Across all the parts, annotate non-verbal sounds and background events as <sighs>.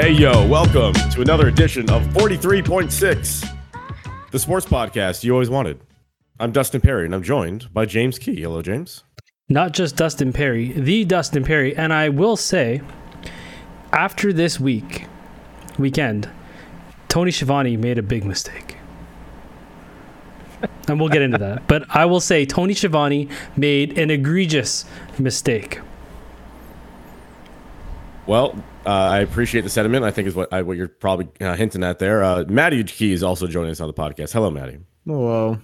Hey, yo, welcome to another edition of 43.6, the sports podcast you always wanted. I'm Dustin Perry, and I'm joined by James Key. Hello, James. Not just Dustin Perry, the Dustin Perry. And I will say, after this week, weekend, Tony Schiavone made a big mistake. And we'll get into that. <laughs> But I will say, Tony Schiavone made an egregious mistake. Well, uh, I appreciate the sentiment. I think is what I, what you're probably uh, hinting at there. Uh, Maddie Key is also joining us on the podcast. Hello, Maddie. Hello.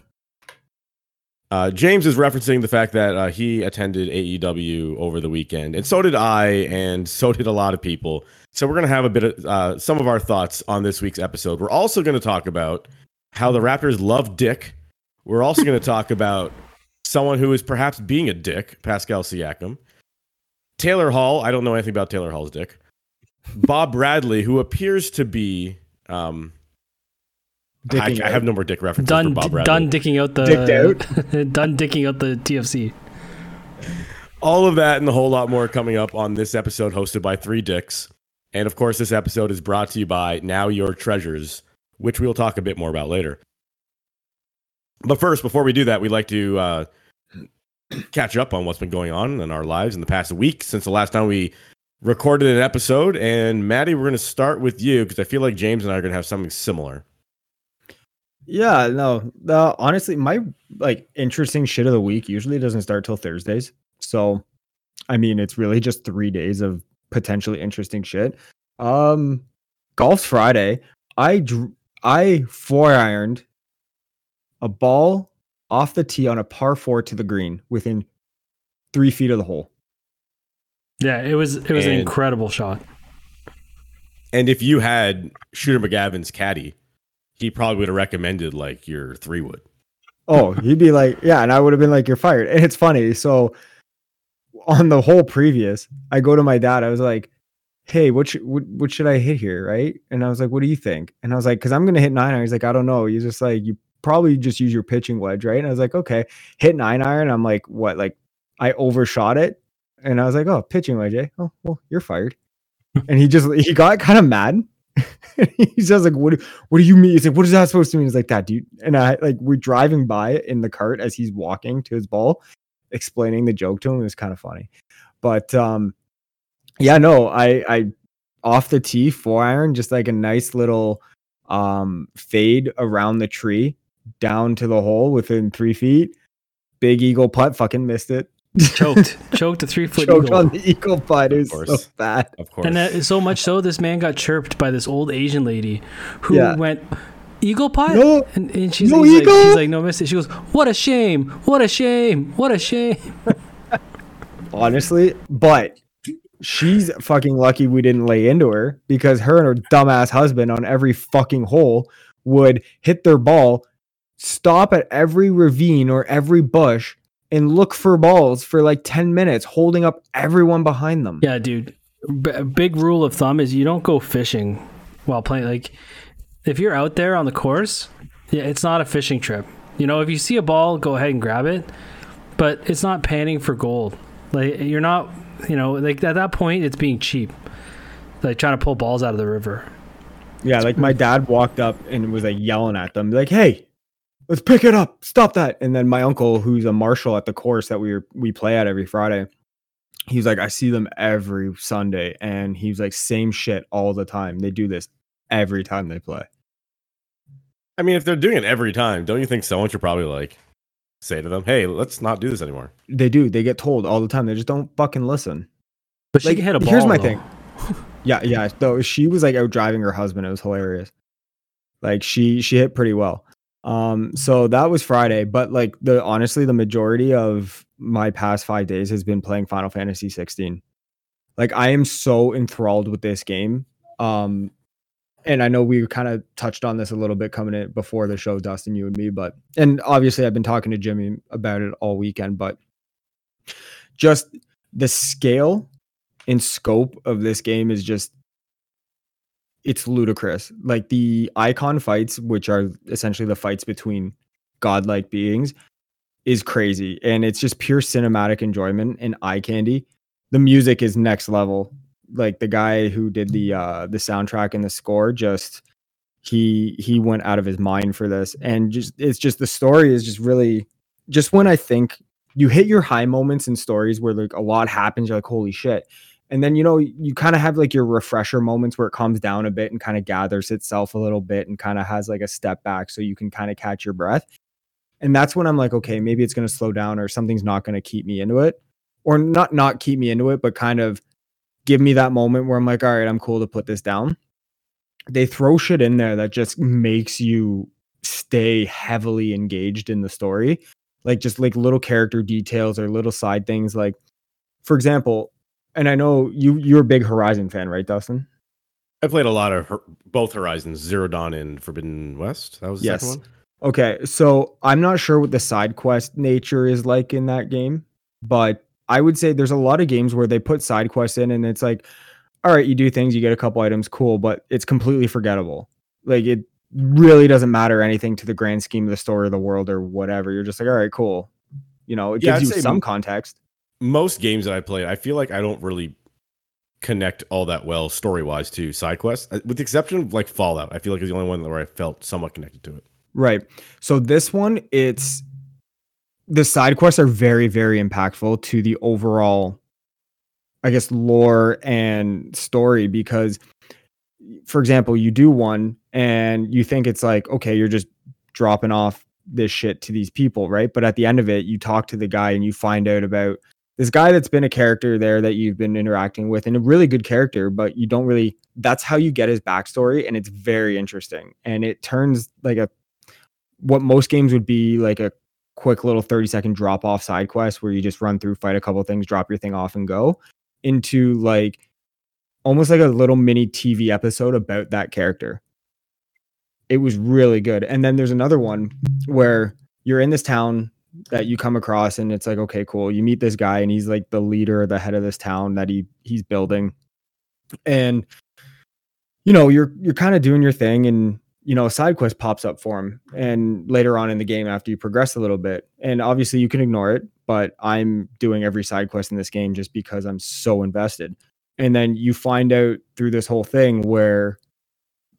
Uh, James is referencing the fact that uh, he attended AEW over the weekend, and so did I, and so did a lot of people. So we're going to have a bit of uh, some of our thoughts on this week's episode. We're also going to talk about how the Raptors love Dick. We're also going <laughs> to talk about someone who is perhaps being a dick, Pascal Siakam. Taylor Hall. I don't know anything about Taylor Hall's dick. Bob Bradley, who appears to be. Um, I, Dicking I have no more dick references Done, for Bob Bradley. <laughs> done dicking out the. Dicked done dicking out the TFC. All of that and a whole lot more coming up on this episode hosted by Three Dicks. And of course, this episode is brought to you by Now Your Treasures, which we'll talk a bit more about later. But first, before we do that, we'd like to uh, catch up on what's been going on in our lives in the past week since the last time we recorded an episode. And Maddie, we're going to start with you because I feel like James and I are going to have something similar. Yeah, no. The honestly, my like interesting shit of the week usually doesn't start till Thursdays. So, I mean, it's really just three days of potentially interesting shit. Um, golf's Friday. I dr- I four ironed a ball off the tee on a par four to the green within three feet of the hole. Yeah, it was it was an incredible shot. And if you had Shooter McGavin's caddy, he probably would have recommended like your three wood. Oh, he'd be like, yeah, and I would have been like, you're fired. And it's funny. So on the whole previous, I go to my dad. I was like, hey, what should what, what should I hit here, right? And I was like, what do you think? And I was like, because I'm gonna hit nine iron. He's like, I don't know. He's just like, you probably just use your pitching wedge, right? And I was like, okay, hit nine iron. I'm like, what? Like I overshot it, and I was like, oh, pitching. Eh? Oh, well, you're fired. <laughs> and he just he got kind of mad. <laughs> he's just like, what? do- What do you mean? He's like, what is that supposed to mean? He's like, that dude. And I like we're driving by in the cart as he's walking to his ball, explaining the joke to him. It was kind of funny, but um, yeah, no, I I off the tee four iron, just like a nice little um fade around the tree down to the hole within three feet. Big eagle putt, fucking missed it. Choked, choked a three foot Choked eagle. on the eagle putt. It was so bad. Of course. And that, so much so, this man got chirped by this old Asian lady who Yeah. went, Eagle putt? No, and, and she's, no he's like, eagle. he's like, no, miss it. She goes, What a shame. What a shame. What a shame. <laughs> honestly, but she's fucking lucky we didn't lay into her because her and her dumbass husband on every fucking hole would hit their ball, stop at every ravine or every bush and look for balls for like 10 minutes, holding up everyone behind them. Yeah, dude. B- a big rule of thumb is you don't go fishing while playing. Like, if you're out there on the course, yeah, it's not a fishing trip. You know, if you see a ball, go ahead and grab it, but it's not panning for gold. Like, you're not, you know, like at that point, it's being cheap. Like trying to pull balls out of the river. Yeah, like my dad walked up and was like yelling at them, like, "Hey, let's pick it up! Stop that!" And then my uncle, who's a marshal at the course that we were, we play at every Friday, he was like, "I see them every Sunday," and he was like, "Same shit all the time. They do this every time they play." I mean, if they're doing it every time, don't you think someone should probably like say to them, "Hey, let's not do this anymore"? They do. They get told all the time. They just don't fucking listen. But she Like, can hit a ball. here's my though. thing. <laughs> Yeah, yeah. So she was like out driving her husband. It was hilarious. Like she she hit pretty well. Um, so that was Friday, but like the honestly, the majority of my past five days has been playing Final Fantasy 16. Like I am so enthralled with this game. Um, and I know we kind of touched on this a little bit coming in before the show, Dustin, you and me, but and obviously I've been talking to Jimmy about it all weekend, but just the scale and scope of this game is just it's ludicrous. Like the Eikon fights, which are essentially the fights between godlike beings, is crazy. And it's just pure cinematic enjoyment and eye candy. The music is next level. like the guy who did the uh the soundtrack and the score just he he went out of his mind for this and just it's just the story is just really just when I think you hit your high moments in stories where like a lot happens, you're like, holy shit. And then you know, you kind of have like your refresher moments where it calms down a bit and kind of gathers itself a little bit and kind of has like a step back so you can kind of catch your breath. And that's when I'm like, okay, maybe it's gonna slow down or something's not gonna keep me into it. Or not not keep me into it, but kind of give me that moment where I'm like, all right, I'm cool to put this down. They throw shit in there that just makes you stay heavily engaged in the story like just like little character details or little side things like for example and i know you you're a big horizon fan right dustin I played a lot of her, both Horizons, Zero Dawn and Forbidden West. That was the Yes. second one. okay so i'm not sure what the side quest nature is like in that game but i would say there's a lot of games where they put side quests in and it's like all right you do things you get a couple items cool but it's completely forgettable like it really doesn't matter anything to the grand scheme of the story of the world or whatever you're just like all right cool you know it Yeah, gives I'd you some m- context Most games that I played, I feel like I don't really connect all that well story wise to side quests, uh, with the exception of like Fallout. I feel like it's the only one where I felt somewhat connected to it. Right. So this one, it's the side quests are very, very impactful to the overall, I guess, lore and story because, for example, you do one and you think it's like, okay, you're just dropping off this shit to these people, right? But at the end of it, you talk to the guy and you find out about this guy that's been a character there that you've been interacting with and a really good character, but you don't really, that's how you get his backstory. And it's very interesting. And it turns like a, what most games would be like a quick little 30 second drop off side quest where you just run through, fight a couple things, drop your thing off and go into like almost like a little mini TV episode about that character. It was really good. And then there's another one where you're in this town that you come across and it's like okay cool. You meet this guy and he's like the leader the head of this town that he he's building. And you know you're you're kind of doing your thing and you know a side quest pops up for him and later on in the game after you progress a little bit. And obviously you can ignore it but i'm doing every side quest in this game just because i'm so invested. And then you find out through this whole thing where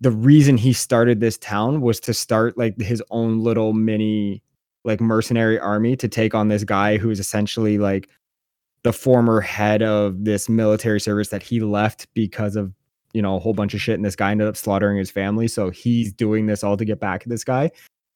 the reason he started this town was to start like his own little mini like mercenary army to take on this guy who is essentially like the former head of this military service that he left because of you know a whole bunch of shit and this guy ended up slaughtering his family. So he's doing this all to get back at this guy.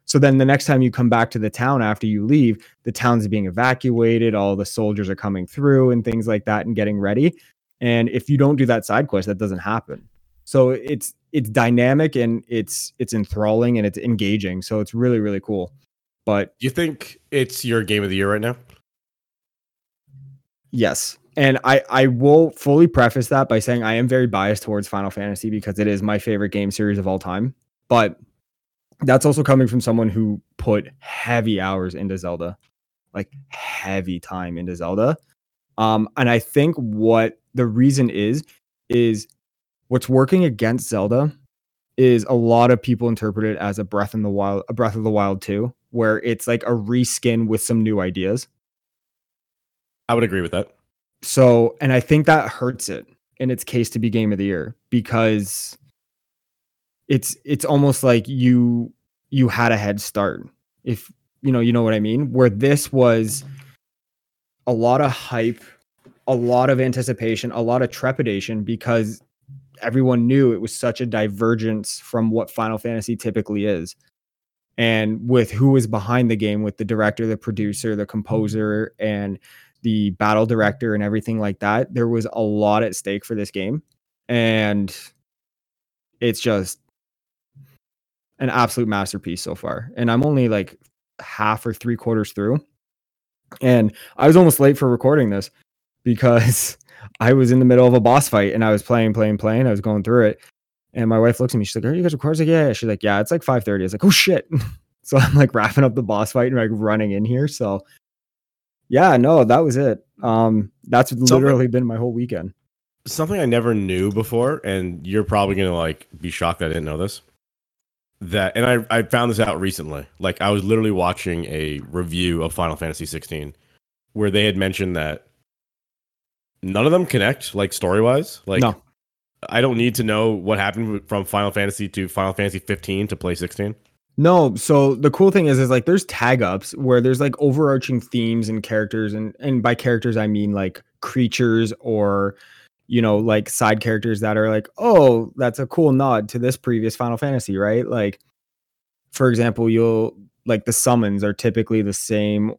So then the next time you come back to the town after you leave the town's being evacuated all the soldiers are coming through and things like that and getting ready. And if you don't do that side quest that doesn't happen. So it's it's dynamic and it's it's enthralling and it's engaging. So it's really really cool but Do you think it's your game of the year right now? Yes. And I, I will fully preface that by saying I am very biased towards Final Fantasy because it is my favorite game series of all time. But that's also coming from someone who put heavy hours into Zelda, like heavy time into Zelda. Um, and I think what the reason is, is what's working against Zelda is a lot of people interpret it as a Breath in the Wild, a Breath of the Wild 2, where it's like a reskin with some new ideas. I would agree with that. So, and I think that hurts it in its case to be game of the year because it's it's almost like you you had a head start. If you know, you know what I mean? Where this was a lot of hype, a lot of anticipation, a lot of trepidation because everyone knew it was such a divergence from what Final Fantasy typically is. And with who was behind the game, with the director, the producer, the mm-hmm. composer, and the battle director and everything like that, there was a lot at stake for this game. And it's just an absolute masterpiece so far. And I'm only like half or three quarters through. And I was almost late for recording this because <laughs> I was in the middle of a boss fight and I was playing, playing, playing. I was going through it. And my wife looks at me. She's like, Are you guys recording? I was like, yeah, yeah. She's like, Yeah, it's like 5:30. I was like, oh shit. <laughs> so I'm like wrapping up the boss fight and like running in here. So yeah, no, that was it. Um, that's literally been my whole weekend. Something I never knew before, and you're probably gonna like be shocked that I didn't know this. That and I I found this out recently. Like I was literally watching a review of Final Fantasy 16 where they had mentioned that none of them connect like story wise. Like no, I don't need to know what happened from Final Fantasy to Final Fantasy 15 to play 16. No, so the cool thing is is like there's tag ups where there's like overarching themes and characters and and by characters I mean like creatures or you know like side characters that are like, "Oh, that's a cool nod to this previous Final Fantasy," right? Like for example, you'll like the summons are typically the same.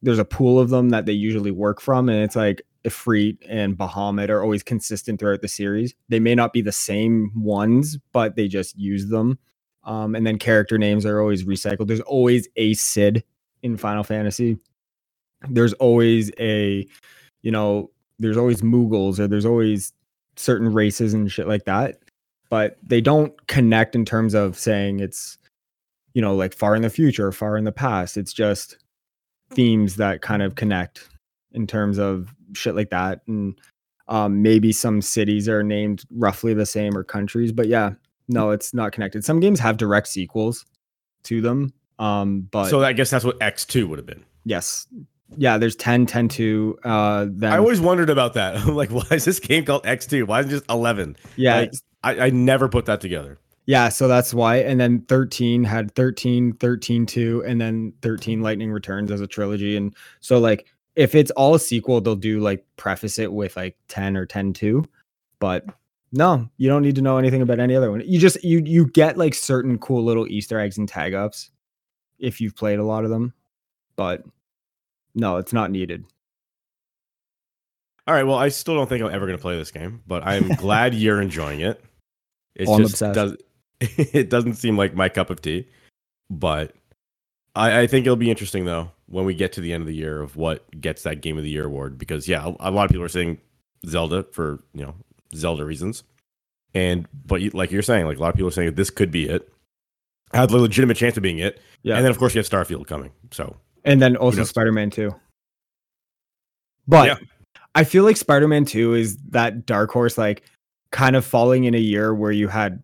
There's a pool of them that they usually work from and it's like Ifrit and Bahamut are always consistent throughout the series. They may not be the same ones, but they just use them um, and then character names are always recycled. There's always a Cid in Final Fantasy. There's always a, you know, there's always Moogles or there's always certain races and shit like that. But they don't connect in terms of saying it's, you know, like far in the future, far in the past. It's just themes that kind of connect in terms of shit like that. And um, maybe some cities are named roughly the same or countries. But yeah, no, it's not connected. Some games have direct sequels to them. Um, but So I guess that's what X2 would have been. yes. Yeah, there's 10, 10 2. Uh then I always wondered about that. I'm <laughs> like, why is this game called X2? Why isn't it just 11? yeah, like- I, I never put that together. yeah, so that's why. And then 13 had 13, 13 2, and then 13 Lightning Returns as a trilogy. And so like if it's all a sequel, they'll do like preface it with like 10 or 10 2. But no, you don't need to know anything about any other one. You just you you get like certain cool little Easter eggs and tag ups if you've played a lot of them. But no, it's not needed. All right. Well, I still don't think I'm ever going to play this game, but I'm glad <laughs> you're enjoying it. It I'm just obsessed. does. <laughs> It doesn't seem like my cup of tea, but I, I think it'll be interesting though when we get to the end of the year of what gets that Game of the Year award because yeah, a, a lot of people are saying Zelda for you know Zelda reasons, and but you, like you're saying, like a lot of people are saying this could be it. Had a legitimate chance of being it, Yeah. and then of course you have Starfield coming. So and then also? Spider-Man 2. But Yeah. I feel like Spider-Man 2 is that dark horse like kind of falling in a year where you had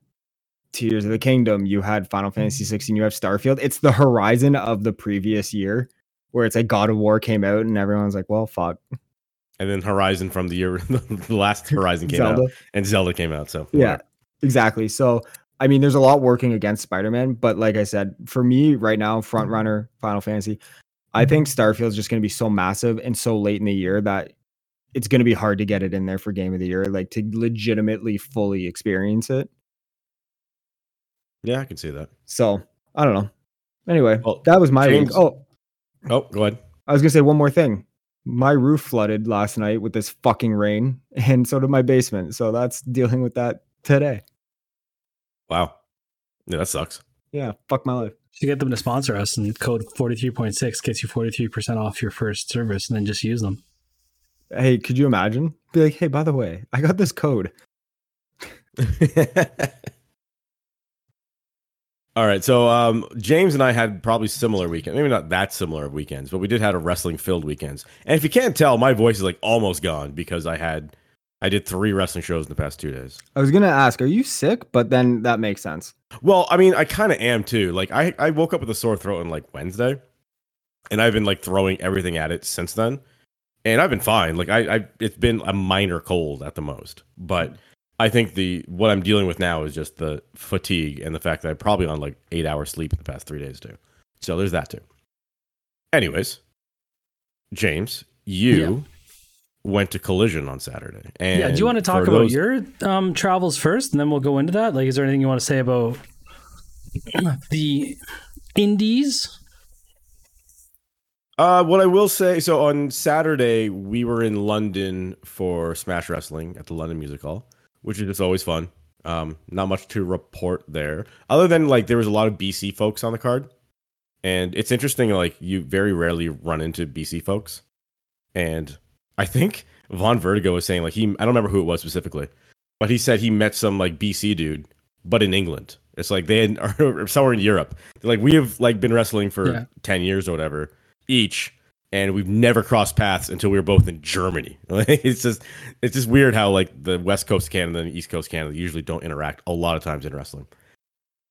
Tears of the Kingdom, you had Final mm-hmm. Fantasy 16, you have Starfield. It's the horizon of the previous year where it's like God of War came out and everyone's like, well, fuck. and then Horizon from the year <laughs> the last <laughs> Horizon came Zelda. out and Zelda came out. So Yeah, exactly. So, I mean, there's a lot working against Spider Man, but like I said, for me right now, mm-hmm. front runner Final Fantasy, I mm-hmm. think Starfield is just going to be so massive and so late in the year that it's going to be hard to get it in there for Game of the Year, like to legitimately fully experience it. Yeah, I can see that. So, I don't know. Anyway, Well, that was my week. Oh, Oh, go ahead. I was going to say one more thing. My roof flooded last night with this fucking rain, <laughs> and so did my basement. So that's dealing with that today. Wow. Yeah, that sucks. Yeah, fuck my life. To get them to sponsor us, and code forty three point six gets you forty three percent off your first service, and then just use them. Hey, could you imagine? Be like, hey, by the way, I got this code. <laughs> All right. So um, James and I had probably similar weekends. Maybe not that similar of weekends, but we did have a wrestling filled weekends. And if you can't tell, my voice is like almost gone because I had I did three wrestling shows in the past two days. I was gonna ask, are you sick? But then that makes sense. Well, I mean, I kind of am too. Like I, I woke up with a sore throat on like Wednesday, and I've been like throwing everything at it since then, and I've been fine. Like I, I it's been a minor cold at the most, but I think the what I'm dealing with now is just the fatigue and the fact that I'm probably on like eight hours sleep in the past three days too. So there's that too. Anyways, James, you went to Collision on Saturday, and yeah. Do you want to talk about those- your um, travels first, and then we'll go into that? Like, is there anything you want to say about <clears throat> the indies? Uh, what I will say, so on Saturday we were in London for Smash Wrestling at the London Music Hall, which is just always fun. Um, not much to report there, other than like there was a lot of BC folks on the card, and it's interesting. Like you very rarely run into BC folks, and I think Vaughn Vertigo was saying like he I don't remember who it was specifically, but he said he met some like BC dude, but in England. It's like they had, <laughs> or somewhere in Europe. They're like we have like been wrestling for Yeah. ten years or whatever each, and we've never crossed paths until we were both in Germany. <laughs> it's just it's just weird how like the West Coast Canada and East Coast Canada usually don't interact a lot of times in wrestling.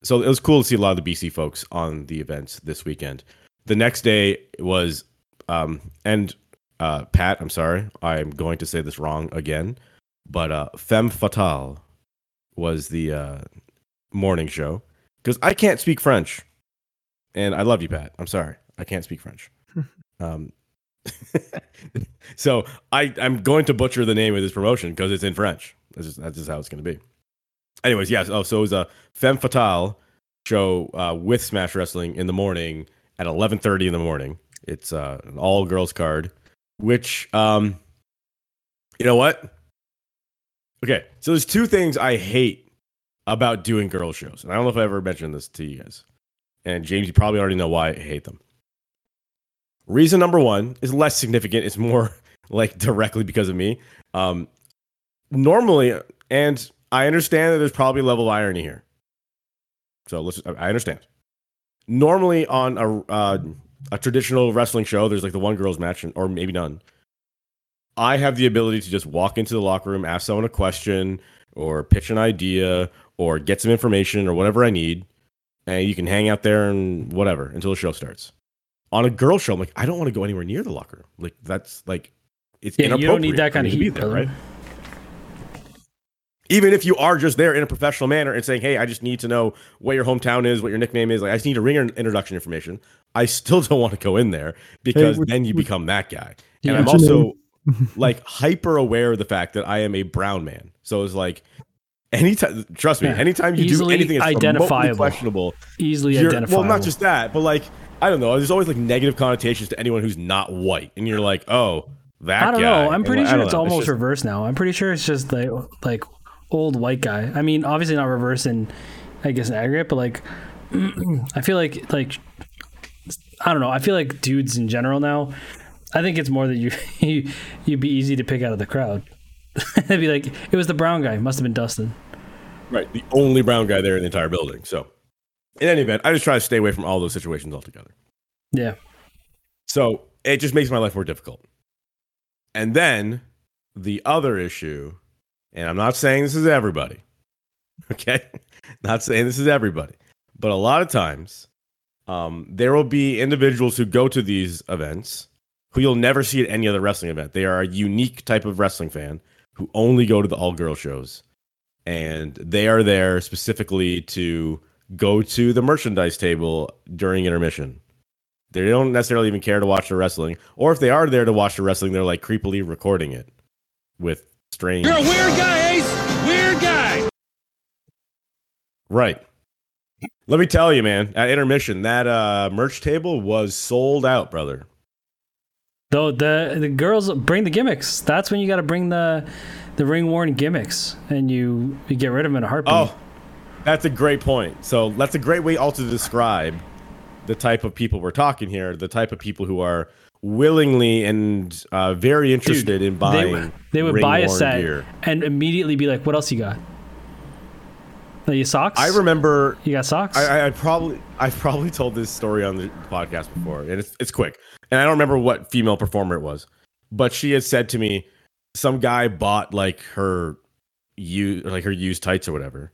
So it was cool to see a lot of the BC folks on the events this weekend. The next day was um and uh, Pat, I'm sorry, I'm going to say this wrong again, but uh, Femme Fatale was the uh, morning show because I can't speak French, and I love you, Pat. I'm sorry, I can't speak French. Um, <laughs> so I I'm going to butcher the name of this promotion because it's in French. That's just, that's just how it's going to be. Anyways, yes. Oh, so it was a Femme Fatale show uh, with Smash Wrestling in the morning at 11:30 in the morning. It's uh, an all girls card, which um, you know what? Okay, so there's two things I hate about doing girl shows, and I don't know if I ever mentioned this to you guys. And James, you probably already know why I hate them. Reason number one is less significant. It's more <laughs> like directly because of me. Um, normally, and I understand that there's probably a level of irony here. So let's. I understand. Normally, on a uh, a traditional wrestling show, there's like the one girls match, or maybe none. I have the ability to just walk into the locker room, ask someone a question, or pitch an idea, or get some information, or whatever I need, and you can hang out there and whatever until the show starts. On a girl show, I'm like, I don't want to go anywhere near the locker room. Like that's like it's Yeah, you don't need that for kind me of heat, there, right? Even if you are just there in a professional manner and saying, "Hey, I just need to know what your hometown is, what your nickname is," like I just need a ringer introduction information. I still <laughs> don't want to go in there because would- then you become that guy. Yeah. And I'm also <laughs> like hyper aware of the fact that I am a brown man. So it's like anytime trust me, Yeah. anytime you Easily do anything that's identifiable. questionable, Easily identifiable. well, not just that, but like I don't know. There's always like negative connotations to anyone who's not white, and you're like, oh, that. I don't guy. know. I'm pretty I sure it's know. almost just- reversed now. I'm pretty sure it's just like like old white guy. I mean, obviously not reverse in I guess in aggregate, but like <clears throat> I feel like like I don't know. I feel like dudes in general now. I think it's more that you <laughs> you you'd be easy to pick out of the crowd. <laughs> It'd be like it was the brown guy. Must have been Dustin. right. The only brown guy there in the entire building. So, in any event, I just try to stay away from all those situations altogether. Yeah. So it just makes my life more difficult. And then the other issue, and I'm not saying this is everybody, <laughs> okay? Not saying this is everybody, but a lot of times um, there will be individuals who go to these events who you'll never see at any other wrestling event. They are a unique type of wrestling fan who only go to the all girl shows. And they are there specifically to go to the merchandise table during intermission. They don't necessarily even care to watch the wrestling, or if they are there to watch the wrestling, they're like creepily recording it with strange. You're a weird guy, Ace. Weird guy. Right. Let me tell you, man. At intermission, that uh, merch table was sold out, brother. Though the the girls bring the gimmicks. That's when you got to bring the the ring worn gimmicks, and you, you get rid of them in a heartbeat. Oh, that's a great point. So that's a great way also to describe the type of people we're talking here. The type of people who are willingly and uh, very interested in they, buying. would- they would buy a set gear. and immediately be like, "What else you got? Are you socks? I remember You got socks? I, I, I probably I've probably told this story on the podcast before, and it's it's quick. And I don't remember what female performer it was, but she had said to me, some guy bought like her you like her used tights or whatever,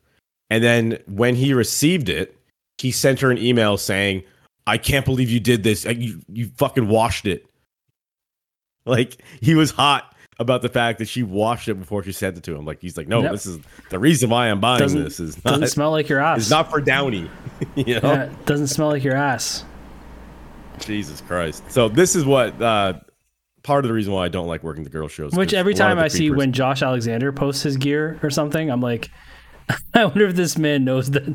and then when he received it, he sent her an email saying, "I can't believe you did this. You you fucking washed it." <laughs> Like he was hot about the fact that she washed it before she sent it to him. Like he's like, no, Yep. this is the reason why I'm buying Doesn't- this is doesn't smell like your ass. it's not for Downey. <laughs> you know? Yeah, it doesn't smell like your ass. Jesus Christ. So this is what uh part of the reason why I don't like working the girl shows. Which every a lot of time I see when Josh Alexander posts his gear or something, I'm like, <laughs> I wonder if this man knows that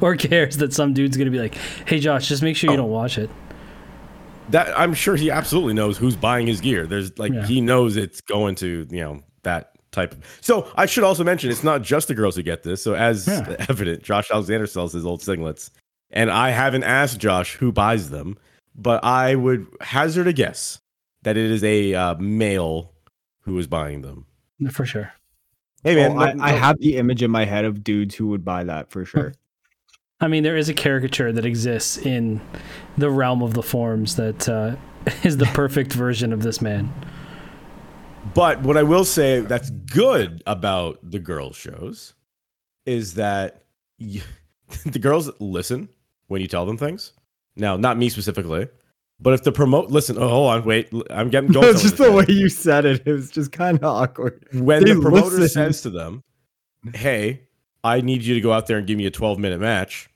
or cares that some dude's gonna be like, "Hey, Josh, just make sure Oh. you don't watch it." that I'm sure he absolutely knows who's buying his gear. There's like Yeah. he knows it's going to, you know, that type of so I should also mention it's not just the girls who get this. So as Yeah. <laughs> evident, Josh Alexander sells his old singlets. And I haven't asked Josh who buys them, but I would hazard a guess that it is a uh, male who is buying them. For sure. Hey man, Oh, I, no- I no- have the image in my head of dudes who would buy that for sure. <laughs> I mean, there is a caricature that exists in the realm of the forms that uh, <laughs> is the perfect version of this man. But what I will say that's good about the girl shows is that y <laughs> the girls listen when you tell them things. Now, not me specifically, But if the promote, listen, oh, hold on, wait, I'm getting <laughs> going. That's just the way you said it. It was just kind of awkward. when They the promoter listen. says to them, "Hey, I need you to go out there and give me a 12 minute match,"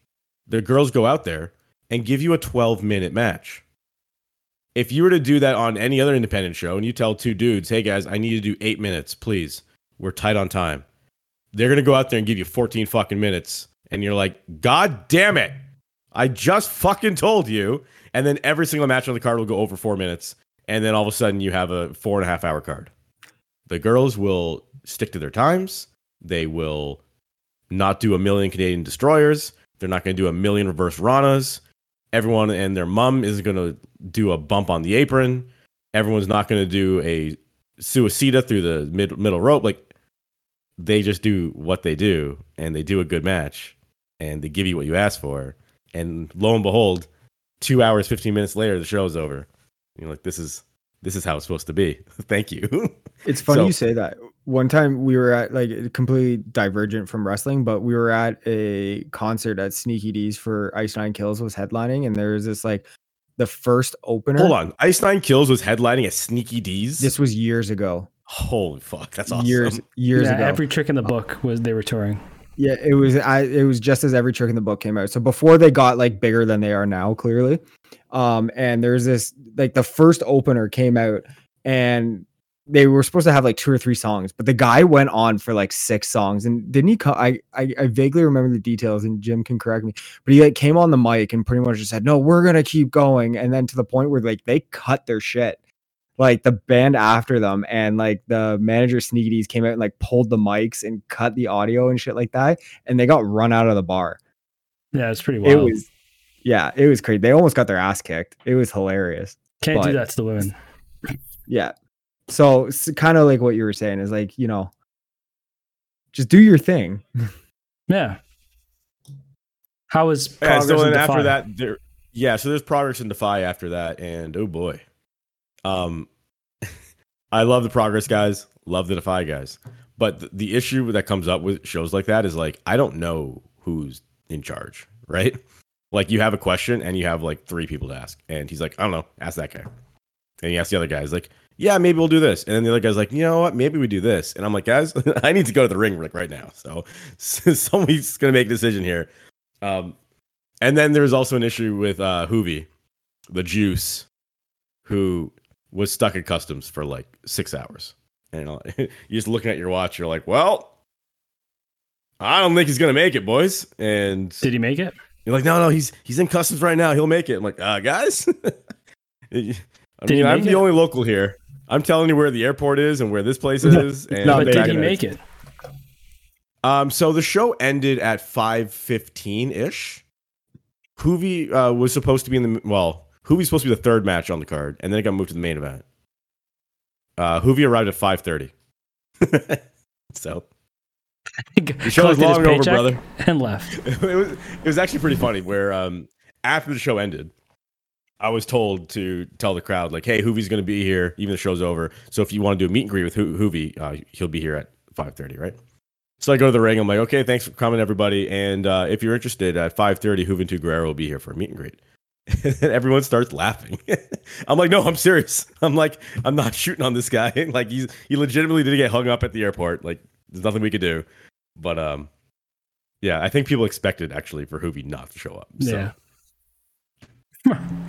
the girls go out there and give you a 12 minute match. If you were to do that on any other independent show and you tell two dudes, "Hey guys, I need you to do eight minutes, please. We're tight on time," they're gonna go out there and give you 14 fucking minutes, and you're like, "God damn it! I just fucking told you." And then every single match on the card will go over four minutes, and then all of a sudden you have a four and a half hour card the girls will stick to their times. They will not do a million Canadian destroyers. They're not going to do a million reverse ranas. Everyone and their mum isn't going to do a bump on the apron. Everyone's not going to do a suicida through the mid, middle rope. Like they just do what they do, and they do a good match, and they give you what you ask for. And lo and behold, two hours, fifteen minutes later, the show's over. You're like, this is this is how it's supposed to be. <laughs> Thank you. <laughs> It's funny So- you say that. One time we were at like completely divergent from wrestling, but we were at a concert at Sneaky Dee's for Ice Nine Kills was headlining, and there was this like the first opener. Hold on. Ice Nine Kills was headlining at Sneaky Dee's. This was years ago. Holy fuck, that's awesome. Years years yeah, ago. every trick in the book was they were touring. Yeah, it was. I it was just as every trick in the book came out. So before they got like bigger than they are now, clearly. Um, and there's this like the first opener came out, and they were supposed to have like two or three songs, but the guy went on for like six songs. And didn't he? I, I I vaguely remember the details, and Jim can correct me. But he like came on the mic and pretty much just said, "No, we're gonna keep going." And then to the point where like they cut their shit. Like the band after them, and like the manager Sneaky Dee's came out and like pulled the mics and cut the audio and shit like that, and they got run out of the bar. Yeah, it's pretty It wild. was, yeah, it was crazy. They almost got their ass kicked. It was hilarious. Can't do that to the women. Yeah. So it's kind of like what you were saying is like, you know, just do your thing. <laughs> Yeah. How was Yeah, progress so in then after Defy? that, there, yeah, so there's progress in Defy after that, and oh boy, um, <laughs> I love the progress guys, love the Defy guys, but th- the issue that comes up with shows like that is like I don't know who's in charge, right? Like you have a question and you have like three people to ask, and he's like, I don't know, ask that guy, and he asks the other guys like, yeah, maybe we'll do this, and then the other guy's like, you know what, maybe we do this, and I'm like, guys, <laughs> I need to go to the ring like right now, <laughs> so somebody's gonna make a decision here. Um, and then there's also an issue with uh Juvi, the juice, who was stuck at customs for like six hours. And uh, <laughs> you're just looking at your watch, you're like, well, I don't think he's gonna make it, boys. And Did he make it? you're like, no, no, he's he's in customs right now. He'll make it. I'm like, uh, guys. <laughs> I mean, I'm make the it? only local here. I'm telling you where the airport is and where this place <laughs> is. And not but did he make it? Um, so the show ended at five fifteen ish. Juvi uh, was supposed to be in the well. Juvi's supposed to be the third match on the card, and then it got moved to the main event. Uh, Juvi arrived at five thirty. <laughs> so <laughs> The show is long over, brother. <laughs> And left. it was it was actually pretty funny. Where um, after the show ended, I was told to tell the crowd like, "Hey, Juvi's going to be here, even the show's over. So if you want to do a meet and greet with Ho- Juvi, uh, he'll be here at five thirty, right?" So I go to the ring. I'm like, "Okay, thanks for coming, everybody. And uh, if you're interested, at five thirty, Juventud Guerrera will be here for a meet and greet." <laughs> And everyone starts laughing. <laughs> I'm like, "No, I'm serious. <laughs> I'm like, I'm not shooting on this guy. like he's he legitimately did get hung up at the airport. Like there's nothing we could do." But um, yeah, I think people expected actually for Juvi not to show up. So. Yeah.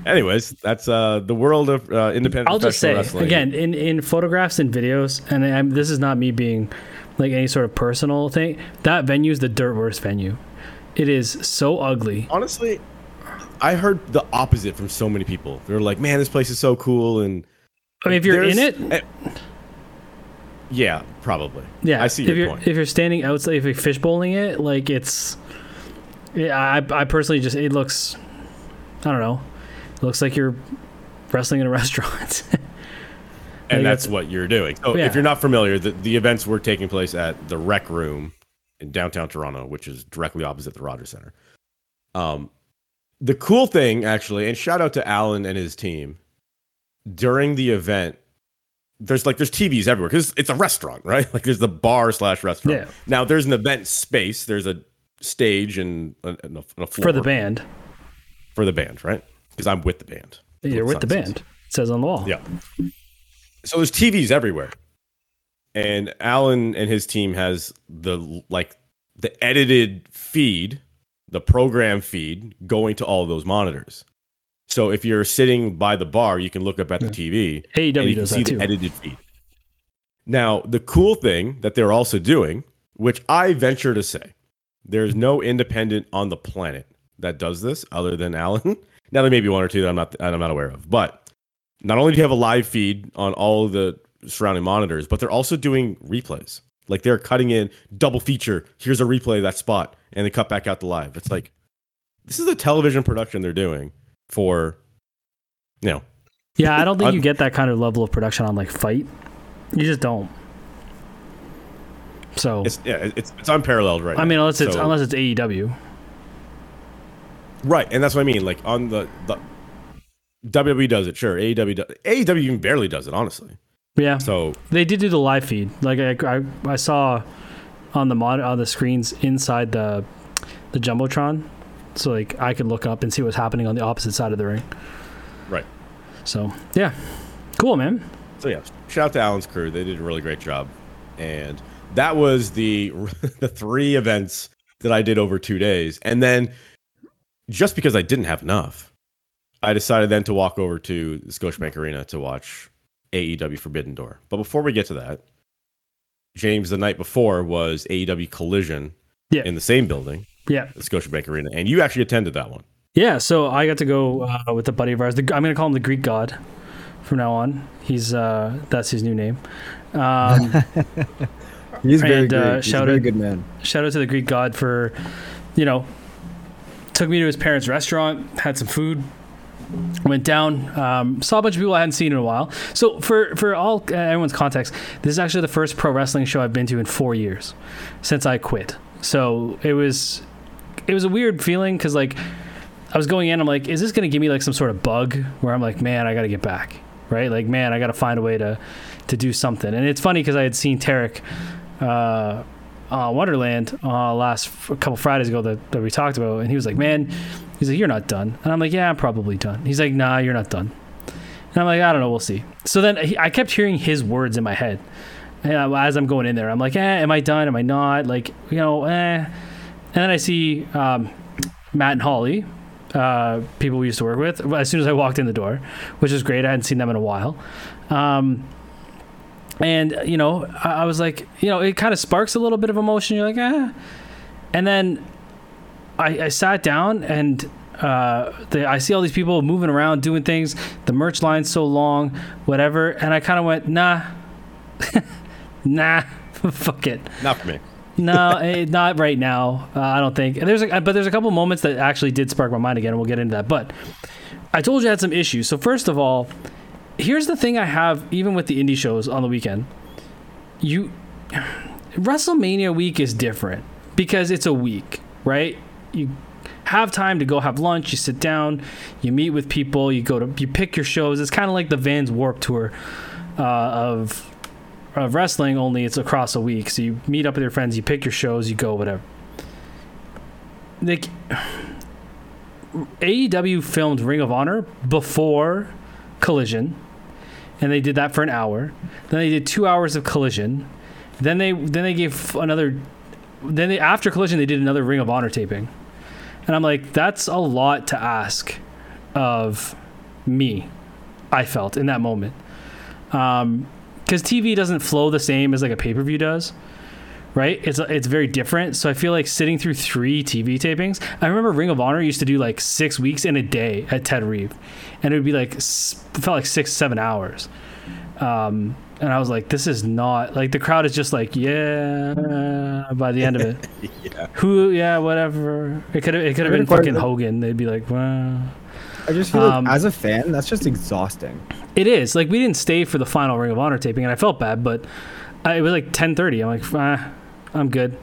Anyways, that's uh the world of uh, independent. I'll just say wrestling. again in in photographs and videos, and I'm, this is not me being like any sort of personal thing. That venue is the dirt worst venue. It is so ugly. Honestly, I heard the opposite from so many people. They're like, "Man, this place is so cool," and I mean, if you're in it, yeah, probably. yeah. I see if your you're point. if you're standing outside, if you're fishbowling it, like it's. Yeah, I I personally just it looks, I don't know, it looks like you're wrestling in a <laughs> restaurant. and that's what you're doing. So Yeah. if you're not familiar, the, the events were taking place at the Rec Room in downtown Toronto, which is directly opposite the Rogers Center. Um, the cool thing, actually, and shout out to Alan and his team. During the event, there's like there's TVs everywhere because it's a restaurant, right? <laughs> Like there's the bar slash restaurant. Yeah. Now there's an event space. There's a stage and a, and a, floor for the band. for the band, right? Because I'm with the band. You're with the says. band. It says on the wall. Yeah. So there's TVs everywhere. And Alan and his team has the like the edited feed, the program feed going to all those monitors. So if you're sitting by the bar, you can look up at the TV and AEW you can see too. the edited feed. Now, the cool thing that they're also doing, which I venture to say, there's no independent on the planet that does this other than Alan. <laughs> Now there may be one or two that I'm not that I'm not aware of, but not only do you have a live feed on all of the surrounding monitors, but they're also doing replays. Like they're cutting in double feature. Here's a replay of that spot, and they cut back out the live. It's like this is a television production they're doing for, you know, Yeah, I don't think you get that kind of level of production on like Fight. You just don't. So it's yeah, it's it's unparalleled right I mean, unless it's So- unless it's AEW. Right, and that's what I mean. Like on the the WWE does it, sure. AEW does, AEW even barely does it, honestly. Yeah, So they did do the live feed. Like I, I, I saw on the mod on the screens inside the the jumbotron, so like I could look up and see what's happening on the opposite side of the ring. right, So yeah, cool, man. so yeah. Shout out to Alan's crew; they did a really great job, and that was the <laughs> the three events that I did over two days, and then just because I didn't have enough, I decided then to walk over to the Scotiabank Arena to watch AEW Forbidden Door. But before we get to that, James, the night before was AEW Collision Yeah. in the same building. Yeah, the Scotiabank Arena, and you actually attended that one. yeah. So I got to go uh, with a buddy of ours. The, I'm gonna call him the Greek God from now on. He's uh, that's his new name. Um, <laughs> He's very And, good. uh, He's a shout very out- good man. shout out to the Greek God for, you know, took me to his parents' restaurant, had some food, went down, um, saw a bunch of people I hadn't seen in a while. So for for all uh, everyone's context, this is actually the first pro wrestling show I've been to in four years since I quit. So it was it was a weird feeling because like I was going in, I'm like, is this gonna give me like some sort of bug where I'm like, man, I gotta get back, right? Like, man, I gotta find a way to to do something. And it's funny because I had seen Tarek. Uh, uh, Wonderland uh, last a couple Fridays ago that, that we talked about, and he was like, "Man, he's like, you're not done," and I'm like, "Yeah, I'm probably done." He's like, "Nah, you're not done," and I'm like, "I don't know, we'll see." So then he, I kept hearing his words in my head, and as I'm going in there, I'm like, "Eh, am I done? Am I not?" Like, you know, eh. And then I see um, Matt and Holly, uh, people we used to work with, as soon as I walked in the door, which is great. I hadn't seen them in a while. Um, and you know I, I was like you know it kind of sparks a little bit of emotion you're like ah and then i, I sat down and uh, the, I see all these people moving around doing things the merch line's so long whatever and I kind of went nah <laughs> nah <laughs> fuck it Not for me. no, <laughs> eh, not right now. Uh, I don't think. There's a, but there's a couple moments that actually did spark my mind again, and we'll get into that. But I told you I had some issues. So first of all, here's the thing I have even with the indie shows on the weekend. You <sighs> WrestleMania week is different because it's a week, right? You have time to go have lunch, you sit down, you meet with people, you go to you pick your shows. It's kind of like the Vans Warp Tour uh, of of wrestling, only it's across a week. So you meet up with your friends, you pick your shows, you go whatever. Like AEW filmed Ring of Honor before Collision, and they did that for an hour. Then they did two hours of Collision. Then they then they gave another. Then they after Collision they did another Ring of Honor taping, and I'm like, that's a lot to ask of me. I felt in that moment, um, because TV doesn't flow the same as like a pay per view does right? It's it's very different. So I feel like sitting through three TV tapings. I remember Ring of Honor used to do like six weeks in a day at Ted Reeve, and it would be like felt like six seven hours. Um, and I was like, this is not like the crowd is just like yeah. By the end of it, <laughs> Yeah. who yeah whatever. It could have it could have been mean, part of fucking the- Hogan. They'd be like, well. I just feel Um, like as a fan, that's just exhausting. It is like we didn't stay for the final Ring of Honor taping, and I felt bad, but I, it was like ten thirty. I'm like, ah, I'm good,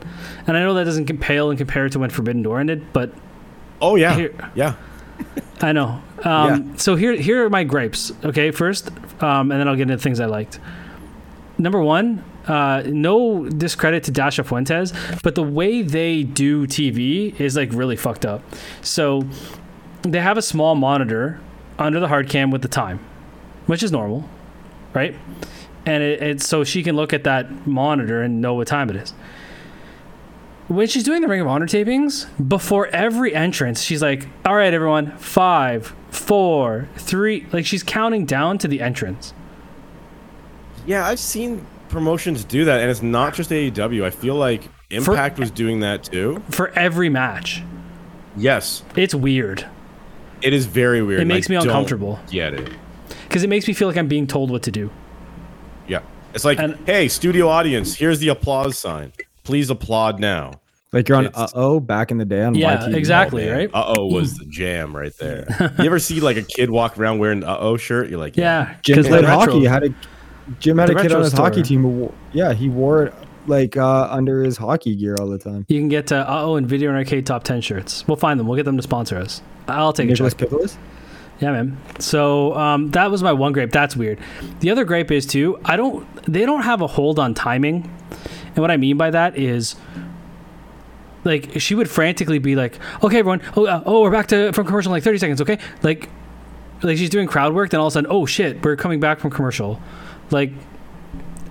and I know that doesn't com- pale and compare to when Forbidden Door ended, but Oh yeah, Here- yeah. <laughs> I know. Um, So here, here are my gripes. Okay, first, um, and then I'll get into things I liked. Number one, uh, no discredit to Dasha Fuentes, but the way they do TV is like really fucked up. So they have a small monitor under the hard cam with the time, which is normal, right? And it, it's so she can look at that monitor and know what time it is. When she's doing the Ring of Honor tapings, before every entrance, she's like, "All right, everyone, five, four, three. Like she's counting down to the entrance. Yeah, I've seen promotions do that, and it's not just AEW. I feel like Impact was doing that too. for every match. Yes, It's weird it is very weird. It and I makes me uncomfortable. Get it? because it makes me feel like I'm being told what to do. Yeah, it's like, And- hey, studio audience, here's the applause sign. Please applaud now. Like you're on uh oh back in the day on Yeah, YTV. exactly. right? Uh oh was the jam right there. you ever see like a kid walk around wearing uh oh shirt? You're like, Yeah, Jim 'cause played the retro- hockey. Had a Jim had the a kid on his hockey team. who Yeah, he wore it like uh, under his hockey gear all the time. You can get to uh oh and Video and Arcade top ten shirts. We'll find them. We'll get them to sponsor us. I'll take a Nicholas check. Pivolis. Yeah, man. So um, that was my one grape. That's weird. The other grape is too. I don't. They don't have a hold on timing, and what I mean by that is, like, she would frantically be like, "Okay, everyone. Oh, uh, oh, we're back to from commercial in like thirty seconds. Okay, like, like she's doing crowd work. Then all of a sudden, oh shit, we're coming back from commercial. Like,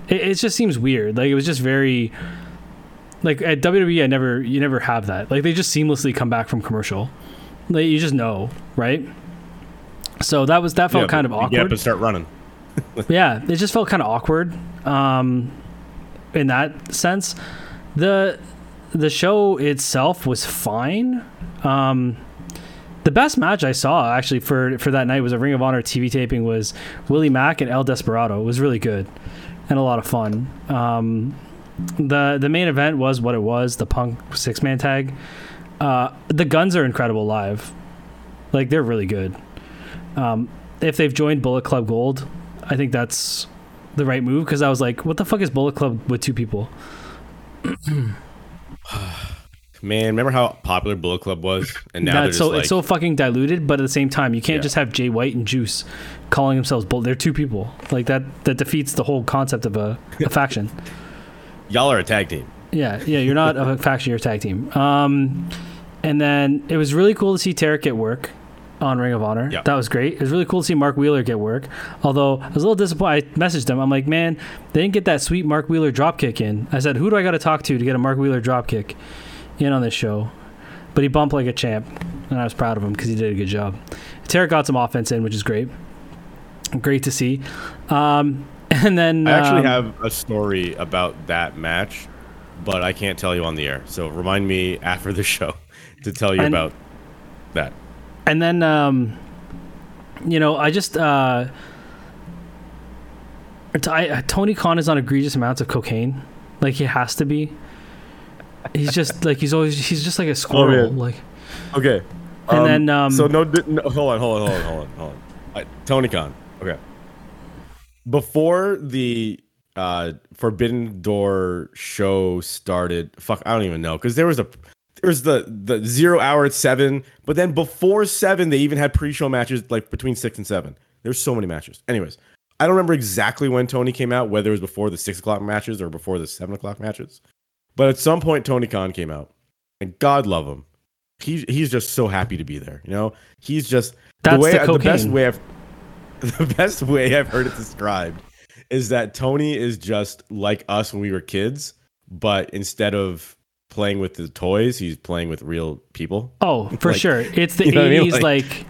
it, it just seems weird. Like it was just very. Like at WWE, I never, you never have that. Like they just seamlessly come back from commercial. Like you just know, right? So that was that felt Yeah, kind of but you Get up awkward. start running. <laughs> Yeah, it just felt kind of awkward um, in that sense. the The show itself was fine. Um, the best match I saw actually for for that night was a Ring of Honor TV taping was Willie Mack and El Desperado. It was really good and a lot of fun. Um, the the main event was what it was the Punk six man tag. Uh, the Gunns are incredible live, like they're really good. Um, if they've joined Bullet Club Gold, I think that's the right move because I was like, what the fuck is Bullet Club with two people? Man, remember how popular Bullet Club was? And now That's so like, it's so fucking diluted, but at the same time, you can't Yeah. just have Jay White and Juice calling themselves Bullet. They're two people. Like that that defeats the whole concept of a, a faction. <laughs> y'all are a tag team. Yeah, yeah, you're not a <laughs> faction, you're a tag team. Um, and then it was really cool to see Tarek get work on Ring of Honor. Yeah. That was great. It was really cool to see Mark Wheeler get work. Although I was a little disappointed. I messaged him. I'm like, man, they didn't get that sweet Mark Wheeler drop kick in. I said, who do I got to talk to to get a Mark Wheeler drop kick in on this show? But he bumped like a champ, and I was proud of him because he did a good job. Tarek got some offense in, which is great. Great to see. Um, <laughs> and then I actually um, have a story about that match, but I can't tell you on the air. So remind me after the <laughs> show to tell you And- about that. and then um you know i just uh I, tony khan is on egregious amounts of cocaine like he has to be he's just like he's always he's just like a squirrel man. like Okay. And then, um, so no, no, hold on, hold on, hold on, hold on, hold on. Uh, Tony Khan. Okay. Before the uh Forbidden Door show started, fuck, I don't even know because there was a there was the the zero hour at seven, but then before seven they even had pre-show matches like between six and seven. There's so many matches. Anyways, I don't remember exactly when Tony came out, whether it was before the six o'clock matches or before the seven o'clock matches. But at some point, Tony Khan came out, and God love him. He he's just so happy to be there. You know, he's just That's the way the the best way I've <laughs> the best way I've heard it described is that Tony is just like us when we were kids, but instead of playing with the toys, he's playing with real people. oh <laughs> for Like, sure it's the you know what I mean? 80s Like- like,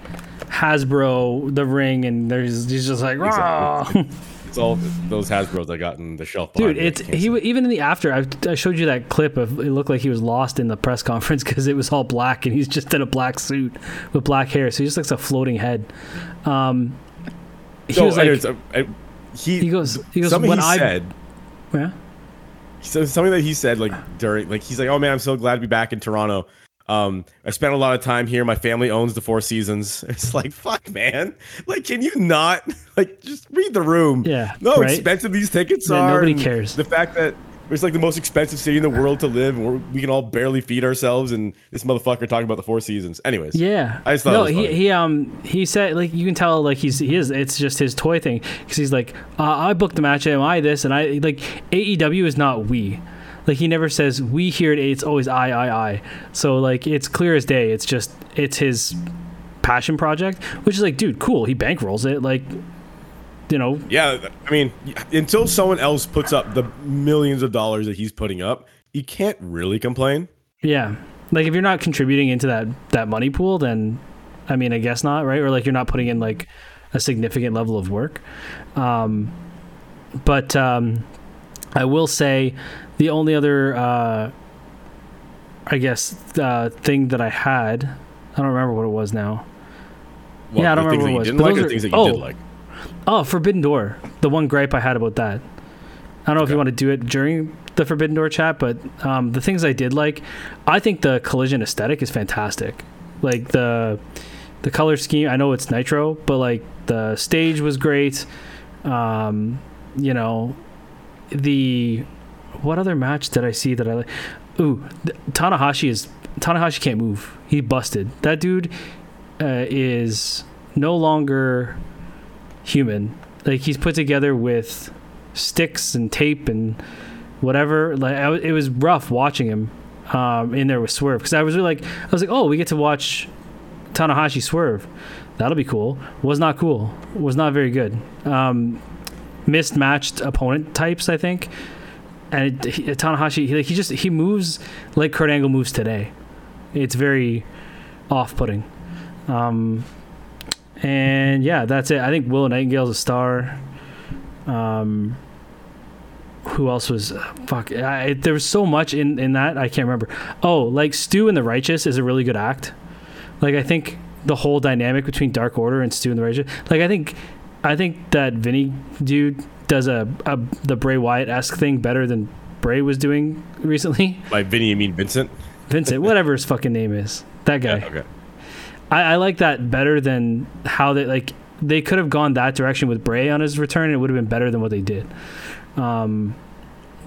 hasbro the ring and there's he's just like "Rah." <laughs> It's all those Hasbro's I got in the shelf. dude. I it's he even in the after I, I showed you that clip of it looked like he was lost in the press conference <laughs> because it was all black and he's just in a black suit with black hair so he just looks like a floating head um he No, was like anyways, uh, I- he he goes he goes something when he I said. yeah So something that he said like during like he's like, oh man, I'm so glad to be back in Toronto. Um, I spent a lot of time here. My family owns the Four Seasons. <laughs> It's like fuck, man. Like, can you not <laughs> like just read the room? Yeah, No, right? expensive these tickets Yeah, are. nobody cares. The fact that it's like the most expensive city in the world to live, and we're, can all barely feed ourselves, and this motherfucker talking about the Four Seasons. Anyways, Yeah. I just thought it no, was he he um he said like you can tell like he's he is it's just his toy thing because he's like uh, I booked the match am I this and I like AEW is not we. Like he never says we here at A. It's always I I I. So like it's clear as day. It's just it's his passion project, which is like, dude, cool. He bankrolls it, like, you know, Yeah, I mean, until someone else puts up the millions of dollars that he's putting up, you can't really complain. yeah. Like if you're not contributing into that that money pool, then I mean, I guess not, right? Or like you're not putting in like a significant level of work. Um, but um, I will say the only other, uh, I guess, uh, thing that I had, I don't remember what it was now. What, Yeah, I don't remember what it was, like or things that you did oh. like. Oh, Forbidden Door. The one gripe I had about that. I don't know if you want to do it during the Forbidden Door chat, but um, the things I did like, I think the collision aesthetic is fantastic. Like the the color scheme. I know it's Nitro, but like the stage was great. Um, you know, the what other match did I see that I like? Ooh, Tanahashi is Tanahashi can't move. He busted. That dude uh, is no longer human. Like he's put together with sticks and tape and whatever. Like I, it was rough watching him um, in there with Swerve because I was really like I was like, oh, we get to watch Tanahashi swerve. That'll be cool. Was not cool. Was not very good. Um, mismatched opponent types, I think. And it, he, Tanahashi, he, like he just he moves like Kurt Angle moves today. It's very off-putting. Um, and yeah, that's it. I think Willow Nightingale's a star. Um, who else was? Fuck, I, there was so much in in that I can't remember. Oh, like Stu and the Righteous is a really good act. Like I think the whole dynamic between Dark Order and Stu and the Righteous. Like I think, I think that Vinny dude does a, a the Bray Wyatt esque thing better than Bray was doing recently. <laughs> By Vinny, you mean Vincent? Vincent, whatever his fucking name is, that guy. Okay. I, I like that better than how they like they could have gone that direction with Bray on his return. It would have been better than what they did. Um,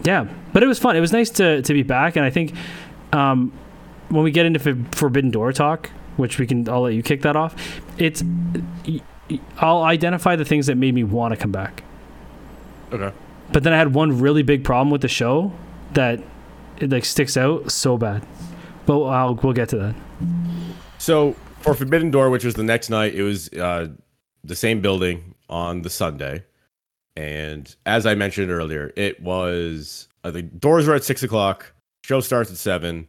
yeah, but it was fun. It was nice to to be back, and I think um, when we get into For- Forbidden Door talk, which we can, I'll let you kick that off. It's I'll identify the things that made me want to come back. Okay. But then I had one really big problem with the show that it like sticks out so bad. But I'll, we'll get to that. So for Forbidden Door, which was the next night, it was uh, the same building on the Sunday, and as I mentioned earlier, it was uh, the doors were at six o'clock. Show starts at seven.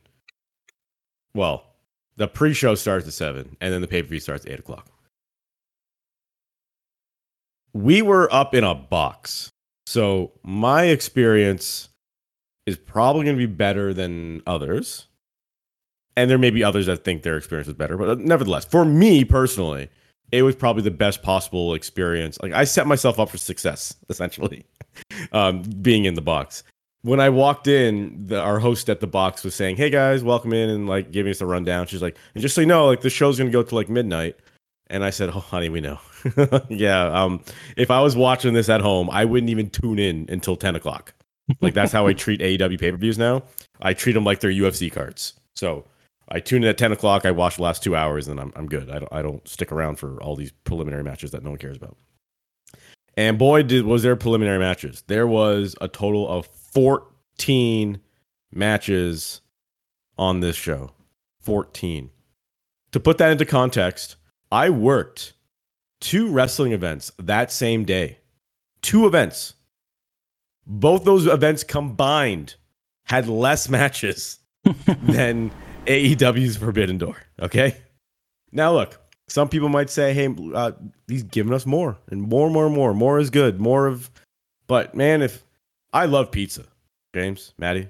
Well, the pre-show starts at seven, and then the pay-per-view starts at eight o'clock. We were up in a box, so my experience is probably going to be better than others and there may be others that think their experience was better, but uh, nevertheless, for me personally, it was probably the best possible experience. Like I set myself up for success, <laughs> essentially, um, being in the box. When I walked in, the, our host at the box was saying, "Hey guys, welcome in," and like giving us a rundown. She's like, "And just so you know, like the show's gonna go to like midnight." And I said, "Oh, honey, we know." <laughs> yeah. Um, if I was watching this at home, I wouldn't even tune in until ten o'clock. Like that's how I <laughs> treat AEW pay per views now. I treat them like they're UFC cards. So I tune in at 10 o'clock. I watch the last two hours, and I'm, I'm good. I don't, I don't stick around for all these preliminary matches that no one cares about. And boy, did was there preliminary matches. There was a total of 14 matches on this show. 14. To put that into context, I worked two wrestling events that same day. Two events. Both those events combined had less matches <laughs> than AEW's Forbidden Door. Okay. Now, look, some people might say, hey, uh, he's giving us more and more, more, more. More is good. More of, but man, if I love pizza, James, Maddie,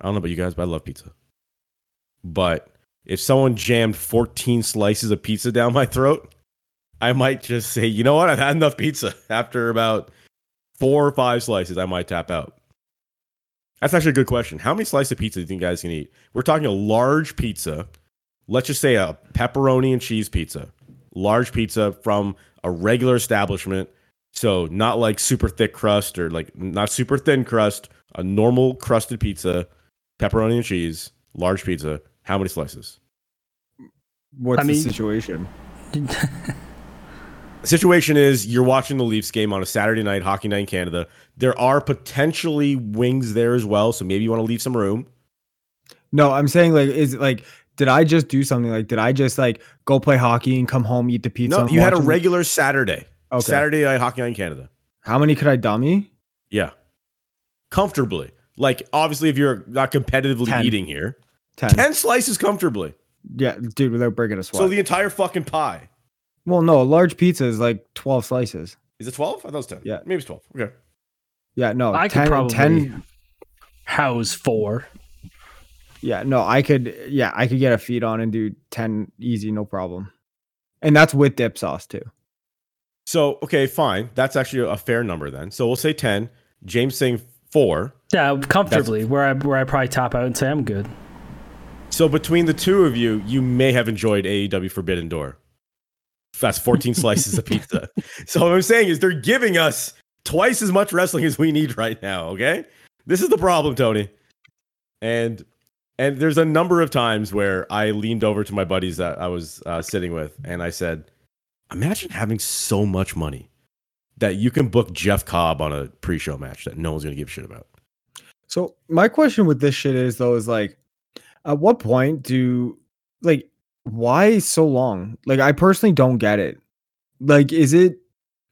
I don't know about you guys, but I love pizza. But if someone jammed 14 slices of pizza down my throat, I might just say, you know what? I've had enough pizza. <laughs> After about four or five slices, I might tap out. That's actually a good question. How many slices of pizza do you think guys can eat? We're talking a large pizza. Let's just say a pepperoni and cheese pizza. Large pizza from a regular establishment. So not like super thick crust or like not super thin crust, a normal crusted pizza, pepperoni and cheese, large pizza. How many slices? What's I mean- the situation? The <laughs> situation is you're watching the Leafs game on a Saturday night, hockey night in Canada. There are potentially wings there as well, so maybe you want to leave some room. No, I'm saying like is it like did I just do something like? Did I just like go play hockey and come home, eat the pizza? No, you had a watch regular Saturday. Okay. Saturday night hockey night in Canada. How many could I dummy? Yeah. Comfortably. Like obviously if you're not competitively Ten. eating here. Ten. 10 slices comfortably. Yeah, dude, without breaking a sweat. So the entire fucking pie. well, no, a large pizza is like twelve slices. Is it 12? I thought it was 10. Yeah. Maybe it's 12. Okay. Yeah, no, I 10, could probably 10 house four. Yeah, no, I could. Yeah, I could get a feed on and do ten easy, no problem. And that's with dip sauce too. So, okay, fine. That's actually a fair number then. So we'll say 10. James saying 4. Yeah, comfortably. Where I where I probably top out and say I'm good. So between the two of you, you may have enjoyed AEW Forbidden Door. That's 14 slices of pizza. <laughs> So what I'm saying is they're giving us twice as much wrestling as we need right now, okay? This is the problem, Tony. And and there's a number of times where I leaned over to my buddies that I was uh, sitting with and I said, "Imagine having so much money that you can book Jeff Cobb on a pre-show match that no one's going to give a shit about." So my question with this shit is though is like, at what point do like why so long? Like I personally don't get it. Like is it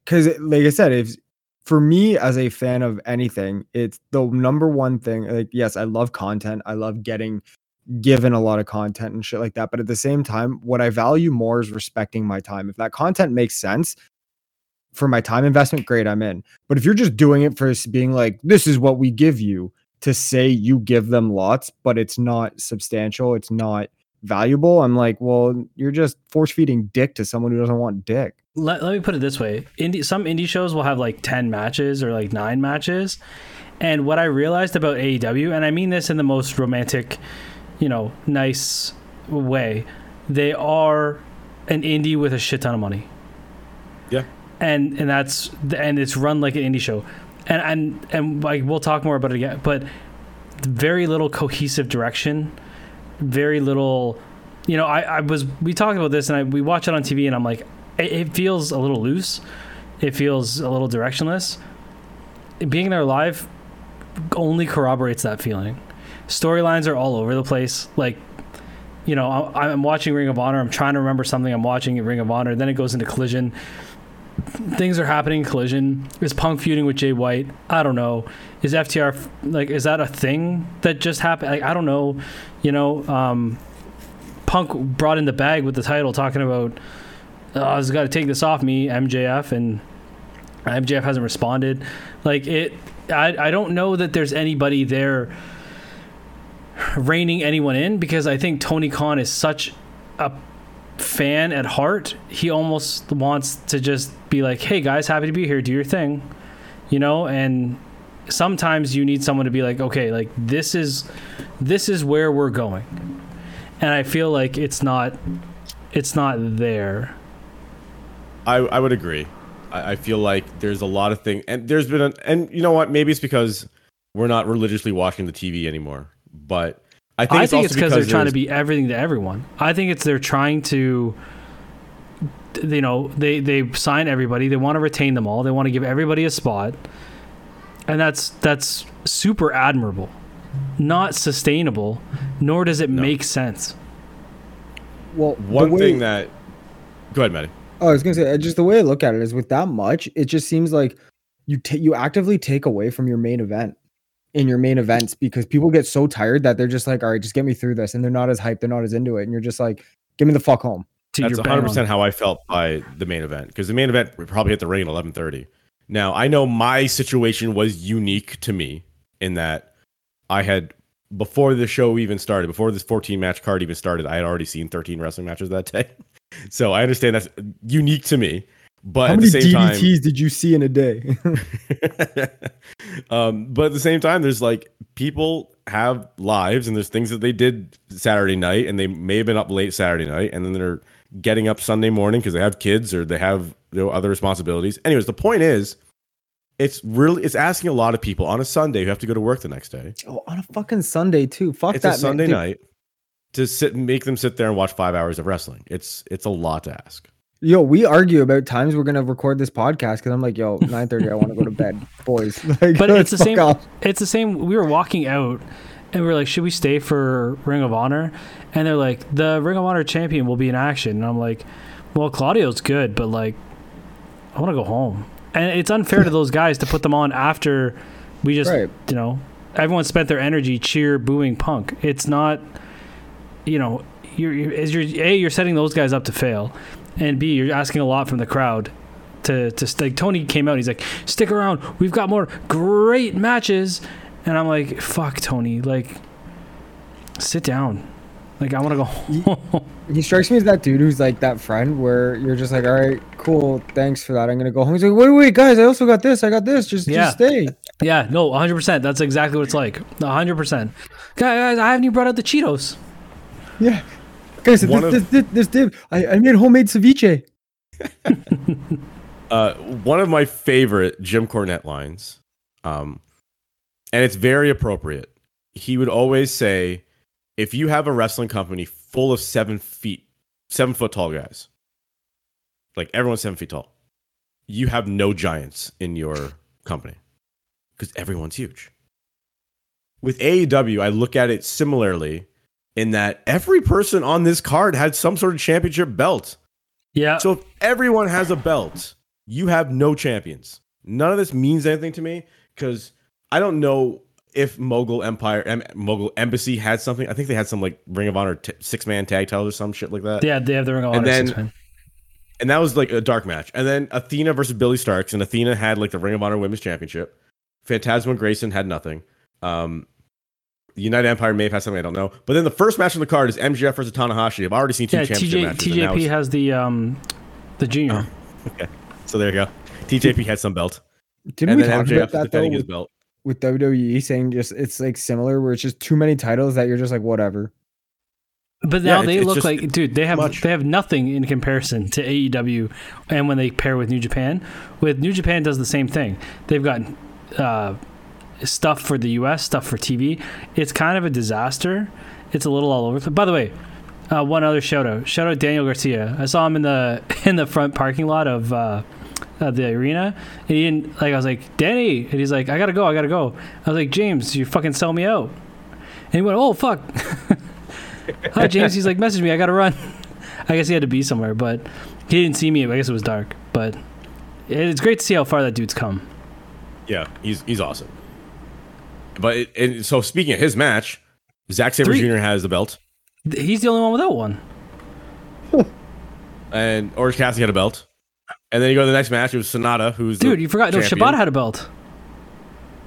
because like I said, if for me as a fan of anything, it's the number one thing. Like yes, I love content. I love getting given a lot of content and shit like that. But at the same time, what I value more is respecting my time. If that content makes sense for my time investment, great, I'm in. But if you're just doing it for being like, this is what we give you to say you give them lots, but it's not substantial, it's not valuable, I'm like, well, you're just force feeding dick to someone who doesn't want dick. Let, let me put it this way: indie some indie shows will have like ten matches or like nine matches, and what I realized about AEW, and I mean this in the most romantic, you know, nice way, they are an indie with a shit ton of money. Yeah. and and that's and it's run like an indie show, and and and like we'll talk more about it again, but very little cohesive direction, very little. You know, I, I was we talked about this and I we watch it on TV and I'm like, it, it feels a little loose, it feels a little directionless. Being there live only corroborates that feeling. Storylines are all over the place, like you know, I'm watching Ring of Honor. I'm trying to remember something I'm watching at Ring of Honor. Then it goes into Collision. Things are happening in Collision. Is Punk feuding with Jay White? I don't know. Is FTR like is that a thing that just happened? Like, I don't know. You know, um, Punk brought in the bag with the title, talking about oh, I was got to take this off me, MJF, and MJF hasn't responded. Like it, I I don't know that there's anybody there reining anyone in because I think Tony Khan is such a fan at heart. He almost wants to just be like, "Hey guys, happy to be here. Do your thing," you know. And sometimes you need someone to be like, "Okay, like this is this is where we're going," and I feel like it's not it's not there. I, I would agree. I, I feel like there's a lot of things, and there's been, a, and you know what? Maybe it's because we're not religiously watching the TV anymore. But I think I it's think it's because they're trying to be everything to everyone. I think it's they're trying to, you know, they they sign everybody. They want to retain them all. They want to give everybody a spot, and that's that's super admirable. Not sustainable, nor does it make sense. Well, one thing that. Go ahead, Matty. Oh, I was gonna say, uh, just the way I look at it is with that much, it just seems like you ta- you actively take away from your main event in your main events because people get so tired that they're just like, all right, just get me through this, and they're not as hyped, they're not as into it, and you're just like, give me the fuck home. That's 100 percent how I felt by the main event because the main event would probably hit the ring at 11:30. Now I know my situation was unique to me in that I had before the show even started, before this 14 match card even started, I had already seen 13 wrestling matches that day. <laughs> So I understand that's unique to me. But How at many the same time, DDTs did you see in a day? <laughs> um, but at the same time, there's like people have lives and there's things that they did Saturday night and they may have been up late Saturday night and then they're getting up Sunday morning because they have kids or they have you know, other responsibilities. Anyways, the point is, it's really it's asking a lot of people on a Sunday who have to go to work the next day. oh, on a fucking Sunday too. Fuck It's that a Sunday man. Night to sit and make them sit there and watch five hours of wrestling. It's it's a lot to ask. Yo, we argue about times we're gonna record this podcast because I'm like, yo, <laughs> 9:30, I want to go to bed, boys. <laughs> Like, But it's the same. off. It's the same. We were walking out, and we're like, should we stay for Ring of Honor? And they're like, the Ring of Honor champion will be in action. And I'm like, well, Claudio's good, but like, I want to go home. And it's unfair to <laughs> those guys to put them on after we just, Right. you know, everyone spent their energy cheer booing Punk. It's not, you know, you're, you're you're a you're setting those guys up to fail, and b you're asking a lot from the crowd. To to like Tony came out, he's like, stick around. We've got more great matches, and I'm like, fuck Tony, like, sit down. Like I want to go home. <laughs> He strikes me as that dude who's like that friend where you're just like, all right, cool, thanks for that. I'm gonna go home. He's like, wait, wait, guys, I also got this. I got this. Just, Yeah. just stay. yeah, no, 100. percent That's exactly what it's like. 100. percent Guys, I haven't even brought out the Cheetos. Yeah. Guys, this, of- this, this, this dip, I, I made homemade ceviche. <laughs> Uh, one of my favorite Jim Cornette lines, um, and it's very appropriate. He would always say, "If you have a wrestling company full of seven feet, seven foot tall guys, like everyone's seven feet tall, you have no giants in your company because everyone's huge." With AEW, I look at it similarly in that every person on this card had some sort of championship belt. Yeah, So if everyone has a belt, you have no champions. None of this means anything to me because I don't know if Mogul Empire, em, Mogul Embassy had something. I think they had some like Ring of Honor t- six man tag titles or some shit like that. yeah, they have the Ring of And Honor six man. And that was like a dark match. And then Athena versus Billie Starkz, and Athena had like the Ring of Honor Women's Championship. Phantasma Grayson had nothing. Um, the United Empire may have had something I don't know. But then the first match on the card is MJF versus Tanahashi. I've already seen two Yeah, championship TJ, matches. and TJP it's- has the um the junior. Okay. So there you go. TJP had some belt. Didn't and we then talk MJF about is that though his with, belt. with WWE saying just it's like similar where it's just too many titles that you're just like whatever. But now it's- they it's look just like, dude, they have much. they have nothing in comparison to AEW, and when they pair with New Japan, with New Japan does the same thing. They've got uh, stuff for the U.S., stuff for TV. It's kind of a disaster. It's a little all over. By the way, uh, one other shout out, shout out Daniel Garcia. I saw him in the <laughs> in the front parking lot of. Uh, uh, the arena and he didn't like I was like Danny and he's like I gotta go I gotta go I was like James you fucking sell me out and he went oh fuck <laughs> Hi, James. He's like, message me. I gotta run. <laughs> I guess he had to be somewhere, but he didn't see me. I guess it was dark. But it's great to see how far that dude's come. Yeah, he's he's awesome. But it, and so speaking of his match, Zack Sabre Jr. has the belt, He's the only one without one. and Orange Cassidy had a belt. And then you go to the next match. It was Sanada, who's Dude, the you forgot. No, champion. Shibata had a belt.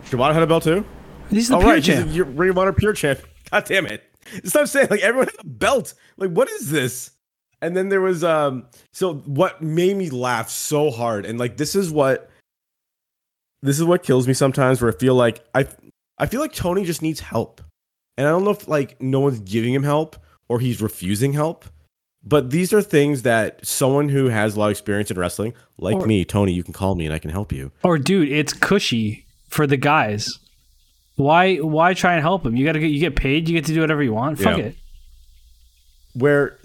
Shibata had a belt too. He's the Oh pure right, he's champ. a your Ring of Honor pure champ. <laughs> God damn it! Stop saying like everyone has a belt. Like what is this? And then there was um. So what made me laugh so hard, and like this is what this is what kills me sometimes, where I feel like I I feel like Tony just needs help, and I don't know if like no one's giving him help or he's refusing help. But these are things that someone who has a lot of experience in wrestling, like Or- me, Tony, you can call me and I can help you. Or dude, it's cushy for the guys. Why? Why try and help him? You gotta get. You get paid. You get to do whatever you want. Fuck Yeah. it. where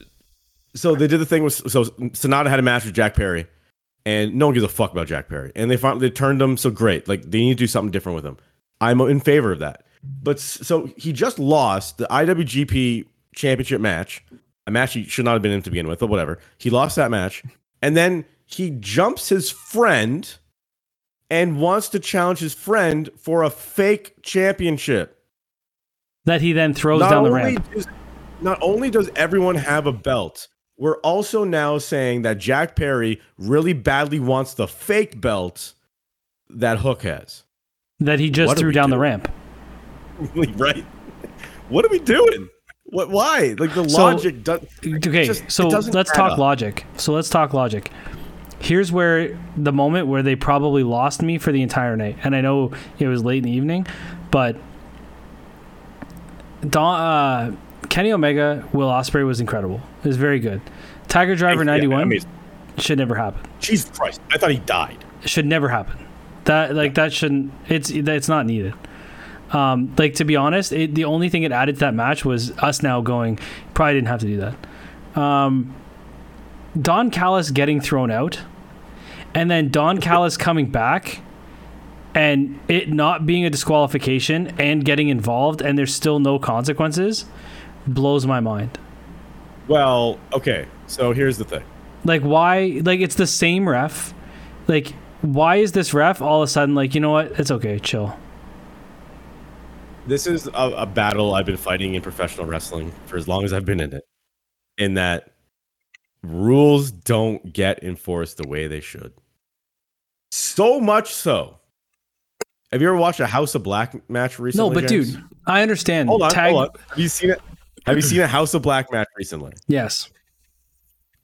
so they did the thing with so Sanada had a match with Jack Perry, and no one gives a fuck about Jack Perry, and they finally they turned him so great. Like they need to do something different with him. I'm in favor of that. But so he just lost the IWGP Championship match, a match he should not have been in to begin with, but whatever. He lost that match, and then he jumps his friend and wants to challenge his friend for a fake championship That he then throws not down the ramp. Does, not only does everyone have a belt, we're also now saying that Jack Perry really badly wants the fake belt that Hook has. That he just What threw down the ramp. <laughs> right? What are we doing? What? Why? Like the So- logic does. Okay, just- so let's talk up. logic. So let's talk logic. Here's where the moment where they probably lost me for the entire night, and I know it was late in the evening, but Don, uh, Kenny Omega, Will Ospreay was incredible. It was very good. Tiger Driver ninety one amazing. should never happen. Jesus Christ! I thought he died. Should never happen. That like that shouldn't. It's it's not needed. Um, like to be honest, it, the only thing it added to that match was us now going. Probably didn't have to do that. Um, Don Callis getting thrown out, and then Don Callis <laughs> coming back and it not being a disqualification and getting involved and there's still no consequences blows my mind. Well, okay. So here's the thing. Like why like it's the same ref. Like why is this ref all of a sudden like, you know what? It's okay, chill. This is a, a battle I've been fighting in professional wrestling for as long as I've been in it. In that rules don't get enforced the way they should. So much so. Have you ever watched a House of Black match recently? No, but dude, I understand. hold on, Tag- hold on. Have you seen it? Have you seen a House of Black match recently? Yes.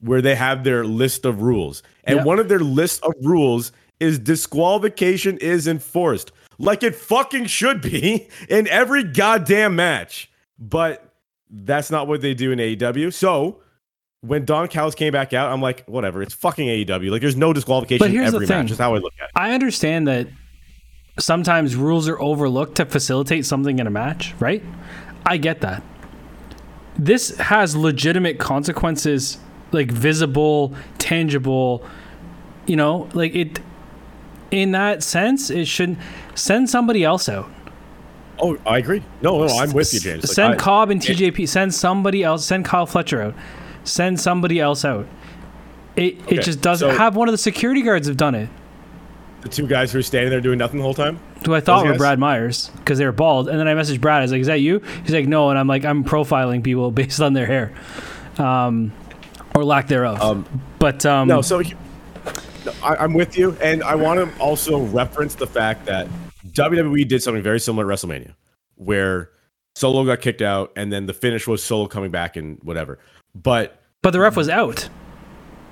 where they have their list of rules. And Yep. one of their list of rules is disqualification is enforced. Like it fucking should be <laughs> in every goddamn match. But that's not what they do in AEW. So when Don Callis came back out, I'm like, whatever, it's fucking AEW. Like there's no disqualification But in here's the every thing. match. That's how I look at it. I understand that sometimes rules are overlooked to facilitate something in a match, right? I get that. This has legitimate consequences, like visible, tangible, you know, like it in that sense, it should send somebody else out. Oh, I agree. No, no, I'm with you, James. Like, send I- Cobb and TJP. Send somebody else. Send Kyle Fletcher out. Send somebody else out. It Okay, it just doesn't so- have one of the security guards have done it. the two guys who are standing there doing nothing the whole time. who I thought Those were guys? Brad Myers because they were bald. And then I messaged Brad. I was like, "Is that you?" He's like, "No." And I'm like, "I'm profiling people <laughs> based on their hair, um, or lack thereof." Um, but um, No, so he- I, I'm with you, and I want to also reference the fact that WWE did something very similar at WrestleMania, where Solo got kicked out, and then the finish was Solo coming back and whatever. But but the ref was out.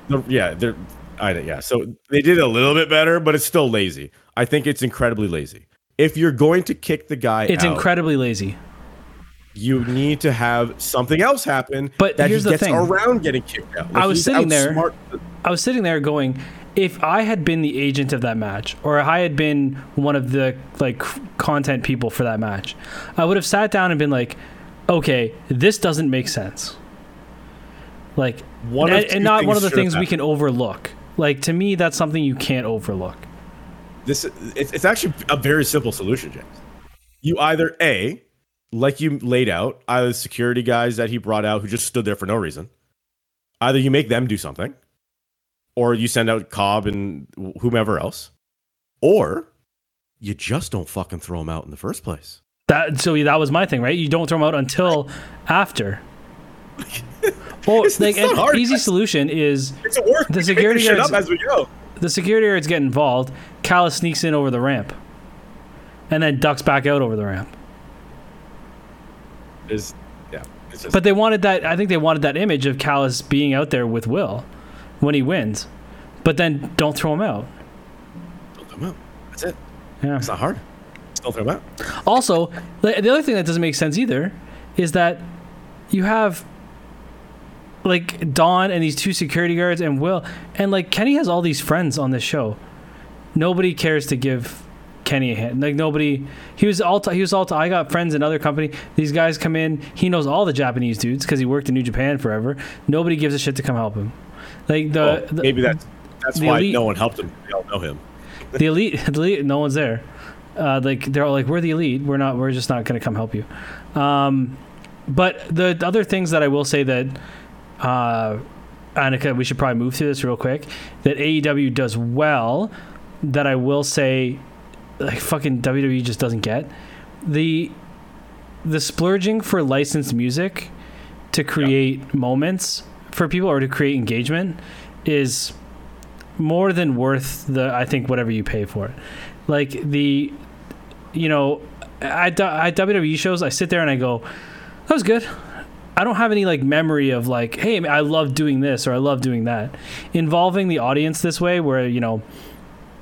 the, yeah, they're I yeah. So they did a little bit better, but it's still lazy. I think it's incredibly lazy. If you're going to kick the guy It's out, incredibly lazy. you need to have something else happen. But that here's he the gets thing. around getting kicked out. I was sitting there- I was sitting there going, if I had been the agent of that match, or I had been one of the like content people for that match, I would have sat down and been like, okay, this doesn't make sense. Like, One and, and not one of the things we can overlook. Like to me, that's something you can't overlook. this it's, it's actually a very simple solution james you either a like you laid out either the security guys that he brought out who just stood there for no reason either you make them do something or you send out cobb and whomever else or you just don't fucking throw them out in the first place That so that was my thing, right? You don't throw them out until after. <laughs> Or It's- like it's an hard, easy solution is it's a work The security shit guards- up as we go the security guards get involved. Callis sneaks in over the ramp, and then ducks back out over the ramp. is yeah just But they wanted that. I think they wanted that image of Callis being out there with Will when he wins. But then don't throw him out. don't throw 'em out that's it Yeah. it's not hard just don't throw him out Also, the, the other thing that doesn't make sense either is that you have like Don and these two security guards and Will, and like Kenny has all these friends on this show. Nobody cares to give Kenny a hand. Like nobody. He was all. he was all. I got friends in other company. These guys come in. He knows all the Japanese dudes because he worked in New Japan forever. Nobody gives a shit to come help him. Like the, Well, maybe that's that's why elite- no one helped him they all know him <laughs> the elite, the elite no one's there. Uh, like they're all like, we're the elite. We're not. We're just not going to come help you. Um, but the, the other things that I will say that, uh, Annika, we should probably move through this real quick. That AEW does well. That I will say, like fucking WWE just doesn't get the the splurging for licensed music to create moments for people or to create engagement is more than worth the I think whatever you pay for it. Like the you know at, at WWE shows I sit there and I go that was good. I don't have any like memory of like hey I love doing this or I love doing that. Involving the audience this way where you know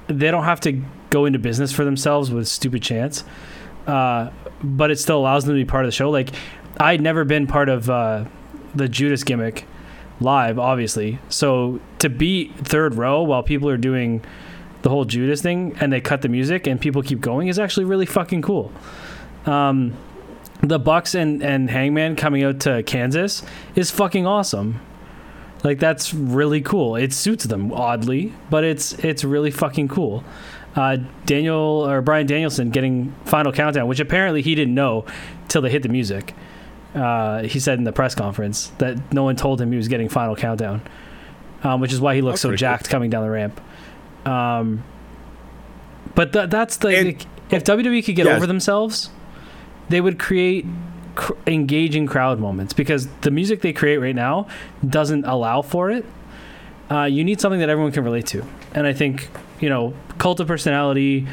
they don't have to go into business for themselves with stupid chance. Uh, but it still allows them to be part of the show. Like I'd never been part of uh, the Judas gimmick live, obviously. So to be third row while people are doing the whole Judas thing and they cut the music and people keep going is actually really fucking cool. Um, the Bucks and, and Hangman coming out to Kansas is fucking awesome. Like that's really cool. It suits them oddly, but it's it's really fucking cool. uh, Daniel or Bryan Danielson getting Final Countdown, which apparently he didn't know till they hit the music. Uh, he said in the press conference that no one told him he was getting Final Countdown, um, which is why he looks so jacked coming down the ramp. Um, but th- that's the And- if WWE could get Yes. over themselves, they would create cr- engaging crowd moments because the music they create right now doesn't allow for it. Uh, you need something that everyone can relate to, and I think you know, Cult of Personality,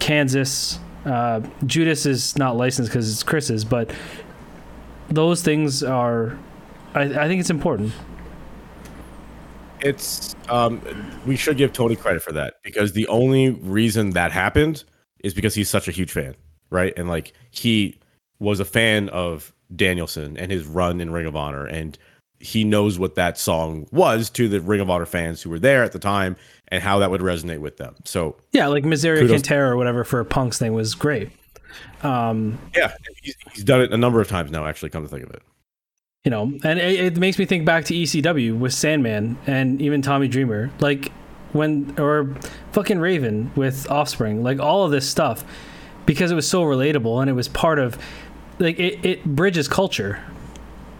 Kansas, uh, Judas is not licensed because it's Chris's, but those things are. I, I think it's important. it's um we should give Tony credit for that because the only reason that happened is because he's such a huge fan, right? And like he was a fan of Danielson and his run in Ring of Honor and he knows what that song was to the Ring of Honor fans who were there at the time and how that would resonate with them. So Yeah, like Miseria. Cantera or whatever for Punk's thing was great. Um, yeah, he's, he's done it a number of times now. Actually, come to think of it, you know, and it, it makes me think back to ECW with Sandman and even Tommy Dreamer, like when or fucking Raven with Offspring, like all of this stuff, because it was so relatable and it was part of, like it, it bridges culture.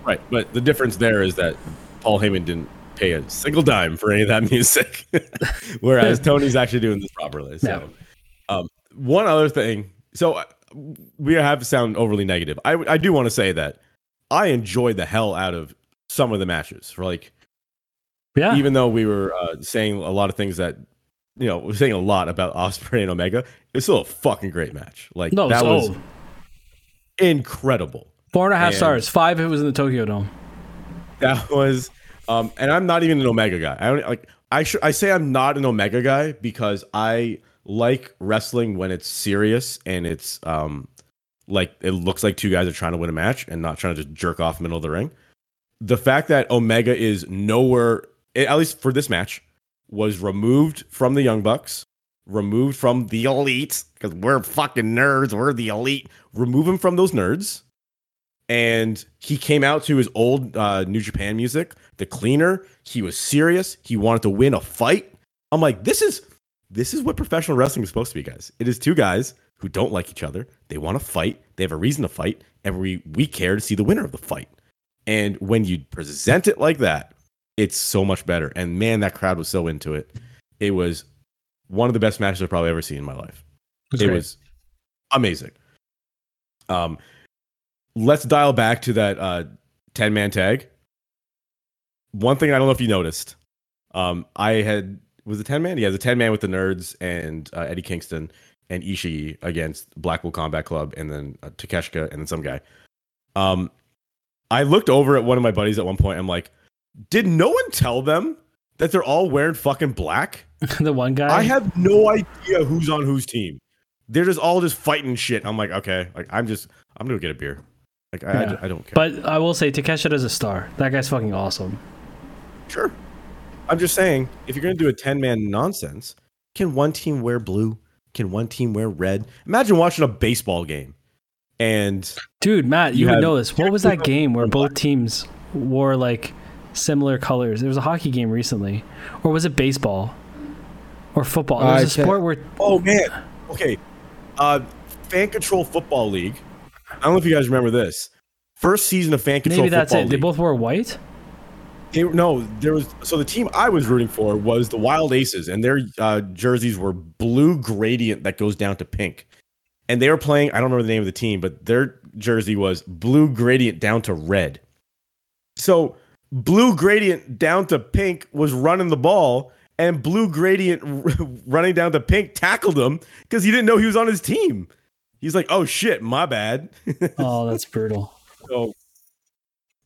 right? But the difference there is that Paul Heyman didn't pay a single dime for any of that <laughs> music, whereas <laughs> Tony's actually doing this properly. So, um, one other thing, so we have to sound overly negative. I I do want to say that I enjoyed the hell out of some of the matches. For like, Yeah, even though we were uh, saying a lot of things that you know, we're saying a lot about Ospreay and Omega, it's still a fucking great match. Like no, that was incredible. four and a half and- stars, five it was in the Tokyo Dome. That was, um, and I'm not even an Omega guy. I don't like. I should. I say I'm not an Omega guy because I like wrestling when it's serious and it's um, like it looks like two guys are trying to win a match and not trying to just jerk off middle of the ring. The fact that Omega is nowhere, at least for this match, was removed from the Young Bucks, removed from the Elite because we're fucking nerds. We're the Elite. Remove him from those nerds and he came out to his old uh, New Japan music, the cleaner. He was serious. He wanted to win a fight. I'm like, this is this is what professional wrestling is supposed to be, guys. It is two guys who don't like each other. They want to fight. They have a reason to fight, and we we care to see the winner of the fight. And when you present it like that, it's so much better. And man, that crowd was so into it. It was one of the best matches I've probably ever seen in my life It was it great. was amazing. Um, let's dial back to that uh, 10 man tag. One thing I don't know if you noticed, um, I had was a 10 man, yeah, the 10 man with the nerds and uh, Eddie Kingston and Ishii against Blackpool Combat Club and then uh, Takeshita and then some guy. Um, I looked over at one of my buddies at one point. I'm like, did no one tell them that they're all wearing fucking black? <laughs> the one guy. I have no idea who's on whose team. They're just all just fighting shit. I'm like, okay, like I'm just, I'm gonna get a beer. Like I, I Yeah. ju- I, don't care. but I will say Takeshita is a star. That guy's fucking awesome. sure, I'm just saying, if you're gonna do a 10 man nonsense, can one team wear blue? Can one team wear red? Imagine watching a baseball game, and Dude, Matt, you, You would had- know this. What was that game where both <laughs> teams wore like similar colors? There was a hockey game recently, or was it baseball or football? There Uh, was a I can't- sport where oh man, okay, uh, Fan Control Football League. I don't know if you guys remember this. First season of Fan Control Football. maybe that's Football it. They both wore white. They, no, there was so the team I was rooting for was the Wild Aces, and their uh, jerseys were blue gradient that goes down to pink. And they were playing. I don't remember the name of the team, but their jersey was blue gradient down to red. So blue gradient down to pink was running the ball, and blue gradient <laughs> running down to pink tackled him because he didn't know he was on his team. He's like, "Oh shit, my bad." <laughs> Oh, that's brutal. so,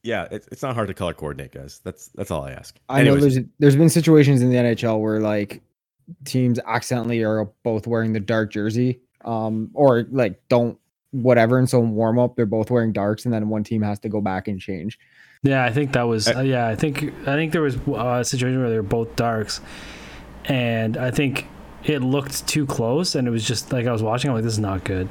yeah, it's, it's not hard to color coordinate, guys. That's that's all I ask. I know there's there's been situations in the NHL where like teams accidentally are both wearing the dark jersey, um, or like don't whatever, and so in warm up they're both wearing darks, and then one team has to go back and change. Yeah, I think that was. Uh, Uh, yeah, I think I think there was uh, a situation where they were both darks, and I think it looked too close, and it was just like I was watching. I'm like, this is not good.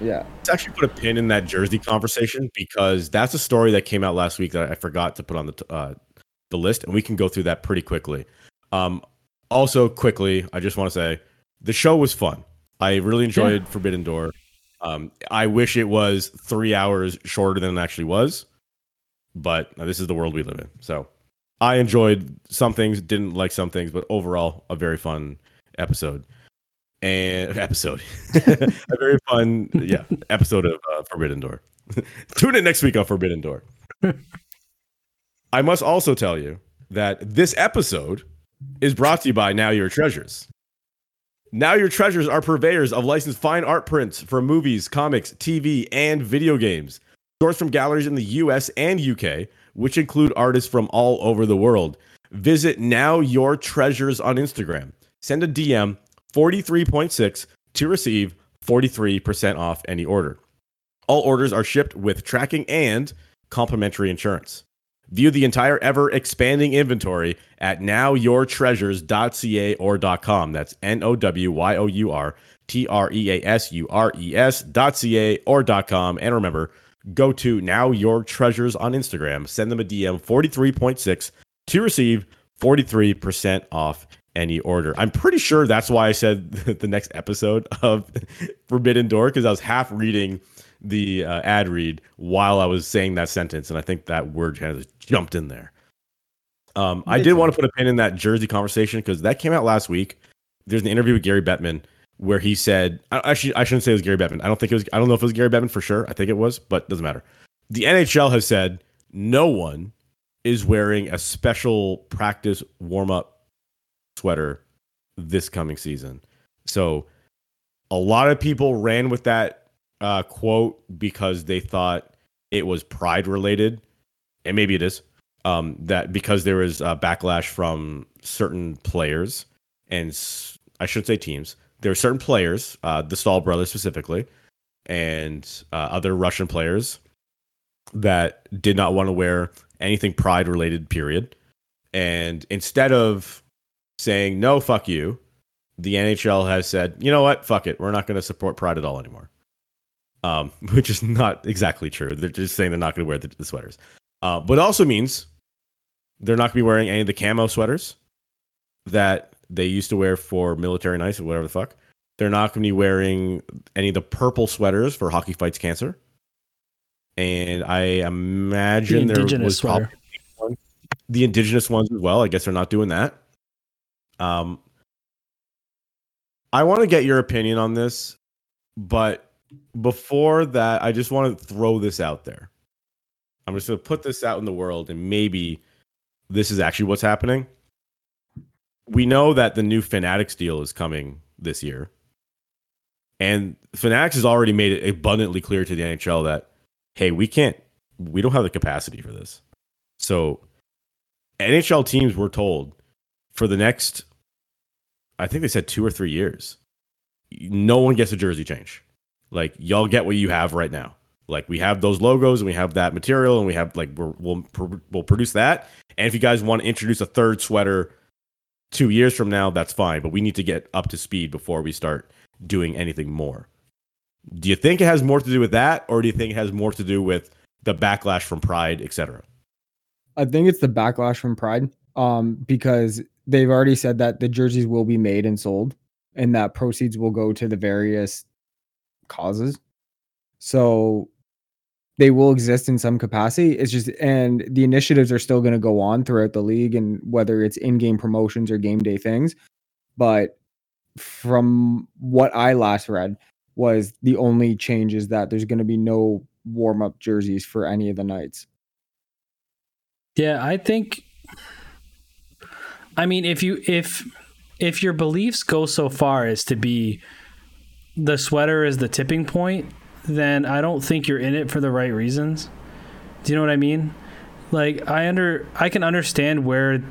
Yeah, let's actually put a pin in that jersey conversation because that's a story that came out last week that I forgot to put on the t- uh, the list, and we can go through that pretty quickly. Um, also, quickly, I just want to say the show was fun. I really enjoyed Forbidden Door. Um, I wish it was three hours shorter than it actually was, but this is the world we live in. So I enjoyed some things, didn't like some things, but overall, a very fun episode. And <laughs> episode, <laughs> a very fun, yeah, episode of uh, Forbidden Door. <laughs> Tune in next week on Forbidden Door. I must also tell you that this episode is brought to you by Now Your Treasures. Now Your Treasures are purveyors of licensed fine art prints for movies, comics, TV, and video games. Sourced from galleries in the US and UK, which include artists from all over the world. Visit Now Your Treasures on Instagram. Send a DM 43.6 to receive 43% off any order. All orders are shipped with tracking and complimentary insurance. View the entire ever expanding inventory at nowyourtreasures.ca or .com. That's N O W Y O U R T R E A S U R E S dot .ca or .com. And remember, go to Now Your Treasures on Instagram. Send them a DM 43.6 to receive 43% off any order. I'm pretty sure that's why I said <laughs> the next episode of <laughs> Forbidden Door because I was half reading the uh, ad read while I was saying that sentence, and I think that word kind of jumped in there. Um, I did want to put a pin in that Jersey conversation because that came out last week. There's an interview with Gary Bettman where he said, actually, I shouldn't say it was Gary Bettman. I don't think it was. I don't know if it was Gary Bettman for sure. I think it was, but doesn't matter. The NHL has said no one is wearing a special practice warm up sweater this coming season. So a lot of people ran with that uh, quote because they thought it was pride related, and maybe it is. Um, that because there was a backlash from certain players, and s- I shouldn't say teams. There are certain players, uh, the Staal brothers specifically, and uh, other Russian players that did not want to wear anything pride related. Period. And instead of saying no, fuck you, the NHL has said, you know what, fuck it, we're not going to support pride at all anymore um, <laughs> which is not exactly true. They're just saying they're not going to wear the, the sweaters. Uh, but also means they're not going to be wearing any of the camo sweaters that they used to wear for military nights or whatever the fuck. They're not going to be wearing any of the purple sweaters for Hockey Fights Cancer. And I imagine The there was sweater. probably the indigenous ones as well. I guess they're not doing that. Um, I want to get your opinion on this, but before that, I just want to throw this out there. I'm just going to put this out in the world, and maybe this is actually what's happening. We know that the new Fanatics deal is coming this year, and Fanatics has already made it abundantly clear to the NHL that, hey, we can't, we don't have the capacity for this. So, NHL teams were told for the next, I think they said two or three years, no one gets a jersey change. Like y'all get what you have right now. Like we have those logos and we have that material and we have like we're, we'll pr- we'll produce that. And if you guys want to introduce a third sweater two years from now, that's fine. But we need to get up to speed before we start doing anything more. Do you think it has more to do with that, or do you think it has more to do with the backlash from Pride, etc.? I think it's the backlash from Pride, um, because they've already said that the jerseys will be made and sold, and that proceeds will go to the various causes. So they will exist in some capacity. It's just, and the initiatives are still going to go on throughout the league, and whether it's in-game promotions or game day things. But from what I last read, was the only change is that there's going to be no warm-up jerseys for any of the nights. Yeah, I think. I mean, if you if if your beliefs go so far as to be the sweater is the tipping point, then I don't think you're in it for the right reasons. Do you know what I mean? Like I under I can understand where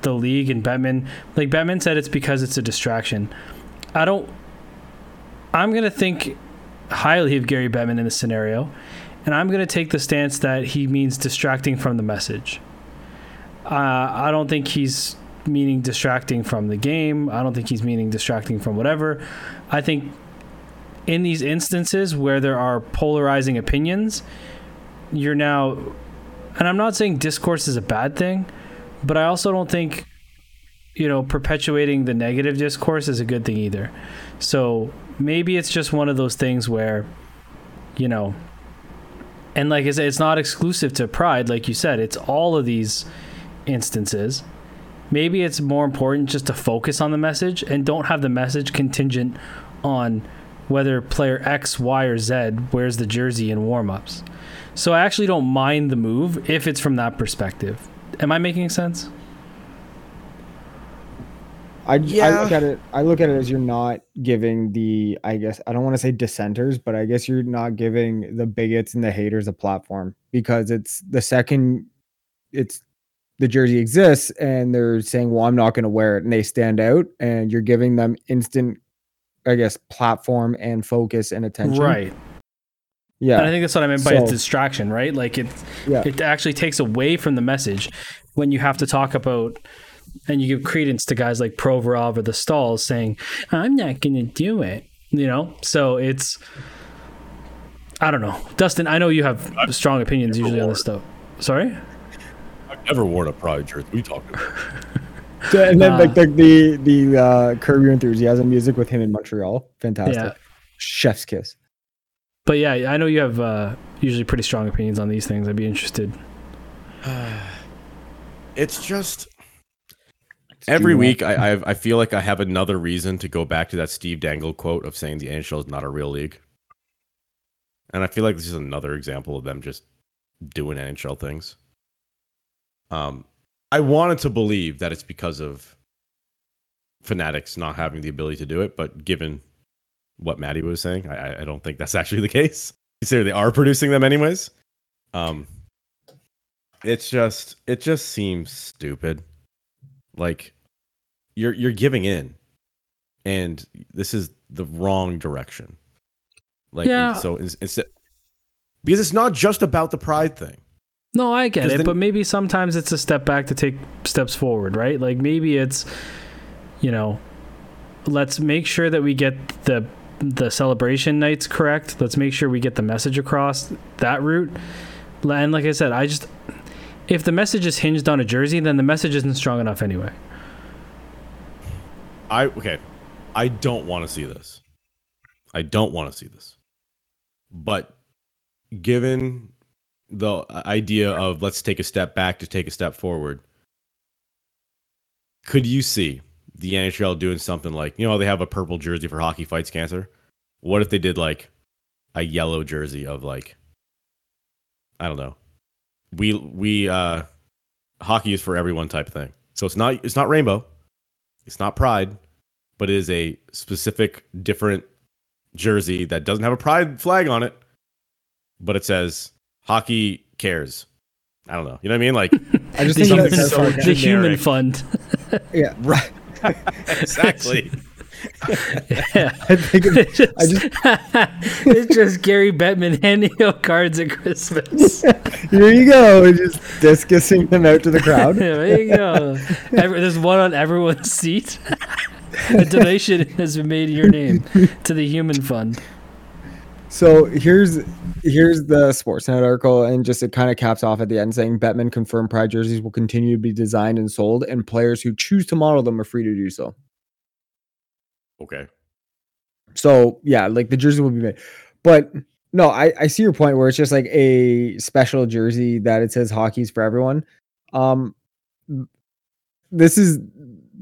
the league and Bettman like Bettman said it's because it's a distraction. I don't I'm gonna think highly of Gary Bettman in this scenario, and I'm gonna take the stance that he means distracting from the message. Uh, I don't think he's meaning distracting from the game. I don't think he's meaning distracting from whatever. I think in these instances where there are polarizing opinions, you're now, and I'm not saying discourse is a bad thing, but I also don't think you know, perpetuating the negative discourse is a good thing either. So maybe it's just one of those things where, you know, and like I said, it's not exclusive to Pride, like you said, it's all of these instances. Maybe it's more important just to focus on the message and don't have the message contingent on whether player X, Y, or Z wears the jersey in warmups. So I actually don't mind the move if it's from that perspective. Am I making sense? I, yeah. I look at it. I look at it as you're not giving the. I guess I don't want to say dissenters, but I guess you're not giving the bigots and the haters a platform because it's the second it's the jersey exists and they're saying, "Well, I'm not going to wear it," and they stand out, and you're giving them instant, I guess, platform and focus and attention. Right. Yeah. And I think that's what I meant by a So- distraction, right? Like it yeah. it actually takes away from the message when you have to talk about and you give credence to guys like Provorov or the Staals saying, I'm not gonna do it. You know? So it's I don't know. Dustin, I know you have strong opinions usually on this stuff. Sorry? I've never worn a Pride shirt. We are you talking about? So- <laughs> and then Uh, like the the the uh, Curb Your Enthusiasm music with him in Montreal, fantastic. Yeah. Chef's kiss. But yeah, I know you have uh, usually pretty strong opinions on these things. I'd be interested. <sighs> It's just every week I <laughs> I've, I feel like I have another reason to go back to that Steve Dangle quote of saying the NHL is not a real league, and I feel like this is another example of them just doing NHL things. Um, I wanted to believe that it's because of fanatics not having the ability to do it, but given what Maddie was saying, I, I- don't think that's <laughs> actually the case. Consider they are producing them anyways. Um, it's just it just seems stupid. Like you're you're giving in, and this is the wrong direction. Like Yeah. so it's because it's not just about the pride thing. No, I get it, then- but maybe sometimes it's a step back to take steps forward, right? Like maybe it's, you know, let's make sure that we get the the celebration nights correct. Let's make sure we get the message across that route. And like I said, I just if the message is hinged on a jersey, then the message isn't strong enough anyway. I okay. I don't want to see this. I don't want to see this. But given the idea of let's take a step back to take a step forward, could you see the NHL doing something like, you know, they have a purple jersey for hockey fights cancer? What if they did like a yellow jersey of like I don't know. We we uh hockey is for everyone type thing. So it's not it's not rainbow. It's not pride, but it is a specific different jersey that doesn't have a pride flag on it, but it says hockey cares. I don't know. You know what I mean? Like <laughs> I just The think human, that's so the human <laughs> fund. yeah, right. <laughs> exactly. yeah. I think It's just, I just it's just Gary Bettman handing out cards at Christmas. here you go, just discussing them out to the crowd. Yeah, there you go. Every, there's one on everyone's seat. A donation has been made in your name to the Human Fund. So here's here's the Sportsnet article, and just it kind of caps off at the end saying Bettman confirmed Pride jerseys will continue to be designed and sold, and players who choose to model them are free to do so. Okay. So yeah, like the jersey will be made, but no, I I see your point where it's just like a special jersey that it says hockey's for everyone. Um, this is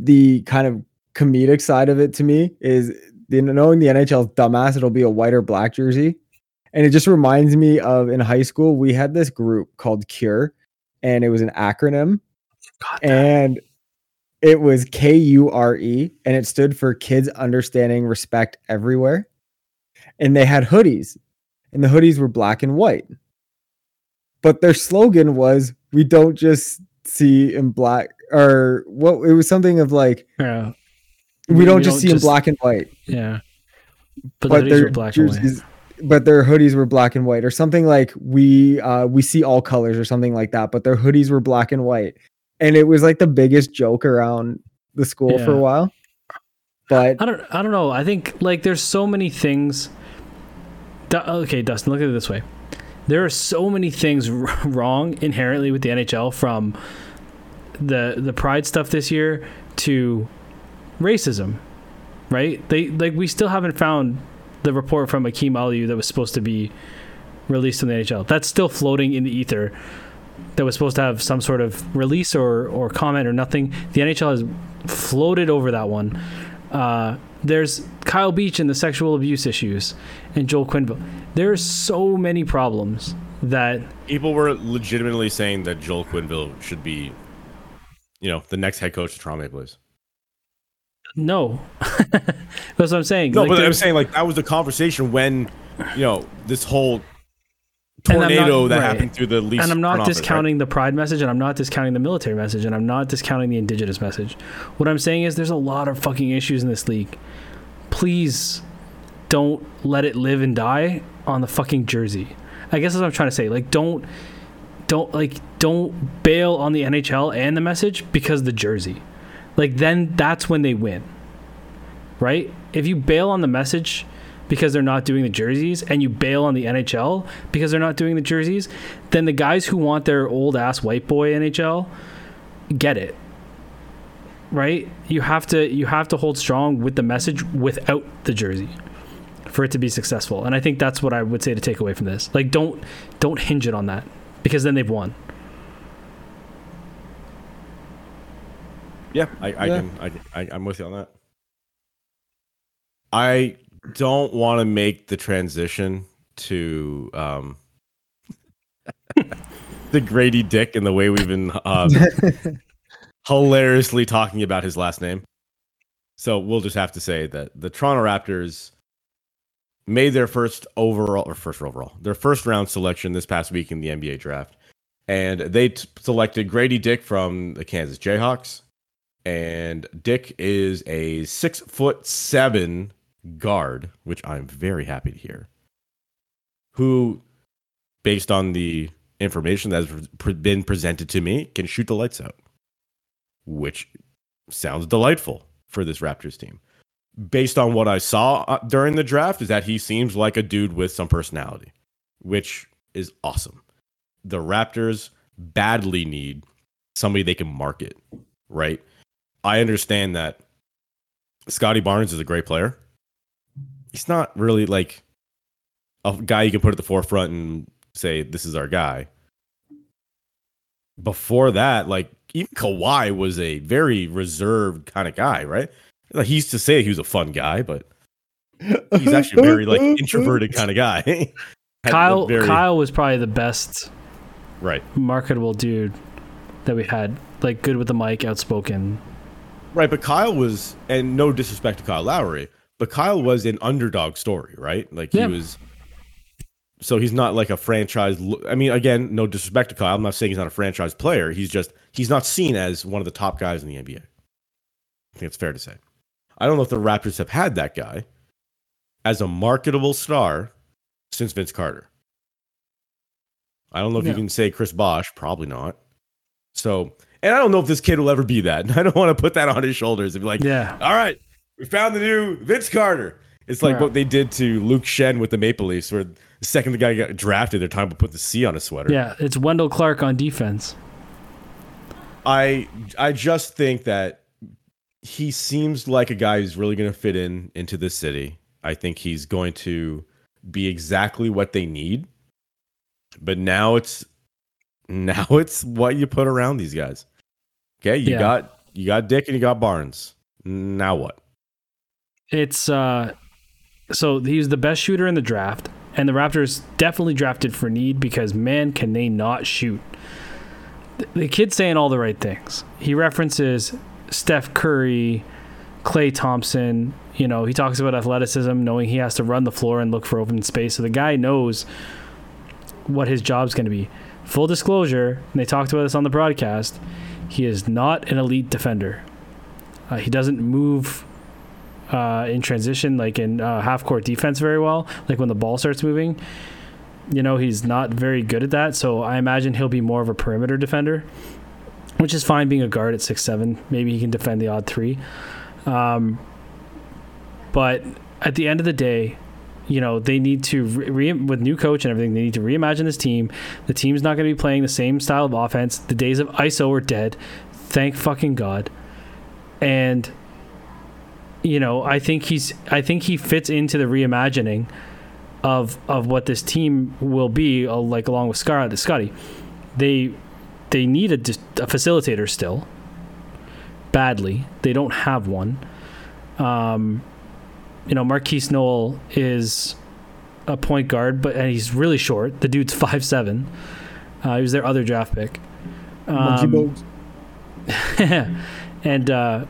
the kind of comedic side of it to me is the knowing the NHL's dumbass, it'll be a white or black jersey. And it just reminds me of in high school, we had this group called Cure, and it was an acronym, and it was K U R E, and it stood for Kids Understanding Respect Everywhere. And they had hoodies, and the hoodies were black and white. But their slogan was, We don't just see in black, or what it was something of like, Yeah, We, don't just see in black and white Yeah, but, but their were black and white. jerseys, but their hoodies were black and white, or something like we uh, we see all colors, or something like that. But their hoodies were black and white, and it was like the biggest joke around the school for a while. But I don't. I don't know. I think like there's so many things. Du- okay, Dustin, look at it this way. There are so many things r- <laughs> wrong inherently with the NHL from the the pride stuff this year to racism, right? They like we still haven't found the report from Akim Aliu that was supposed to be released in the NHL. That's still floating in the ether. That was supposed to have some sort of release or or comment or nothing. The NHL has floated over that one. Uh, there's Kyle Beach and the sexual abuse issues, and Joel Quenneville. There's so many problems that People were legitimately saying that Joel Quenneville should be, you know, the next head coach of Toronto Maple Leafs. No, <laughs> that's what I'm saying. No, Like, but I'm saying like that was the conversation when, you know, this whole I'm not- tornado that right. happened through the Leafs. and I'm not office, right? discounting the pride message, and I'm not discounting the military message, and I'm not discounting the indigenous message. What I'm saying is there's a lot of fucking issues in this league. Please don't let it live and die on the fucking jersey. I guess that's what I'm trying to say. Like don't don't like don't bail on the NHL and the message because the jersey. Like then that's when they win. Right? If you bail on the message because they're not doing the jerseys and you bail on the NHL because they're not doing the jerseys, then the guys who want their old ass white boy NHL get it. Right? You have to you have to hold strong with the message without the jersey for it to be successful. And I think that's what I would say to take away from this. Like don't don't hinge it on that because then they've won. Yeah, I, I Yeah. can. I, I, I'm with you on that. I don't want to make the transition to um, <laughs> the Gradey Dick and the way we've been uh, <laughs> hilariously talking about his last name. So we'll just have to say that the Toronto Raptors made their first overall or first overall their first round selection this past week in the NBA draft, and they t- selected Gradey Dick from the Kansas Jayhawks and Dick is a six foot seven guard, which I'm very happy to hear. Who, based on the information that has been presented to me, can shoot the lights out, which sounds delightful for this Raptors team. Based on what I saw uh, during the draft, is that he seems like a dude with some personality, which is awesome. The Raptors badly need somebody they can market, right? I understand that Scottie Barnes is a great player. He's not really like a guy you can put at the forefront and say, this is our guy. Before that, like even Kawhi was a very reserved kind of guy, right? Like he used to say he was a fun guy, but he's actually a very like <laughs> introverted kind of guy. <laughs> Kyle very- Kyle was probably the best right. marketable dude that we had. Like good with the mic, outspoken. Right, but Kyle was, and no disrespect to Kyle Lowry, but Kyle was an underdog story, right? Like Yeah. he was. So he's not like a franchise. I mean, again, no disrespect to Kyle. I'm not saying he's not a franchise player. He's just he's not seen as one of the top guys in the NBA. I think it's fair to say. I don't know if the Raptors have had that guy as a marketable star since Vince Carter. I don't know if you can say Chris Bosh. Probably not. So, and I don't know if this kid will ever be that. <laughs> I don't want to put that on his shoulders and be like, Yeah. all right, we found the new Vince Carter. It's like Yeah. what they did to Luke Schenn with the Maple Leafs, where the second the guy got drafted, they're about putting the C on a sweater. Yeah, it's Wendel Clark on defense. I I just think that he seems like a guy who's really going to fit in into this city. I think he's going to be exactly what they need. But now it's now <laughs> it's what you put around these guys. Okay, you Yeah. got you got Dick and you got Barnes. Now what? It's uh so he's the best shooter in the draft, and the Raptors definitely drafted for need because man, can they not shoot. The- The kid's saying all the right things. He references Steph Curry, Klay Thompson. You know, he talks about athleticism, knowing he has to run the floor and look for open space. So the guy knows what his job's going to be. Full disclosure, and they talked about this on the broadcast. He is not an elite defender. Uh, he doesn't move uh, in transition, like in uh, half court defense, very well. Like when the ball starts moving, you know, he's not very good at that. So I imagine he'll be more of a perimeter defender, which is fine being a guard at six seven. Maybe he can defend the odd three. Um, but at the end of the day, you know, they need to re- with new coach and everything. They need to reimagine this team. The team's not going to be playing the same style of offense. The days of ISO are dead. Thank fucking God. And you know, I think he's I think he fits into the reimagining of of what this team will be uh, like along with Scar Scottie. They they need a, a facilitator still badly. They don't have one. Um, you know, Markquis Nowell is a point guard, but and he's really short. The dude's five seven. Uh, he was their other draft pick. Um, <laughs> and uh,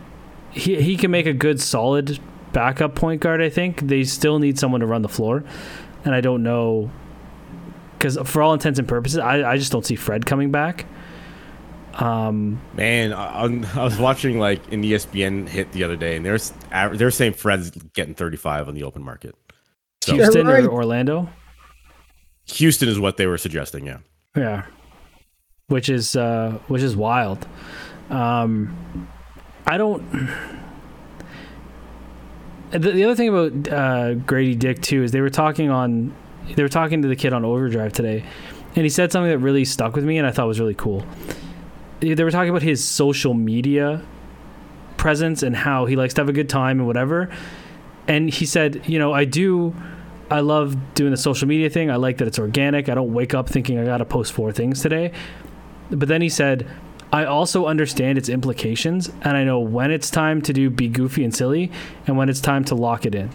he he can make a good solid backup point guard. I think they still need someone to run the floor, and I don't know because for all intents and purposes, I, I just don't see Fred coming back. Um, Man, I, I'm- was watching like an ESPN hit the other day, and there's they're saying Fred's getting 35 on the open market. So Houston right. or Orlando, Houston is what they were suggesting. Yeah, yeah, which is uh, which is wild. Um, I don't. The, the other thing about uh, Gradey Dick too is they were talking on, they were talking to the kid on Overdrive today, and he said something that really stuck with me and I thought was really cool. They were talking about his social media presence and how he likes to have a good time and whatever. And he said, you know, I do, I love doing the social media thing. I like that it's organic. I don't wake up thinking I got to post four things today. But then he said, I also understand its implications, and I know when it's time to do be goofy and silly, and when it's time to lock it in.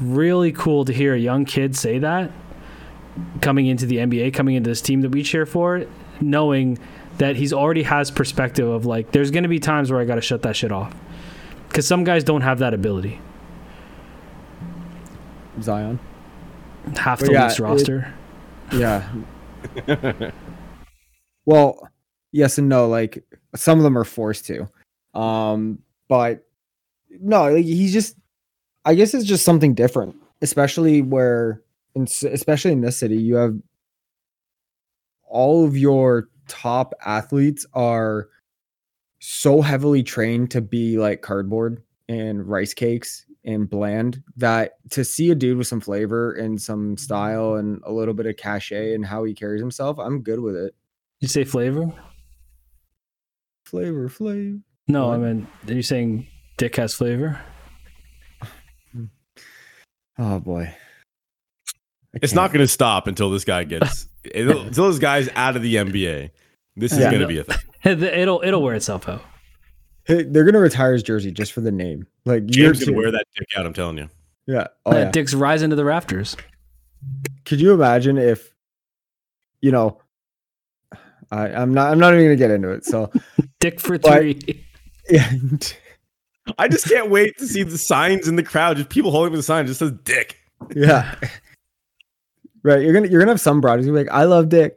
Really cool to hear a young kid say that coming into the NBA, coming into this team that we cheer for, knowing that he's already has perspective of like, there's going to be times where I got to shut that shit off. Because some guys don't have that ability. Zion. Half But the yeah, Leafs it- roster. Yeah. <laughs> well, yes and no. Like some of them are forced to, um, but no, like, he's just. I guess it's just something different, especially where, in, especially in this city, you have all of your top athletes are so heavily trained to be like cardboard and rice cakes and bland that to see a dude with some flavor and some style and a little bit of cachet and how he carries himself, I'm good with it. you say flavor? Flavor, flavor. No, I mean, are you saying Dick has flavor? <sighs> Oh boy. I it's can't. not going to stop until this guy gets until this guy's out of the NBA. This is Yeah. going to be a thing. <laughs> It'll it'll wear itself out. Hey, They're gonna retire his jersey just for the name. Like year James gonna wear that dick out. I'm telling you. Yeah. Oh, yeah. Dick's rising to the rafters. Could you imagine if, you know, I, I'm not. I'm not even gonna get into it. So <laughs> Dick for But- three. yeah. <laughs> I just can't wait to see the signs in the crowd. Just people holding up the sign just says "dick." yeah. Right. You're gonna you're gonna have some brothers You're like, I love Dick,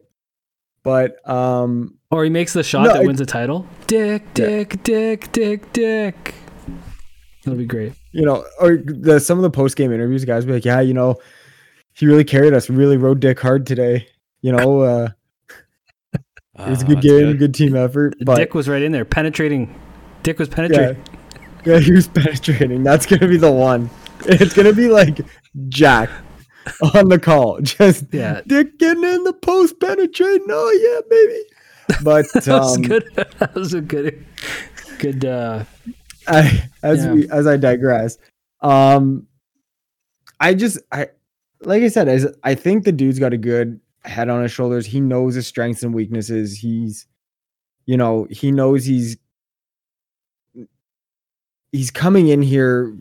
but um, Or he makes the shot No, that it- wins the title. Dick, Yeah. Dick, Dick, Dick, Dick. That'll be great. you know, or the some of the post game interviews, guys be like, yeah, you know, he really carried us. Really rode Dick hard today. You know, uh, <laughs> it was a good that's game, good. team effort. But Dick was right in there, penetrating. Dick was penetrating. yeah, he was <laughs> penetrating. That's gonna be the one. It's gonna be like Jack <laughs> on the call, just Yeah. Dick getting in the post penetrating. Oh yeah, baby. But <laughs> That was um, good. <laughs> that was a good, good. uh I, as Yeah. we as I digress, um, I just I like I said, as I think the dude's got a good head on his shoulders. He knows his strengths and weaknesses. He's, you know, he knows he's he's coming in here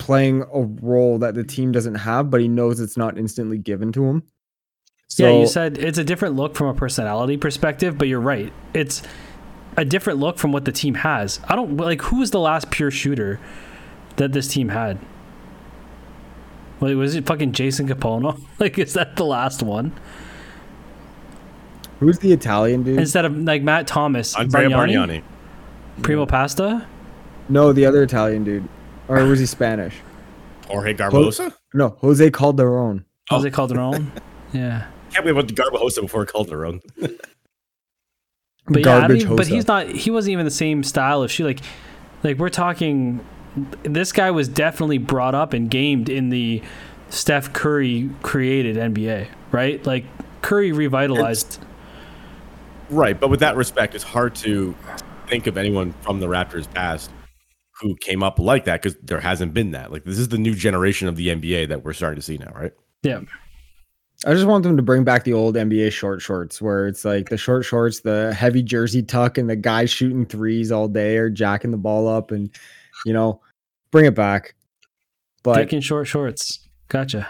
playing a role that the team doesn't have, but he knows it's not instantly given to him. So, yeah, you said it's a different look from a personality perspective, but you're right. It's a different look from what the team has. I don't like who was the last pure shooter that this team had. Wait, was it fucking Jason Kapono? <laughs> Like, is that the last one? who's the Italian dude? Instead of like Matt Thomas, Andrea Bargnani, Bargnani. Primo Pasta. no, the other Italian dude, or was he Spanish? Jorge Garbosa. No, Jose Calderon. Oh. Jose Calderon. yeah. Can't believe about Garbosa before Calderon. But yeah, I don't even, but he's not. He wasn't even the same style of shoe. Like, like we're talking. This guy was definitely brought up and gamed in the Steph Curry created NBA, right? Like Curry revitalized. Right, but with that respect, it's hard to think of anyone from the Raptors past who came up like that because there hasn't been that. Like this is the new generation of the NBA that we're starting to see now, right? Yeah. I just want them to bring back the old NBA short shorts where it's like the short shorts, the heavy jersey tuck, and the guy shooting threes all day or jacking the ball up, and you know, bring it back. But Dick in short shorts. Gotcha.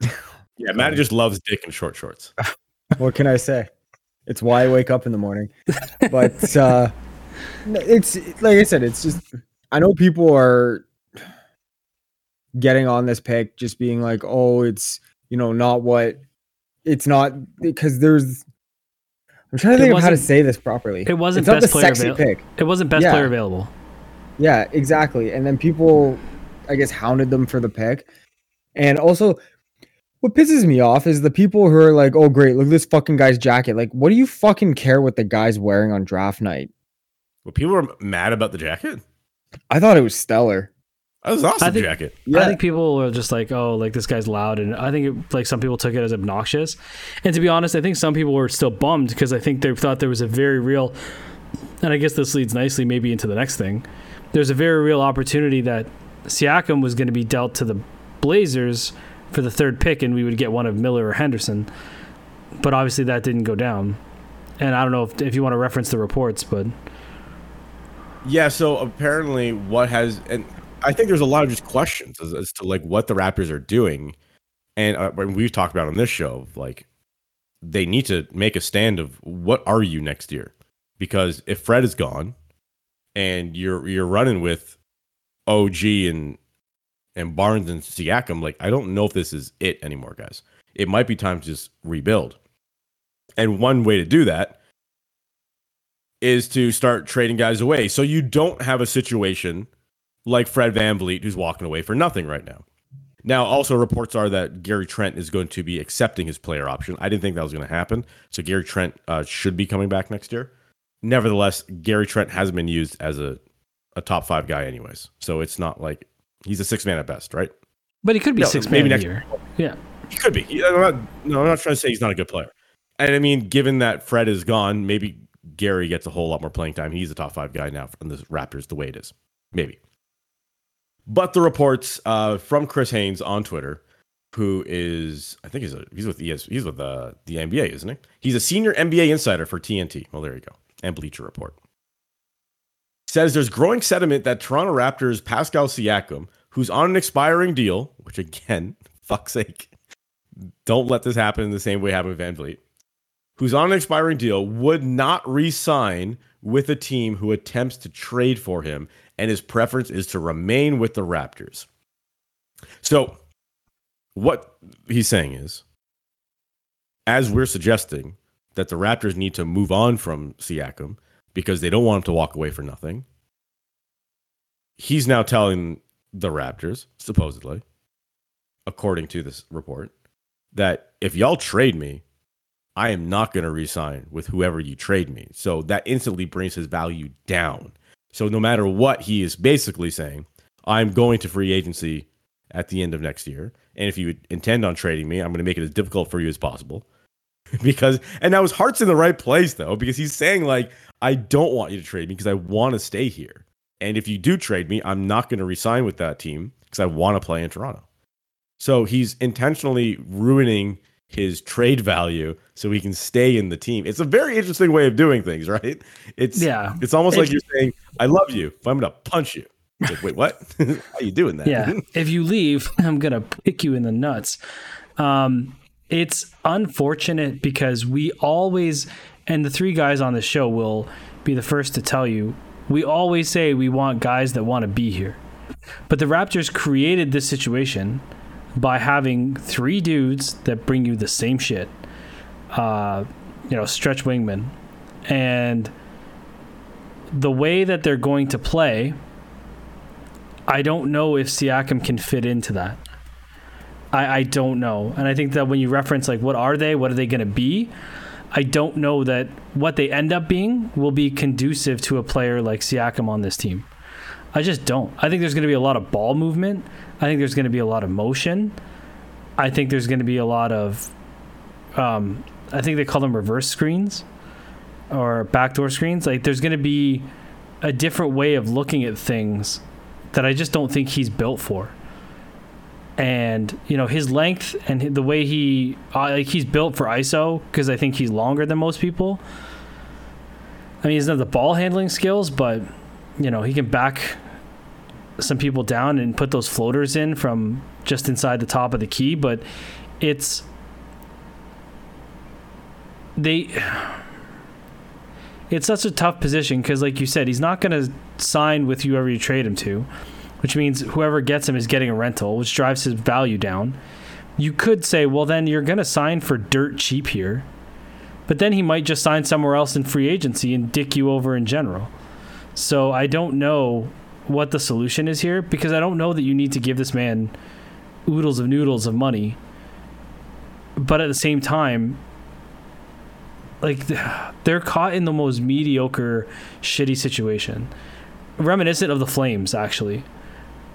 <laughs> Yeah, Matt just loves dick in short shorts. <laughs> what can I say? It's why I wake up in the morning. But uh it's like I said, it's just I know people are getting on this pick just being like, oh, it's you know, not what it's not because there's I'm trying to think of how to say this properly. It wasn't it's best player sexy pick. It wasn't best Yeah. player available. Yeah, exactly. And then people, I guess, hounded them for the pick. And also, what pisses me off is the people who are like, "Oh, great, look at this fucking guy's jacket." Like, what do you fucking care what the guy's wearing on draft night? Well, people were mad about the jacket. I thought it was stellar. That was an awesome I think- jacket. I think people were just like, "Oh, like this guy's loud," and I think it, like some people took it as obnoxious. And to be honest, I think some people were still bummed because I think they thought there was a very real, and I guess this leads nicely maybe into the next thing. There's a very real opportunity that Siakam was going to be dealt to the Blazers for the third pick, and we would get one of Miller or Henderson. But obviously, that didn't go down. And I don't know if, if you want to reference the reports, but Yeah, so apparently what has and I think there's a lot of just questions as, as to like what the Raptors are doing, and uh, we've talked about on this show, like they need to make a stand of what are you next year, because if Fred is gone, and you're you're running with OG and and Barnes and Siakam, like I don't know if this is it anymore, guys. It might be time to just rebuild, and one way to do that is to start trading guys away. So you don't have a situation like Fred VanVleet who's walking away for nothing right now. Now, also reports are that Gary Trent is going to be accepting his player option. I didn't think that was going to happen. So Gary Trent uh, should be coming back next year. Nevertheless, Gary Trent hasn't been used as a, a top five guy, anyways. So it's not like he's a six man at best, right? but he could be No, six maybe man next- year. Yeah, He could be. I'm not, no, I'm not trying to say he's not a good player. And I mean, given that Fred is gone, maybe Gary gets a whole lot more playing time. He's a top five guy now from the Raptors, the way it is. Maybe. But the reports uh, from Chris Haynes on Twitter, who is I think he's a, he's with ES, he's with uh, the NBA, isn't he? He's a senior NBA insider for TNT. Well, there you go. And Bleacher Report says there's growing sentiment that Toronto Raptors Pascal Siakam, who's on an expiring deal, which again, <laughs> fuck's sake, don't let this happen in the same way happened with VanVleet, who's on an expiring deal, would not re-sign with a team who attempts to trade for him, and his preference is to remain with the Raptors. So, what he's saying is, as we're suggesting that the Raptors need to move on from Siakam because they don't want him to walk away for nothing, he's now telling the Raptors, supposedly, according to this report, that if y'all trade me, I am not going to resign with whoever you trade me. So that instantly brings his value down. So no matter what he is basically saying, I'm going to free agency at the end of next year. And if you intend on trading me, I'm going to make it as difficult for you as possible. <laughs> because and now his heart's in the right place though, because he's saying like, I don't want you to trade me because I want to stay here. And if you do trade me, I'm not going to resign with that team because I want to play in Toronto. So he's intentionally ruining his trade value so he can stay in the team. It's a very interesting way of doing things, <laughs> right? It's Yeah. It's almost like you're saying, "I love you, but I'm going to punch you." Like, wait, what? <laughs> How you doing that? yeah. <laughs> if you leave, I'm gonna pick you in the nuts. Um, it's unfortunate because we always, and the three guys on the show will be the first to tell you, we always say we want guys that want to be here. But the Raptors created this situation by having three dudes that bring you the same shit. Uh, you know, stretch wingman. And the way that they're going to play, I don't know if Siakam can fit into that. I, I don't know. And I think that when you reference like what are they, what are they going to be, I don't know that what they end up being will be conducive to a player like Siakam on this team. I just don't. I think there's going to be a lot of ball movement. I think there's going to be a lot of motion. I think there's going to be a lot of, um, I think they call them reverse screens. or backdoor screens, like there's going to be a different way of looking at things that I just don't think he's built for. And you know his length and the way he like he's built for ISO because I think he's longer than most people. I mean, he doesn't the ball handling skills, but you know he can back some people down and put those floaters in from just inside the top of the key. But it's they it's such a tough position because like you said he's not going to sign with whoever you trade him to which means whoever gets him is getting a rental which drives his value down you could say well then you're going to sign for dirt cheap here but then he might just sign somewhere else in free agency and dick you over in general so i don't know what the solution is here because i don't know that you need to give this man oodles of noodles of money but at the same time like <sighs> they're caught in the most mediocre, shitty situation, reminiscent of the Flames actually.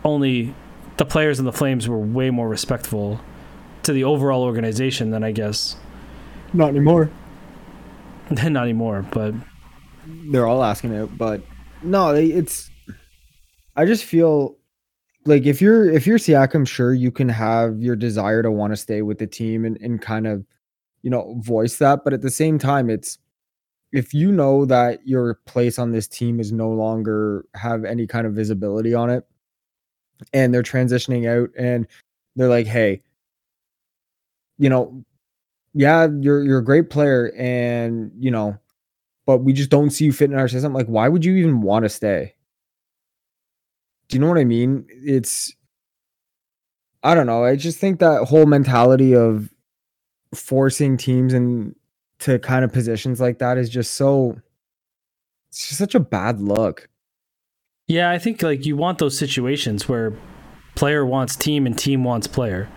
Only the players in the Flames were way more respectful to the overall organization than I guess. Not anymore. <laughs> Not anymore, but they're all asking it. But no, it's. I just feel like if you're if you're Siakam, sure you can have your desire to want to stay with the team and, and kind of you know, voice that. But at the same time, it's if you know that your place on this team is no longer have any kind of visibility on it and they're transitioning out and they're like, hey, you know, yeah, you're you're a great player and you know, but we just don't see you fit in our system. Like, why would you even want to stay? Do you know what I mean? It's I don't know. I just think that whole mentality of forcing teams and to kind of positions like that is just so it's just such a bad look. Yeah, I think like you want those situations where player wants team and team wants player.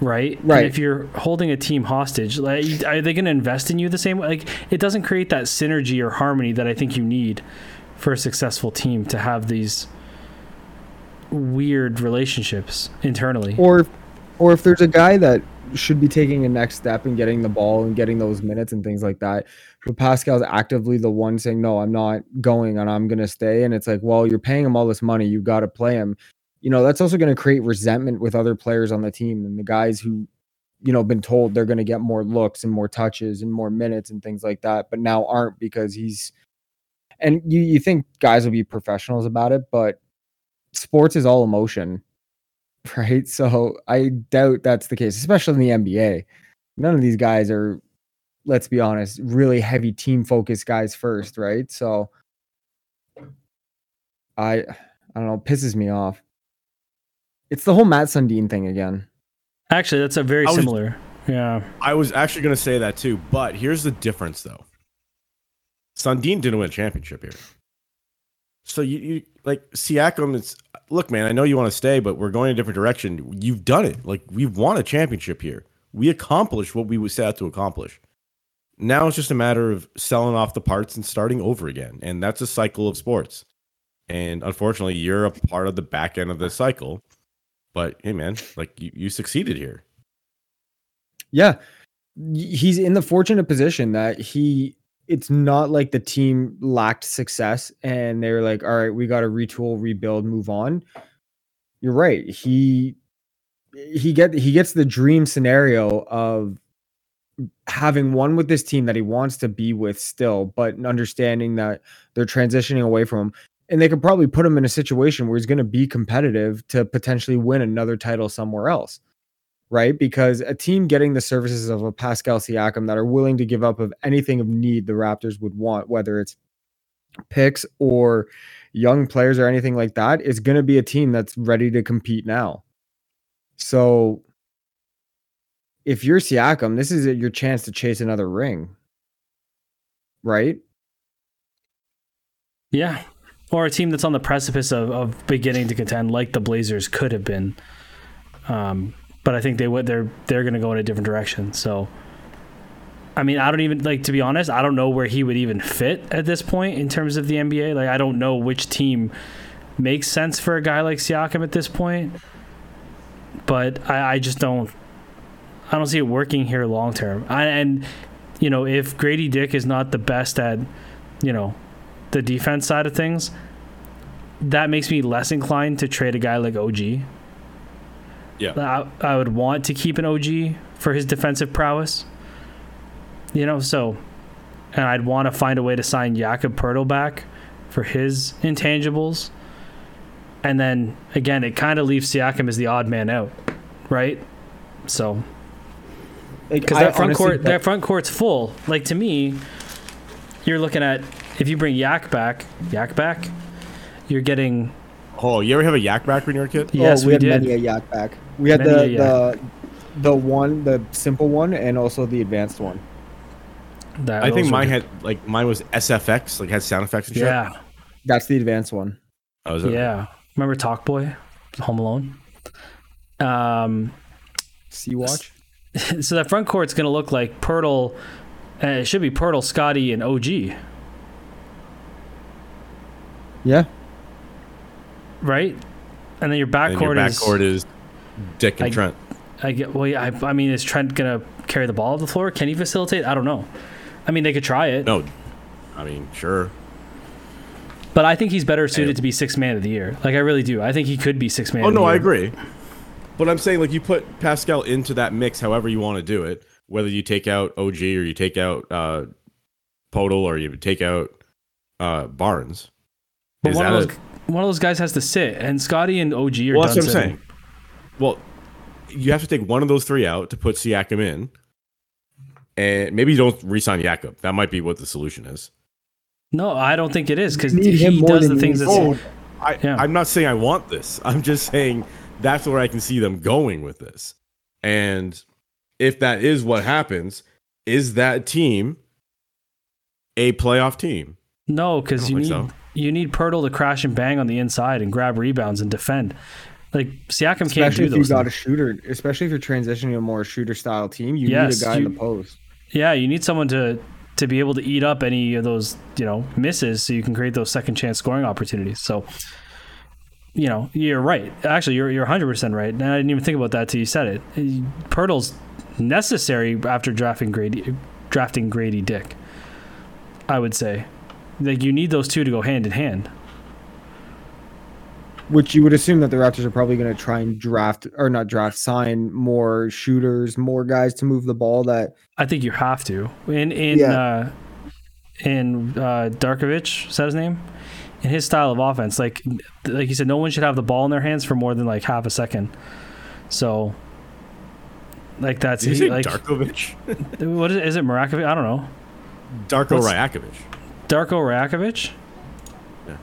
Right? Right. And if you're holding a team hostage, like are they going to invest in you the same way? Like it doesn't create that synergy or harmony that I think you need for a successful team to have these weird relationships internally. Or or if there's a guy that should be taking a next step and getting the ball and getting those minutes and things like that. But Pascal's actively the one saying, No, I'm not going and I'm gonna stay. And it's like, well, you're paying him all this money, you've got to play him. You know, that's also gonna create resentment with other players on the team and the guys who, you know, been told they're gonna get more looks and more touches and more minutes and things like that, but now aren't because he's and you, you think guys will be professionals about it, but sports is all emotion <laughs> right? So I doubt that's the case, especially in the NBA. None of these guys are, let's be honest, really heavy team focused guys first, right? So I I don't know, pisses me off. It's the whole Mats Sundin thing again. Actually, that's a very was, similar. Yeah. I was actually going to say that too, but here's the difference though. Sundin didn't win a championship here. So you, you like Siakam. It's look, man. I know you want to stay, but we're going a different direction. You've done it. Like we've won a championship here. We accomplished what we set out to accomplish. Now it's just a matter of selling off the parts and starting over again, and that's a cycle of sports. And unfortunately, you're a part of the back end of the cycle. But hey, man, like you, you succeeded here. Yeah, he's in the fortunate position that he it's not like the team lacked success and they were like, all right, we got to retool, rebuild, move on. You're right. He he get he gets the dream scenario of having one with this team that he wants to be with still, but understanding that they're transitioning away from him. And they could probably put him in a situation where he's going to be competitive to potentially win another title somewhere else right? Because a team getting the services of a Pascal Siakam that are willing to give up of anything of need the Raptors would want, whether it's picks or young players or anything like that, is going to be a team that's ready to compete now. So if you're Siakam, this is your chance to chase another ring, right? Yeah. Or a team that's on the precipice of, of beginning to contend, like the Blazers could have been. Um, but I think they would they're they're going to go in a different direction. So I mean, I don't even like to be honest, I don't know where he would even fit at this point in terms of the NBA. Like I don't know which team makes sense for a guy like Siakam at this point. But I, I just don't I don't see it working here long term. and you know, if Gradey Dick is not the best at, you know, the defense side of things, that makes me less inclined to trade a guy like OG. Yeah. I, I would want to keep an OG for his defensive prowess. You know, so, and I'd want to find a way to sign Jakob Poeltl back for his intangibles. And then again, it kind of leaves Siakam as the odd man out, right? So, because I that front honestly- court, that front court's full. Like to me, you're looking at if you bring Yak back, Yak back, you're getting Oh, you ever have a yak back when you were a kid? yes, oh, we, we, had did. many a yak back. We had Many the a yak. the the one, the simple one, and also the advanced one. That- I think mine good. had like mine was SFX, like had sound effects and shit. yeah, That's the advanced one. Oh, was it? yeah. Remember Talk Boy, Home Alone. Um, Sea Watch. <laughs> so that front court's gonna look like Poeltl. Uh, it should be Poeltl, Scottie, and OG, Yeah. right? And then your back And your court is. backcourt is Dick and I- Trent. I get. Well, yeah, I, I mean, is Trent gonna carry the ball off the floor? Can he facilitate? I don't know. I mean, they could try it, No, I mean sure. but I think he's better suited to be six man of the year. Like I really do. I think he could be six man. Oh of the year. Oh no, I agree. But I'm saying like you put Pascal into that mix, however you want to do it. Whether you take out OG or you take out uh, Poeltl or you take out uh, Barnes. But one of a- those one of those guys has to sit, and Scottie and OG are well, done that's what I'm sitting. saying. Well, you have to take one of those three out to put Siakam in, and maybe you don't re-sign Jakob. That might be what the solution is. No, I don't think it is because You him he does the things need that's. I, Yeah. I'm not saying I want this. <laughs> I'm just saying that's where I can see them going with this. And if that is what happens, is that team a playoff team? No, because you need think so. you need Poeltl to crash and bang on the inside and grab rebounds and defend. Like Siakam can't Especially do if you those. got a shooter, especially if you're transitioning to a more shooter style team, you Yes, need a guy you- in the post. Yeah, you need someone to to be able to eat up any of those you know misses, so you can create those second chance scoring opportunities. So. You know, you're right. Actually, you're you're 100 percent right. And I didn't even think about that till you said it. Eh, Poeltl's necessary after drafting Gradey, drafting Gradey Dick. I would say, like you need those two to go hand in hand. Which you would assume that the Raptors are probably going to try and draft or not draft, sign more shooters, more guys to move the ball. That I think you have to. In in Yeah. uh, in uh, Darkovich, is that his name? In his style of offense, like like you said, no one should have the ball in their hands for more than like half a second. So, like that's Did you say like Darkovic? <laughs> what is it? Is it Marakovic? I don't know. Darko What's- Rajakovic. Darko Rajakovic. Yeah.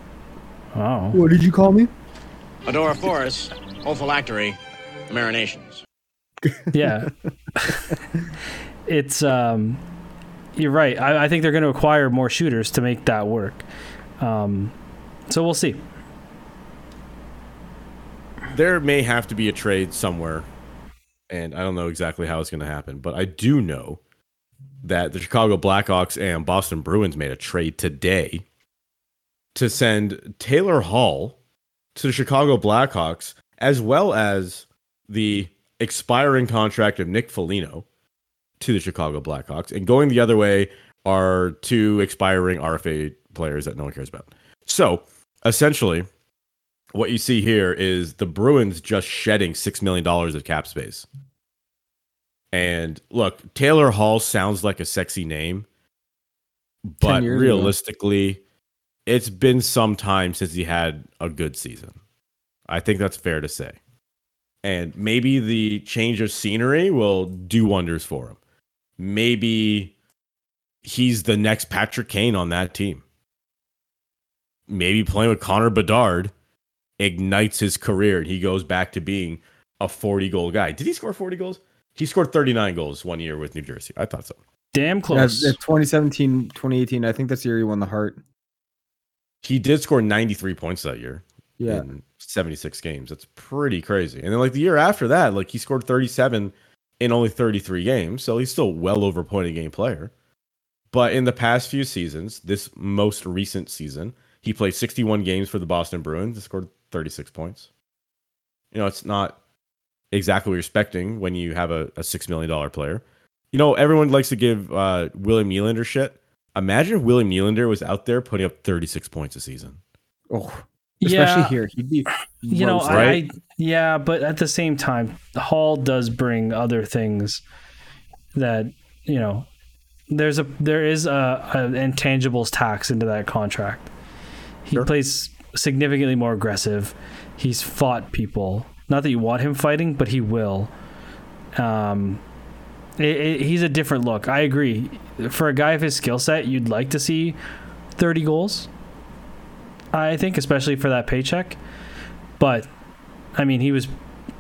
Oh, what did you call me? Adora Forest, olfactory, marinations. <laughs> yeah. it's um, you're right. I, I think they're going to acquire more shooters to make that work. Um, so we'll see. There may have to be a trade somewhere, and I don't know exactly how it's going to happen, but I do know that the Chicago Blackhawks and Boston Bruins made a trade today to send Taylor Hall to the Chicago Blackhawks, as well as the expiring contract of Nick Foligno to the Chicago Blackhawks. And going the other way are two expiring RFA players that no one cares about. So essentially, what you see here is the Bruins just shedding $6 million of cap space. And look, Taylor Hall sounds like a sexy name, but realistically, ago. Realistically, it's been some time since he had a good season. I think that's fair to say. And maybe the change of scenery will do wonders for him. Maybe he's the next Patrick Kane on that team. Maybe playing with Connor Bedard ignites his career and he goes back to being a 40 goal guy. Did he score 40 goals? He scored 39 goals one year with New Jersey. I thought so. Damn Yeah, close. 2017, 2018. I think that's the year he won the Hart. He did score 93 points that year Yeah, in 76 games. That's pretty crazy. And then like the year after that, like he scored 37 in only 33 games. So he's still well over a point a game player. But in the past few seasons, this most recent season, he played 61 games for the Boston Bruins and scored 36 points. You know, it's not exactly what you're expecting when you have a, a $6 million player. You know, everyone likes to give uh, Willie Nylander shit. Imagine if Willie Nylander was out there putting up 36 points a season. Oh, especially Yeah. here, he'd be. you know, right? I yeah, but at the same time, Hall does bring other things that you know. There's a there is a, a intangibles tax into that contract. He Sure. plays significantly more aggressive. He's fought people. Not that you want him fighting, but he will. Um, it, it, he's a different look. I agree. For a guy of his skill set, you'd like to see 30 goals. I think, especially for that paycheck. But I mean, he was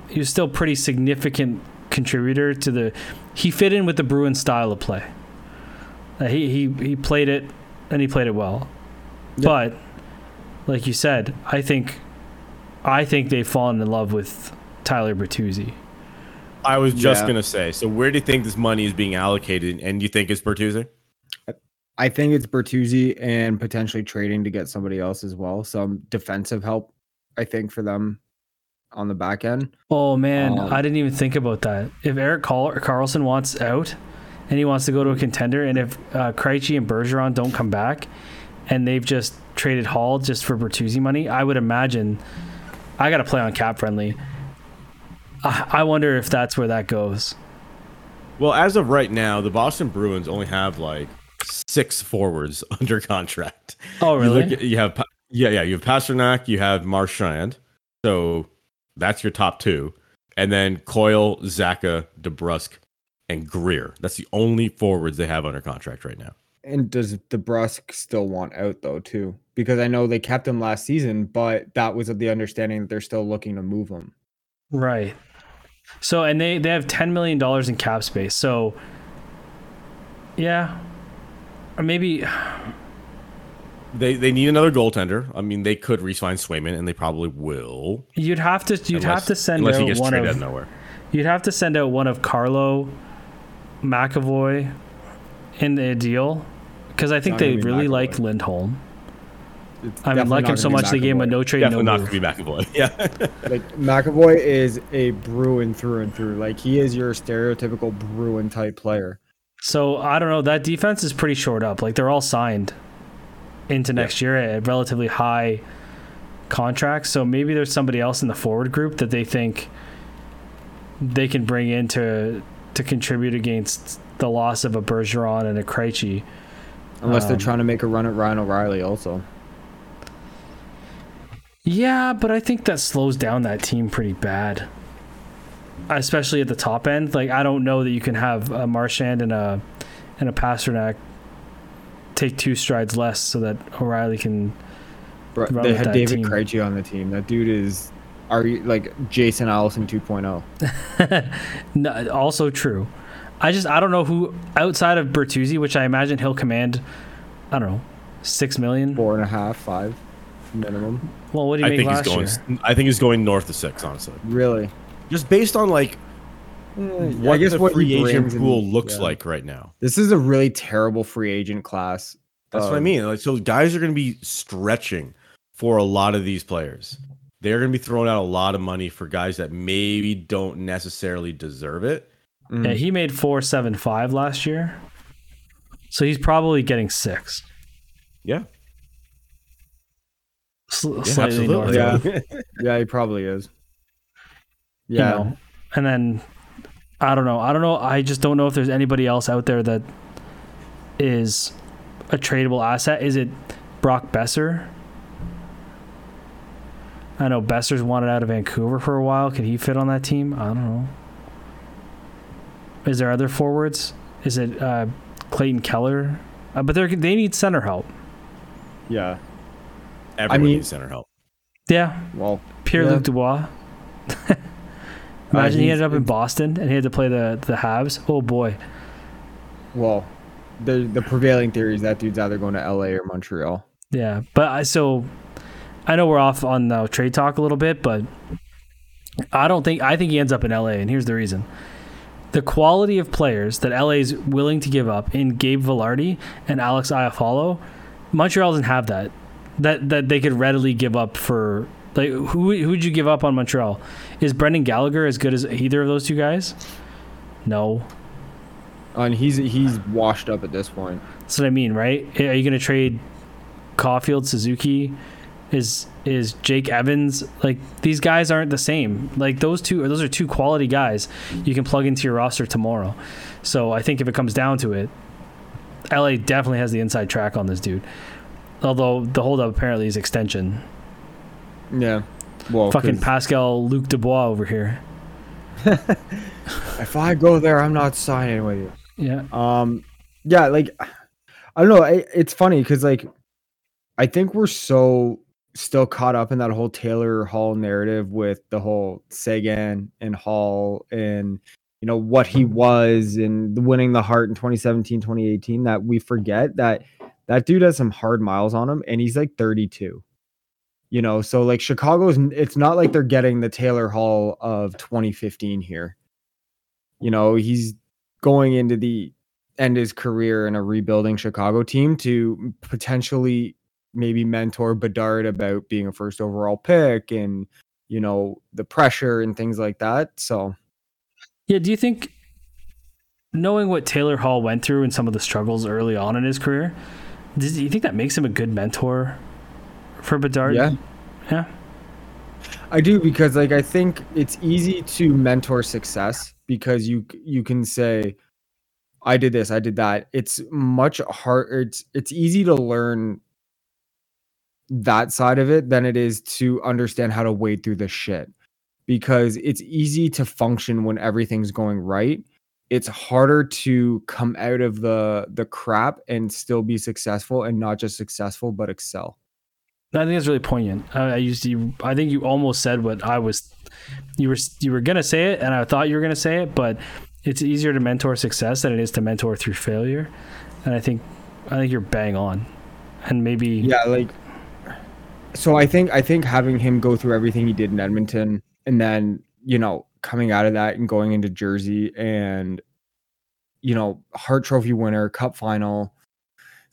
he was still pretty significant contributor to the. He fit in with the Bruin style of play. Uh, he he he played it, and he played it well. But like you said, I think I think they've fallen in love with Tyler Bertuzzi. I was just Yeah. going to say. So, where do you think this money is being allocated? And you think it's Bertuzzi? I think it's Bertuzzi and potentially trading to get somebody else as well. Some defensive help, I think, for them on the back end. Oh man, Um, I didn't even think about that. If Erik Carl- Karlsson wants out, and he wants to go to a contender, and if uh, Krejci and Bergeron don't come back, and they've just traded Hall just for Bertuzzi money, I would imagine. I got to play on cap friendly. I, I wonder if that's where that goes. Well, as of right now, the Boston Bruins only have like six forwards <laughs> under contract. Oh You, look really? at- you have Pa- yeah, yeah. You have Pastrnak, you have Marchand, so that's your top two, and then Coyle, Zacha, DeBrusk, and Greer. That's the only forwards they have under contract right now. And does DeBrusk still want out though too? Because I know they kept him last season, but that was the understanding that they're still looking to move him. Right. So and they they have ten million dollars in cap space. So yeah, or maybe They they need another goaltender. I mean, they could re-sign Swayman, and they probably will. you'd have to you'd unless- have to send unless he out gets one traded out of of nowhere. You'd have to send out one of Carlo, McAvoy, in the deal, because I think they really McAvoy. like Lindholm. It's I mean, definitely like him so gonna be much they gave him a no trade, no not going to be McAvoy. <laughs> Yeah. Like McAvoy is a Bruin through and through. Like he is your stereotypical Bruin type player. So I don't know. That defense is pretty short up. Like they're all signed into next year at relatively high contracts. So maybe there's somebody else in the forward group that they think they can bring in to to contribute against the loss of a Bergeron and a Krejci. Unless they're Um, trying to make a run at Ryan O'Reilly also. Yeah, but I think that slows down that team pretty bad. Especially at the top end. Like I don't know that you can have a Marchand and a and a Pastrnak take two strides less so that O'Reilly can Bro, they had David team. Krejci on the team. That dude is are you like Jason Allison oh? 2.0. <laughs> No, also true. I just I don't know who outside of Bertuzzi, which I imagine he'll command. I don't know, six million. Four and a half, five minimum. Well, what did he I make think he's going. year? I think he's going north of six. Honestly, Really? just based on like Eh, what I guess the what he free agent brings and- pool looks yeah. like right now. This is a really terrible free agent class. That's what I Um, mean. Like, so guys are going to be stretching for a lot of these players. They're going to be throwing out a lot of money for guys that maybe don't necessarily deserve it. mm. Yeah, he made four seven five last year, so he's probably getting six. Yeah, Sl- yeah slightly north. absolutely. Yeah. <laughs> yeah, he probably is. you Yeah. know. And then I don't know. I don't know. I just don't know if there's anybody else out there that is a tradable asset. Is it Brock Boeser? I know Boeser's wanted out of Vancouver for a while. Could he fit on that team? I don't know. Is there other forwards? Is it uh, Clayton Keller? Uh, but they they need center help. Yeah. Everyone mean- needs center help. Yeah, Well, Pierre Yeah. Luc Dubois. <laughs> Imagine he he's- ended up in Boston and he had to play the the Habs. Oh boy. well, the the prevailing theory is that dude's either going to LA or Montreal. Yeah, but I so I know we're off on uh, trade talk a little bit, but I don't think I think he ends up in LA, and here's the reason: the quality of players that LA is willing to give up in Gabe Vilardi and Alex Iafallo, Montreal doesn't have that. That that they could readily give up for like who who'd you give up on Montreal? Is Brendan Gallagher as good as either of those two guys? No. Oh, and he's he's washed up at this point. That's what I mean, right? Are you going to trade Caufield, Suzuki? Is is Jake Evans like these guys aren't the same? Like those two, those are two quality guys you can plug into your roster tomorrow. So I think if it comes down to it, LA definitely has the inside track on this dude. Although the holdup apparently is extension. Yeah. Well, Fucking Pascal Luc Dubois over here. <laughs> if I go there, I'm not signing with you. Yeah. Um, yeah, like I don't know. I, it's funny because like I think we're so still caught up in that whole Taylor Hall narrative with the whole Seguin and Hall and you know what he was and winning the Hart in 2017 2018 that we forget that that dude has some hard miles on him and he's like 32 you know so like chicago's it's not like they're getting the taylor hall of 2015 here. You know he's going into the end his career in a rebuilding chicago team to potentially maybe mentor bedard about being a first overall pick and you know the pressure and things like that so. Yeah, do you think knowing what Taylor Hall went through and some of the struggles early on in his career, does, do you think that makes him a good mentor for Bedard? yeah Yeah. I do because like I think it's easy to mentor success because you you can say I did this, I did that. It's much harder it's it's easy to learn that side of it than it is to understand how to wade through the shit. Because it's easy to function when everything's going right. It's harder to come out of the the crap and still be successful and not just successful but excel. I think that's really poignant. I, I used to, I think you almost said what I was, you were, you were going to say it and I thought you were going to say it, but it's easier to mentor success than it is to mentor through failure. And I think, I think you're bang on. And maybe, Yeah, like so I think I think having him go through everything he did in Edmonton and then, you know, coming out of that and going into Jersey and you know, Hart Trophy winner, cup final,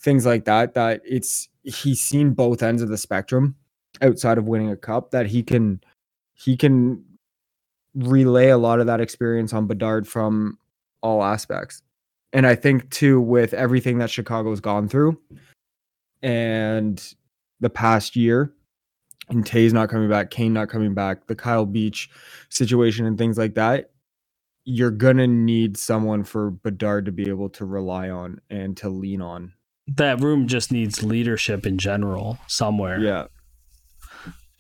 things like that that it's he's seen both ends of the spectrum outside of winning a cup that he can he can relay a lot of that experience on Bedard from all aspects. And I think too with everything that Chicago's gone through and the past year and Toews not coming back, Kane not coming back, the Kyle Beach situation and things like that, you're gonna need someone for Bedard to be able to rely on and to lean on. that room just needs leadership in general somewhere. Yeah.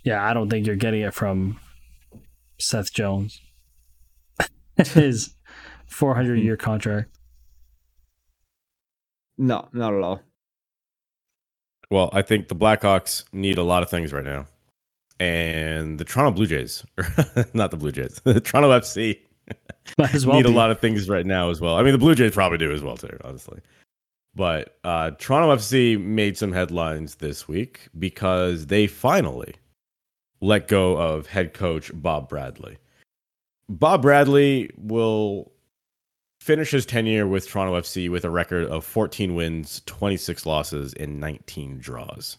Yeah, I don't think you're getting it from Seth Jones. <laughs> His 400 year contract. No, not at all. Well, I think the Blackhawks need a lot of things right now. And the Toronto Blue Jays, <laughs> not the Blue Jays, <laughs> the Toronto FC Might as <laughs> well need a lot of things right now as well. I mean, the Blue Jays probably do as well too, honestly. But uh, Toronto FC made some headlines this week because they finally let go of head coach Bob Bradley. Bob Bradley will finish his tenure with Toronto FC with a record of 14 wins, 26 losses, and 19 draws.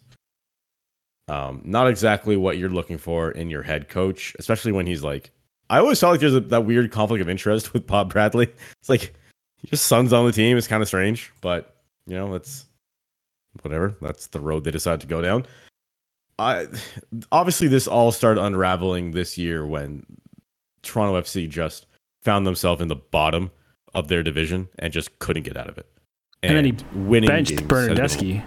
Um, not exactly what you're looking for in your head coach, especially when he's like, I always felt like there's a, that weird conflict of interest with Bob Bradley. <laughs> It's like your son's on the team. It's kind of strange, but you know, that's whatever. That's the road they decided to go down. I obviously this all started unraveling this year when Toronto FC just found themselves in the bottom of their division and just couldn't get out of it. And then he winning Benched games has been- Bernardeschi.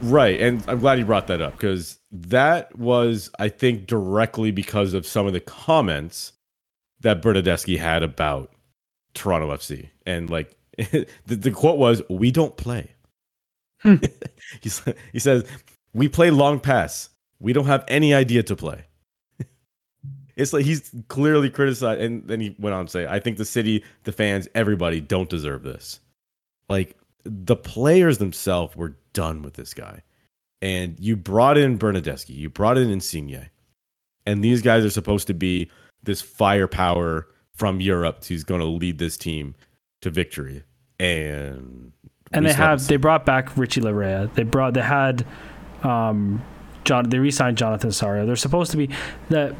Right, and I'm glad you brought that up because that was, I think, directly because of some of the comments that Bernardeschi had about Toronto FC, and like <laughs> the, the quote was, "We don't play." Hmm. <laughs> He's, he says, "We play long pass. We don't have any idea to play." <laughs> It's like he's clearly criticized, and then he went on to say, "I think the city, the fans, everybody don't deserve this." Like the players themselves were done with this guy. And you brought in Bernardeschi, you brought in Insigne, and these guys are supposed to be this firepower from Europe who's going to lead this team to victory. And and they have they brought back Richie Laryea. They brought they had um John they re-signed Jonathan Osorio. They're supposed to be the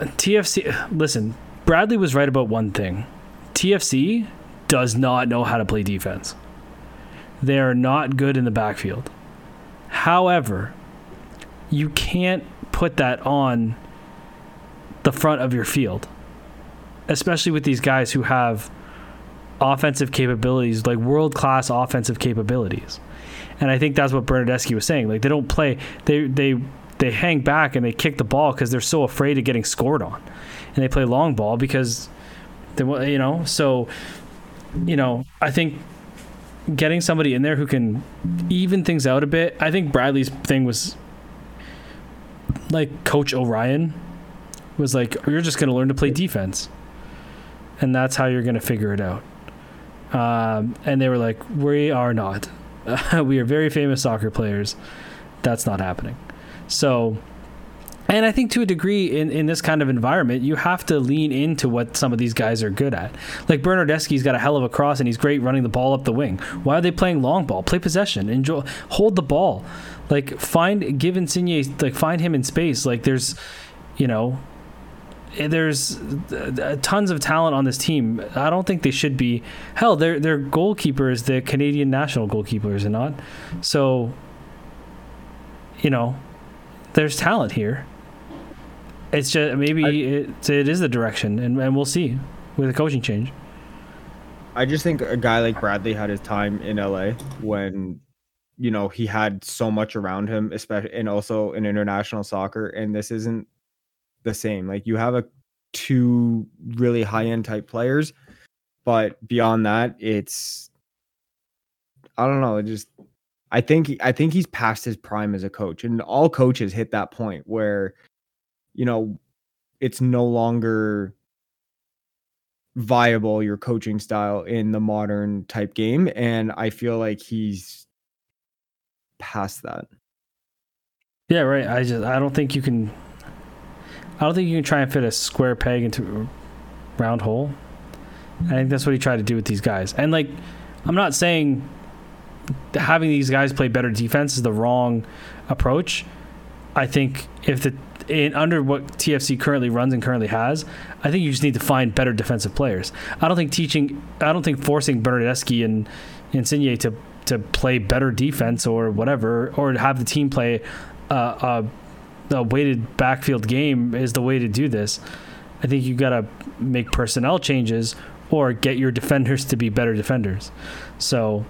TFC listen, Bradley was right about one thing. TFC does not know how to play defense. They are not good in the backfield. However, you can't put that on the front of your field, especially with these guys who have offensive capabilities, like world class offensive capabilities. And I think that's what Bernardeschi was saying. Like they don't play, they they they hang back and they kick the ball because they're so afraid of getting scored on, and they play long ball because they you know so you know I think getting somebody in there who can even things out a bit. I think Bradley's thing was like Coach O'Ryan was like, you're just going to learn to play defense, and that's how you're going to figure it out. Um, and they were like, we are not. <laughs> we are very famous soccer players. That's not happening. So, and I think to a degree in, in this kind of environment, you have to lean into what some of these guys are good at. Like Bernardeschi's got a hell of a cross and he's great running the ball up the wing. Why are they playing long ball? Play possession. Enjoy hold the ball. Like find give Insigne like find him in space. Like there's you know there's uh, tons of talent on this team. I don't think they should be. Hell, their their goalkeeper is the Canadian national goalkeeper, is it not? So, you know, there's talent here. It's just maybe I, it, it is the direction, and, and we'll see with a coaching change. I just think a guy like Bradley had his time in LA when, you know, he had so much around him, especially and also in international soccer. And this isn't the same. Like you have a two really high end type players, but beyond that, it's I don't know. It just I think I think he's past his prime as a coach, and all coaches hit that point where you know, it's no longer viable your coaching style in the modern type game and I feel like he's past that. Yeah, right. I just I don't think you can I don't think you can try and fit a square peg into a round hole. I think that's what he tried to do with these guys. And like I'm not saying having these guys play better defense is the wrong approach. I think if the in under what TFC currently runs and currently has, I think you just need to find better defensive players. I don't think teaching, I don't think forcing Bernardeschi and Insigne to to play better defense or whatever, or have the team play uh, a, a weighted backfield game is the way to do this. I think you got to make personnel changes or get your defenders to be better defenders. So,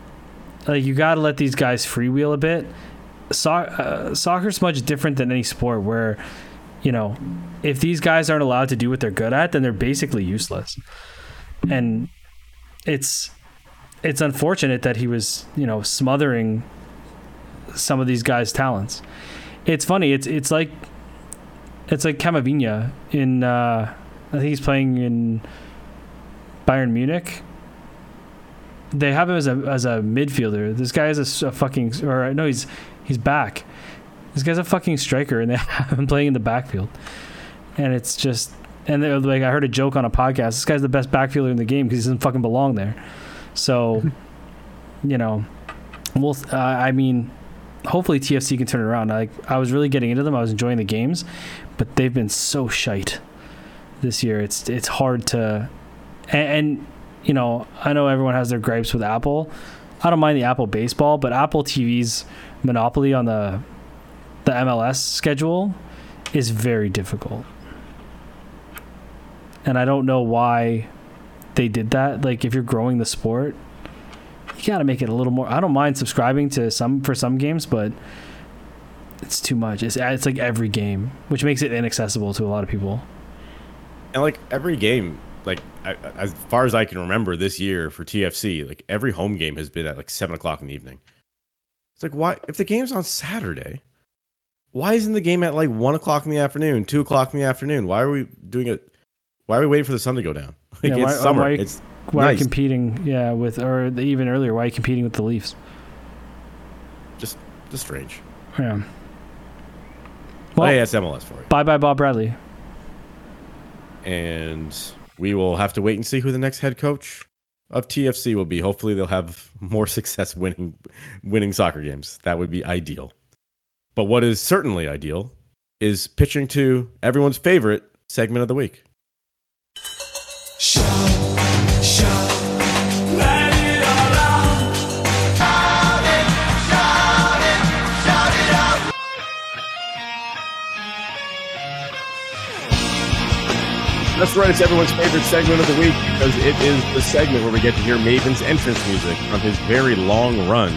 like, you got to let these guys freewheel a bit. So- uh, soccer's much different than any sport where you know, if these guys aren't allowed to do what they're good at, then they're basically useless. And it's it's unfortunate that he was, you know, smothering some of these guys' talents. It's funny. It's it's like it's like Camavinga in uh, I think he's playing in Bayern Munich. They have him as a as a midfielder. This guy is a, a fucking or no, he's he's back this guy's a fucking striker, and they <laughs> have him playing in the backfield. And it's just, and like I heard a joke on a podcast. This guy's the best backfielder in the game because he doesn't fucking belong there. So, <laughs> you know, well, uh, I mean, hopefully TFC can turn it around. Like I was really getting into them. I was enjoying the games, but they've been so shite this year. It's it's hard to, and, and you know, I know everyone has their gripes with Apple. I don't mind the Apple baseball, but Apple TV's monopoly on the the MLS schedule is very difficult. And I don't know why they did that. Like if you're growing the sport, you got to make it a little more I don't mind subscribing to some for some games, but it's too much. It's it's like every game, which makes it inaccessible to a lot of people. And like every game, like I, as far as I can remember this year for TFC, like every home game has been at like seven o'clock in the evening. It's like why if the game's on Saturday, why isn't the game at like one o'clock in the afternoon, two o'clock in the afternoon? Why are we doing it? Why are we waiting for the sun to go down? <laughs> Like, yeah, it's why, uh, summer. Why, it's why nice. competing? Yeah, with or even earlier, why are you competing with the Leafs? just just strange. Yeah. Well, Well, hey, that's MLS for you. bye bye Bob Bradley. And we will have to wait and see who the next head coach of TFC will be. Hopefully, they'll have more <laughs> success winning winning soccer games. That would be ideal. But what is certainly ideal is pitching to everyone's favorite segment of the week. Show. That's right. It's everyone's favorite segment of the week because it is the segment where we get to hear Maven's entrance music from his very long run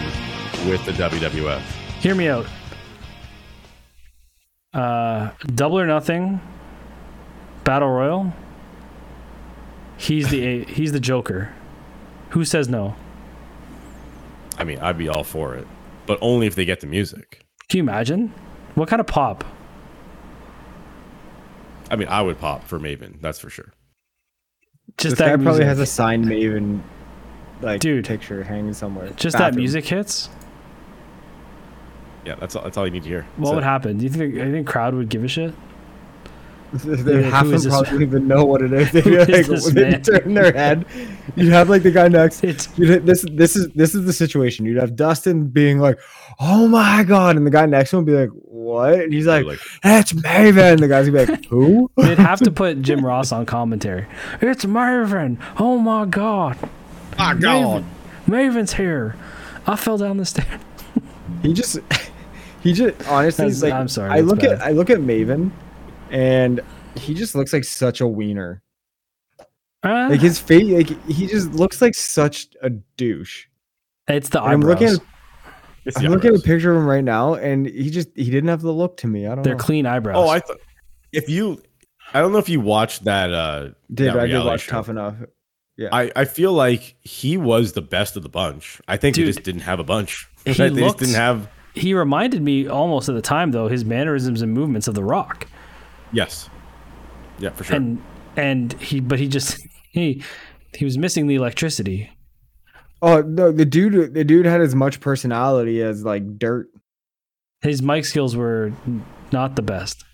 with the WWF. Hear me out. Uh, double or nothing. Battle Royal. He's the <laughs> he's the Joker. Who says no? I mean, I'd be all for it, but only if they get the music. Can you imagine? What kind of pop? I mean, I would pop for Maven, that's for sure. Just this guy that probably has a signed Maven like Dude. picture hanging somewhere. Just that music hits. Yeah, that's all. That's all you need to hear. What That's would happen? Do you think I think crowd would give a shit? <laughs> They Who half of is them probably wouldn't even know what it is. <laughs> They'd Who be like, this <laughs> they turn their head. You'd have like the guy next. It's You'd, this this is this is the situation. You'd have Dustin being like, "Oh my god," and the guy next to him would be like, "What?" And he's like, Like, "It's Maven." The guy's gonna be like, "Who?" they'd have to put Jim Ross on commentary. It's Marvin. Oh my god. ah, Maven. Maven's here. I fell down the stairs. He just, he just honestly, That's- like, I'm sorry, I look bad. at I look at Maven, and he just looks like such a wiener. Uh, Like his face, like he just looks like such a douche. it's the And I'm eyebrows. looking, It's I'm looking at a picture of him right now, and he just he didn't have the look to me. I don't know. They're know. clean eyebrows. Oh, I thought if you, I don't know if you watched that. uh did that I did reality watch show. Tough Enough? Yeah. I, I feel like he was the best of the bunch. I think he just didn't have a bunch. He they looked- just didn't have. he reminded me almost at the time though his mannerisms and movements of the rock Yes. Yeah, for sure. and and he but he just <laughs> he he was missing the electricity Oh no, the dude the dude had as much personality as like dirt. his mic skills were not the best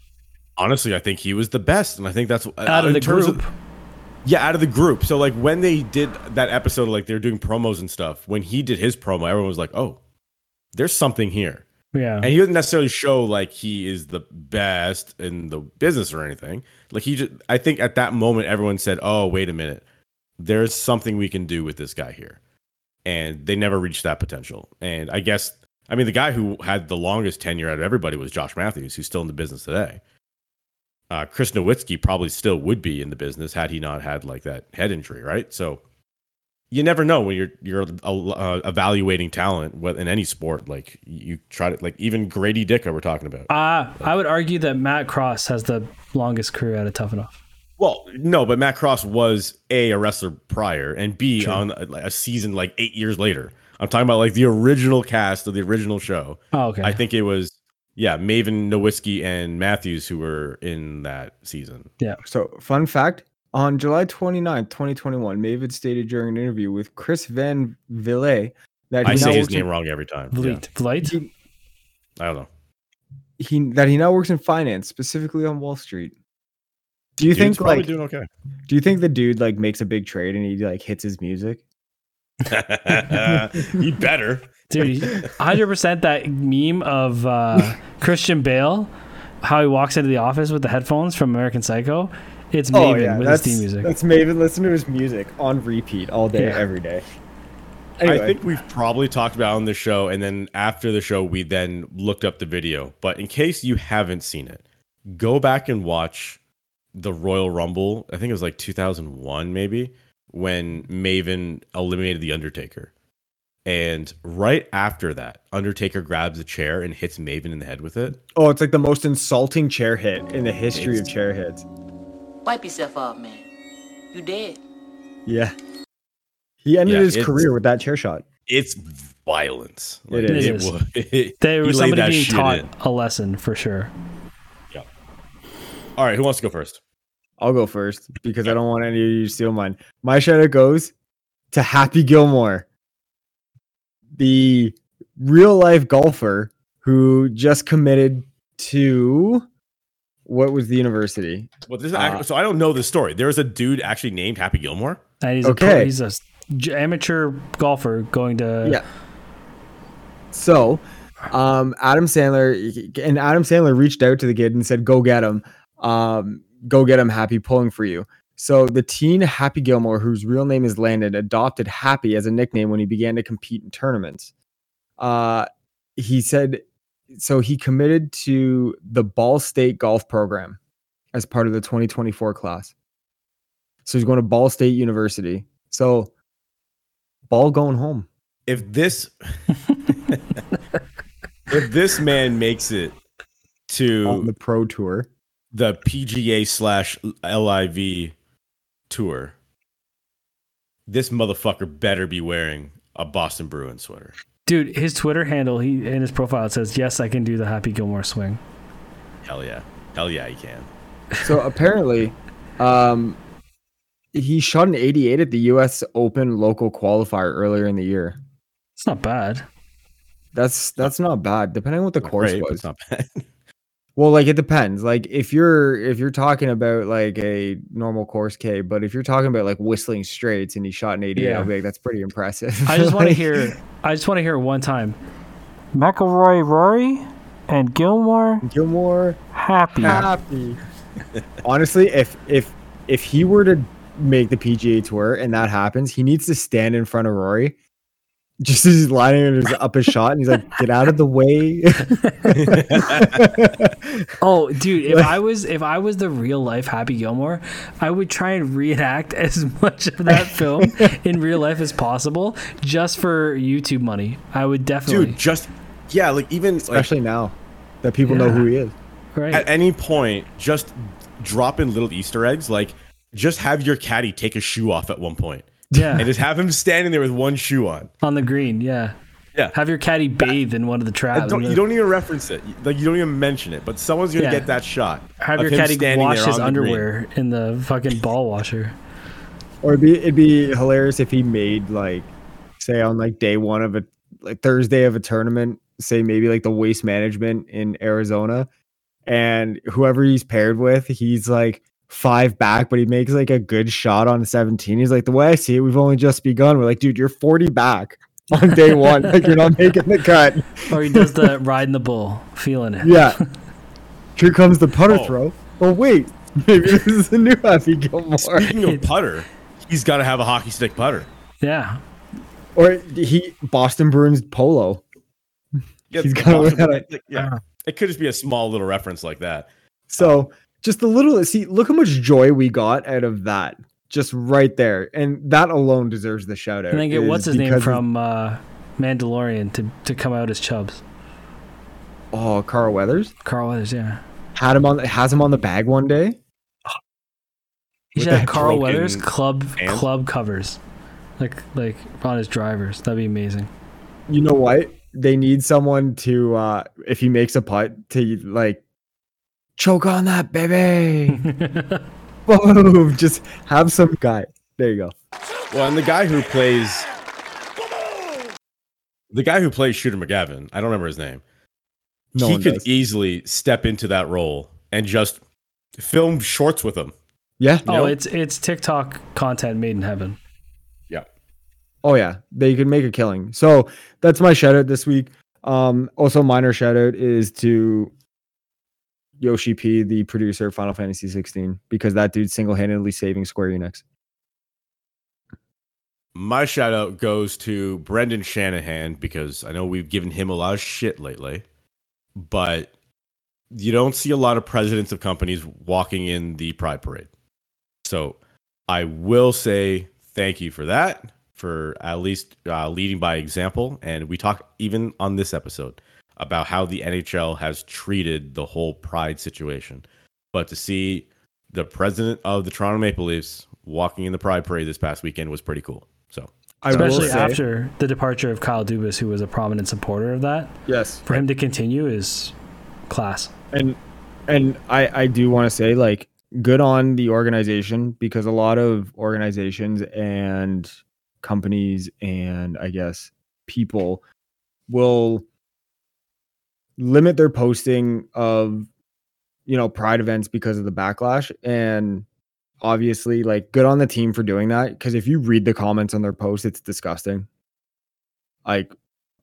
Honestly, I think he was the best, and I think that's uh, out of the terms group yeah, out of the group. So like when they did that episode, like they were doing promos and stuff. When he did his promo, everyone was like, "Oh, there's something here." yeah And he doesn't necessarily show like he is the best in the business or anything. Like he just, I think at that moment, everyone said, "Oh, wait a minute, there's something we can do with this guy here," and they never reached that potential. And I guess, I mean, the guy who had the longest tenure out of everybody was Josh Matthews, who's still in the business today. Uh, Chris Nowinski probably still would be in the business had he not had like that head injury, right? So you never know when you're you're uh, evaluating talent in any sport. Like you try to like even Gradey Dicker we're talking about. uh, i would argue that matt cross has the longest career out of tough enough Well, no, but Matt Cross was a a wrestler prior, and b True. on a, a season like eight years later. I'm talking about like the original cast of the original show. oh okay I think it was yeah Maven Nowinski and Matthews who were in that season. Yeah. So, fun fact on July 29th, 2021, Mavid stated during an interview with Chris Van Vliet that he I say his works in- name wrong every time. Yeah, Vliet. Vliet? he, I don't know. he that he now works in finance, specifically on Wall Street. Do you Dude's think like doing okay? do you think the dude like makes a big trade and he like hits his music? <laughs> he better. Dude, 100% that meme of uh, <laughs> Christian Bale, how he walks into the office with the headphones from American Psycho. It's oh, Maven with his Oh, that's theme music. That's Maven. Listen to his music on repeat all day, Yeah. every day. Anyway, I think we've probably talked about it on the show, and then after the show, we then looked up the video. But in case you haven't seen it, go back and watch the Royal Rumble. I think it was like 2001, maybe, when Maven eliminated the Undertaker. And right after that, Undertaker grabs a chair and hits Maven in the head with it. oh, it's like the most insulting chair hit in the history of chair hits. Wipe yourself off, man. You dead. Yeah. He ended Yeah, his career with that chair shot. It's violence. It is. It is. was- it- There was somebody being taught in. a lesson for sure. Yeah. All right, who wants to go first? I'll go first because I don't want any of you to steal mine. My shout out goes to Happy Gilmore, the real life golfer who just committed to what was the university? Well, this is Uh, so I don't know the story. There was a dude actually named Happy Gilmore. And he's a pro, he's a s- j- amateur golfer going to yeah. So, um, Adam Sandler and Adam Sandler reached out to the kid and said, "Go get him, um, go get him, Happy, pulling for you." So the teen Happy Gilmore, whose real name is Landon, adopted Happy as a nickname when he began to compete in tournaments. Uh, he said, so he committed to the Ball State golf program as part of the 2024 class. So he's going to Ball State University. So Ball going home. If this <laughs> if this man makes it on to the pro tour. the PGA slash LIV tour, this motherfucker better be wearing a Boston Bruins sweater. Dude, his Twitter handle, he in his profile it says, "Yes, I can do the Happy Gilmore swing." Hell yeah. Hell yeah, he can. So apparently, um, he shot an 88 at the U.S. Open local qualifier earlier in the year. It's not bad. That's that's not bad, depending on what the course great, was. it's not bad. <laughs> Well, like it depends. Like if you're if you're talking about like a normal course K, but if you're talking about like whistling straits and he shot an 88, Yeah. I'll be like, that's pretty impressive. I <laughs> just want to hear. I just want to hear it one time. McIlroy, Rory, and Gilmore Gilmore happy. happy. Honestly, if if if he were to make the PGA tour and that happens, he needs to stand in front of Rory. Just as he's lining his, <laughs> up his shot, and he's like, "Get out of the way!" <laughs> Oh, dude, if I was if I was the real life Happy Gilmore, I would try and reenact <laughs> as much of that film in real life as possible, just for YouTube money. I would definitely. Dude, just yeah, like even like, Especially now that people know who he is. right? at any point, just drop in little Easter eggs. Like just have your caddy take a shoe off at one point, yeah, and just have him standing there with one shoe on. on the green. Yeah, Yeah. have your caddy bathe in one of the traps. don't, you don't even reference it. Like you don't even mention it. But someone's gonna Yeah. get that shot. have of your him caddy standing wash there his on the green. underwear in the fucking ball washer. Or it'd be it'd be hilarious if he made like, say on like day one of a like Thursday of a tournament, say maybe like the waste management in Arizona, and whoever he's paired with, he's like five back, but he makes like a good shot on 17. He's like, the way I see it, we've only just begun. We're like, dude, you're 40 back on day <laughs> one. like you're not making the cut. <laughs> Or he does the riding the bull, feeling it. Yeah. <laughs> Here comes the putter Oh. throw. Oh wait, maybe this is a new Happy Gilmore. Speaking of putter, he's got to have a hockey stick putter. Yeah. Or he Boston Bruins polo. Yeah, He's the gotta Boston- wear that. like, yeah. Uh-huh. It could just be a small little reference like that. So just a little see, look how much joy we got out of that. Just right there. And that alone deserves the shout out. And then get what's his name from uh, Mandalorian to, to come out as Chubbs Oh, Carl Weathers. Carl Weathers, yeah. Had him on has him on the bag one day. He should have Carl Weathers club hand? club covers, like like on his drivers. That'd be amazing. You know what? They need someone to uh if he makes a putt to like choke on that baby. <laughs> Boom. Just have some guy. There you go. Well, and the guy who plays the guy who plays Shooter McGavin, I don't remember his name. No he could does. easily step into that role and just film shorts with him. Yeah. oh, know? it's it's TikTok content made in heaven. Yeah. Oh yeah, they could make a killing. So that's my shout out this week. Um, also minor shout out is to Yoshi P, the producer of Final Fantasy 16, because that dude's single handedly saving Square Enix. My shout out goes to Brendan Shanahan because I know we've given him a lot of shit lately, but you don't see a lot of presidents of companies walking in the Pride Parade. So I will say thank you for that, for at least uh, leading by example. And we talked even on this episode about how the NHL has treated the whole Pride situation. But to see the president of the Toronto Maple Leafs walking in the Pride Parade this past weekend was pretty cool. So I Especially say- after the departure of Kyle Dubas, who was a prominent supporter of that. yes, For him to continue is class. and and I I do want to say like good on the organization because a lot of organizations and companies and I guess people will limit their posting of you know pride events because of the backlash and obviously like good on the team for doing that because if you read the comments on their post it's disgusting like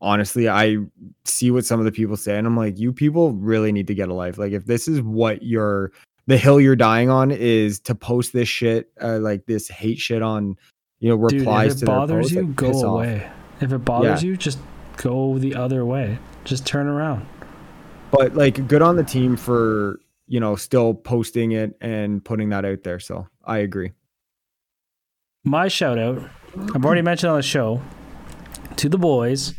honestly i see what some of the people say and i'm like you people really need to get a life like if this is what you're the hill you're dying on is to post this shit uh, like this hate shit on you know Dude, replies if to it bothers posts, you, like, go piss off. away. If it bothers Yeah. you, just go the other way. Just turn around. But like good on the team for you know still posting it and putting that out there so i agree my shout out, I've already mentioned on the show, to the boys,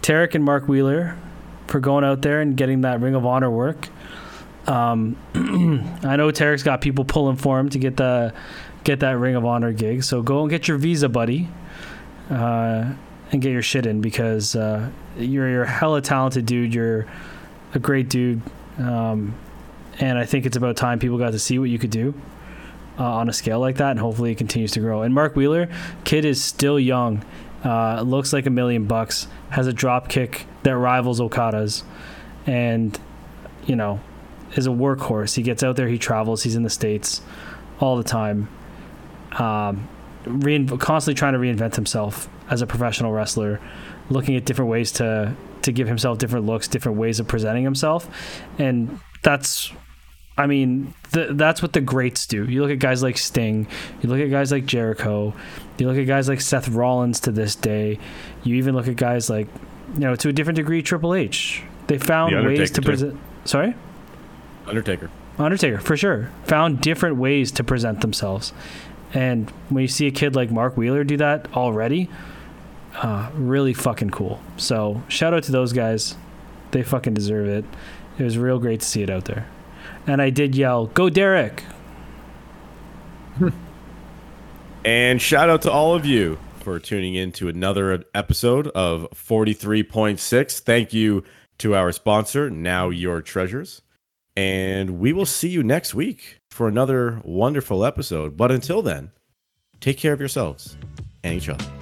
Tarek and Mark Wheeler, for going out there and getting that Ring of Honor work. Um, <clears throat> I know Tarek's got people pulling for him to get the get that Ring of Honor gig. So go and get your visa, buddy, uh, and get your shit in because uh, you're you're a hella talented dude. You're a great dude, um, and I think it's about time people got to see what you could do uh, on a scale like that, and hopefully it continues to grow. And Mark Wheeler, kid is still young, uh, looks like a million bucks, has a drop kick that rivals Okada's, and you know is a workhorse. He gets out there, he travels, he's in the states all the time, um, constantly trying to reinvent himself as a professional wrestler, looking at different ways to to give himself different looks, different ways of presenting himself, and that's. I mean, th- that's what the greats do. You look at guys like Sting, you look at guys like Jericho, you look at guys like Seth Rollins to this day. You even look at guys like, you know, to a different degree, Triple H. They found The ways to present. Sorry. Undertaker. Undertaker, for sure. Found different ways to present themselves. And when you see a kid like Mark Wheeler do that already, uh, really fucking cool. So shout out to those guys. They fucking deserve it. It was real great to see it out there. And I did yell, Go Derek! <laughs> And shout out to all of you for tuning in to another episode of 43.6. Thank you to our sponsor, Now Your Treasures. And we will see you next week for another wonderful episode. But until then, take care of yourselves and each other.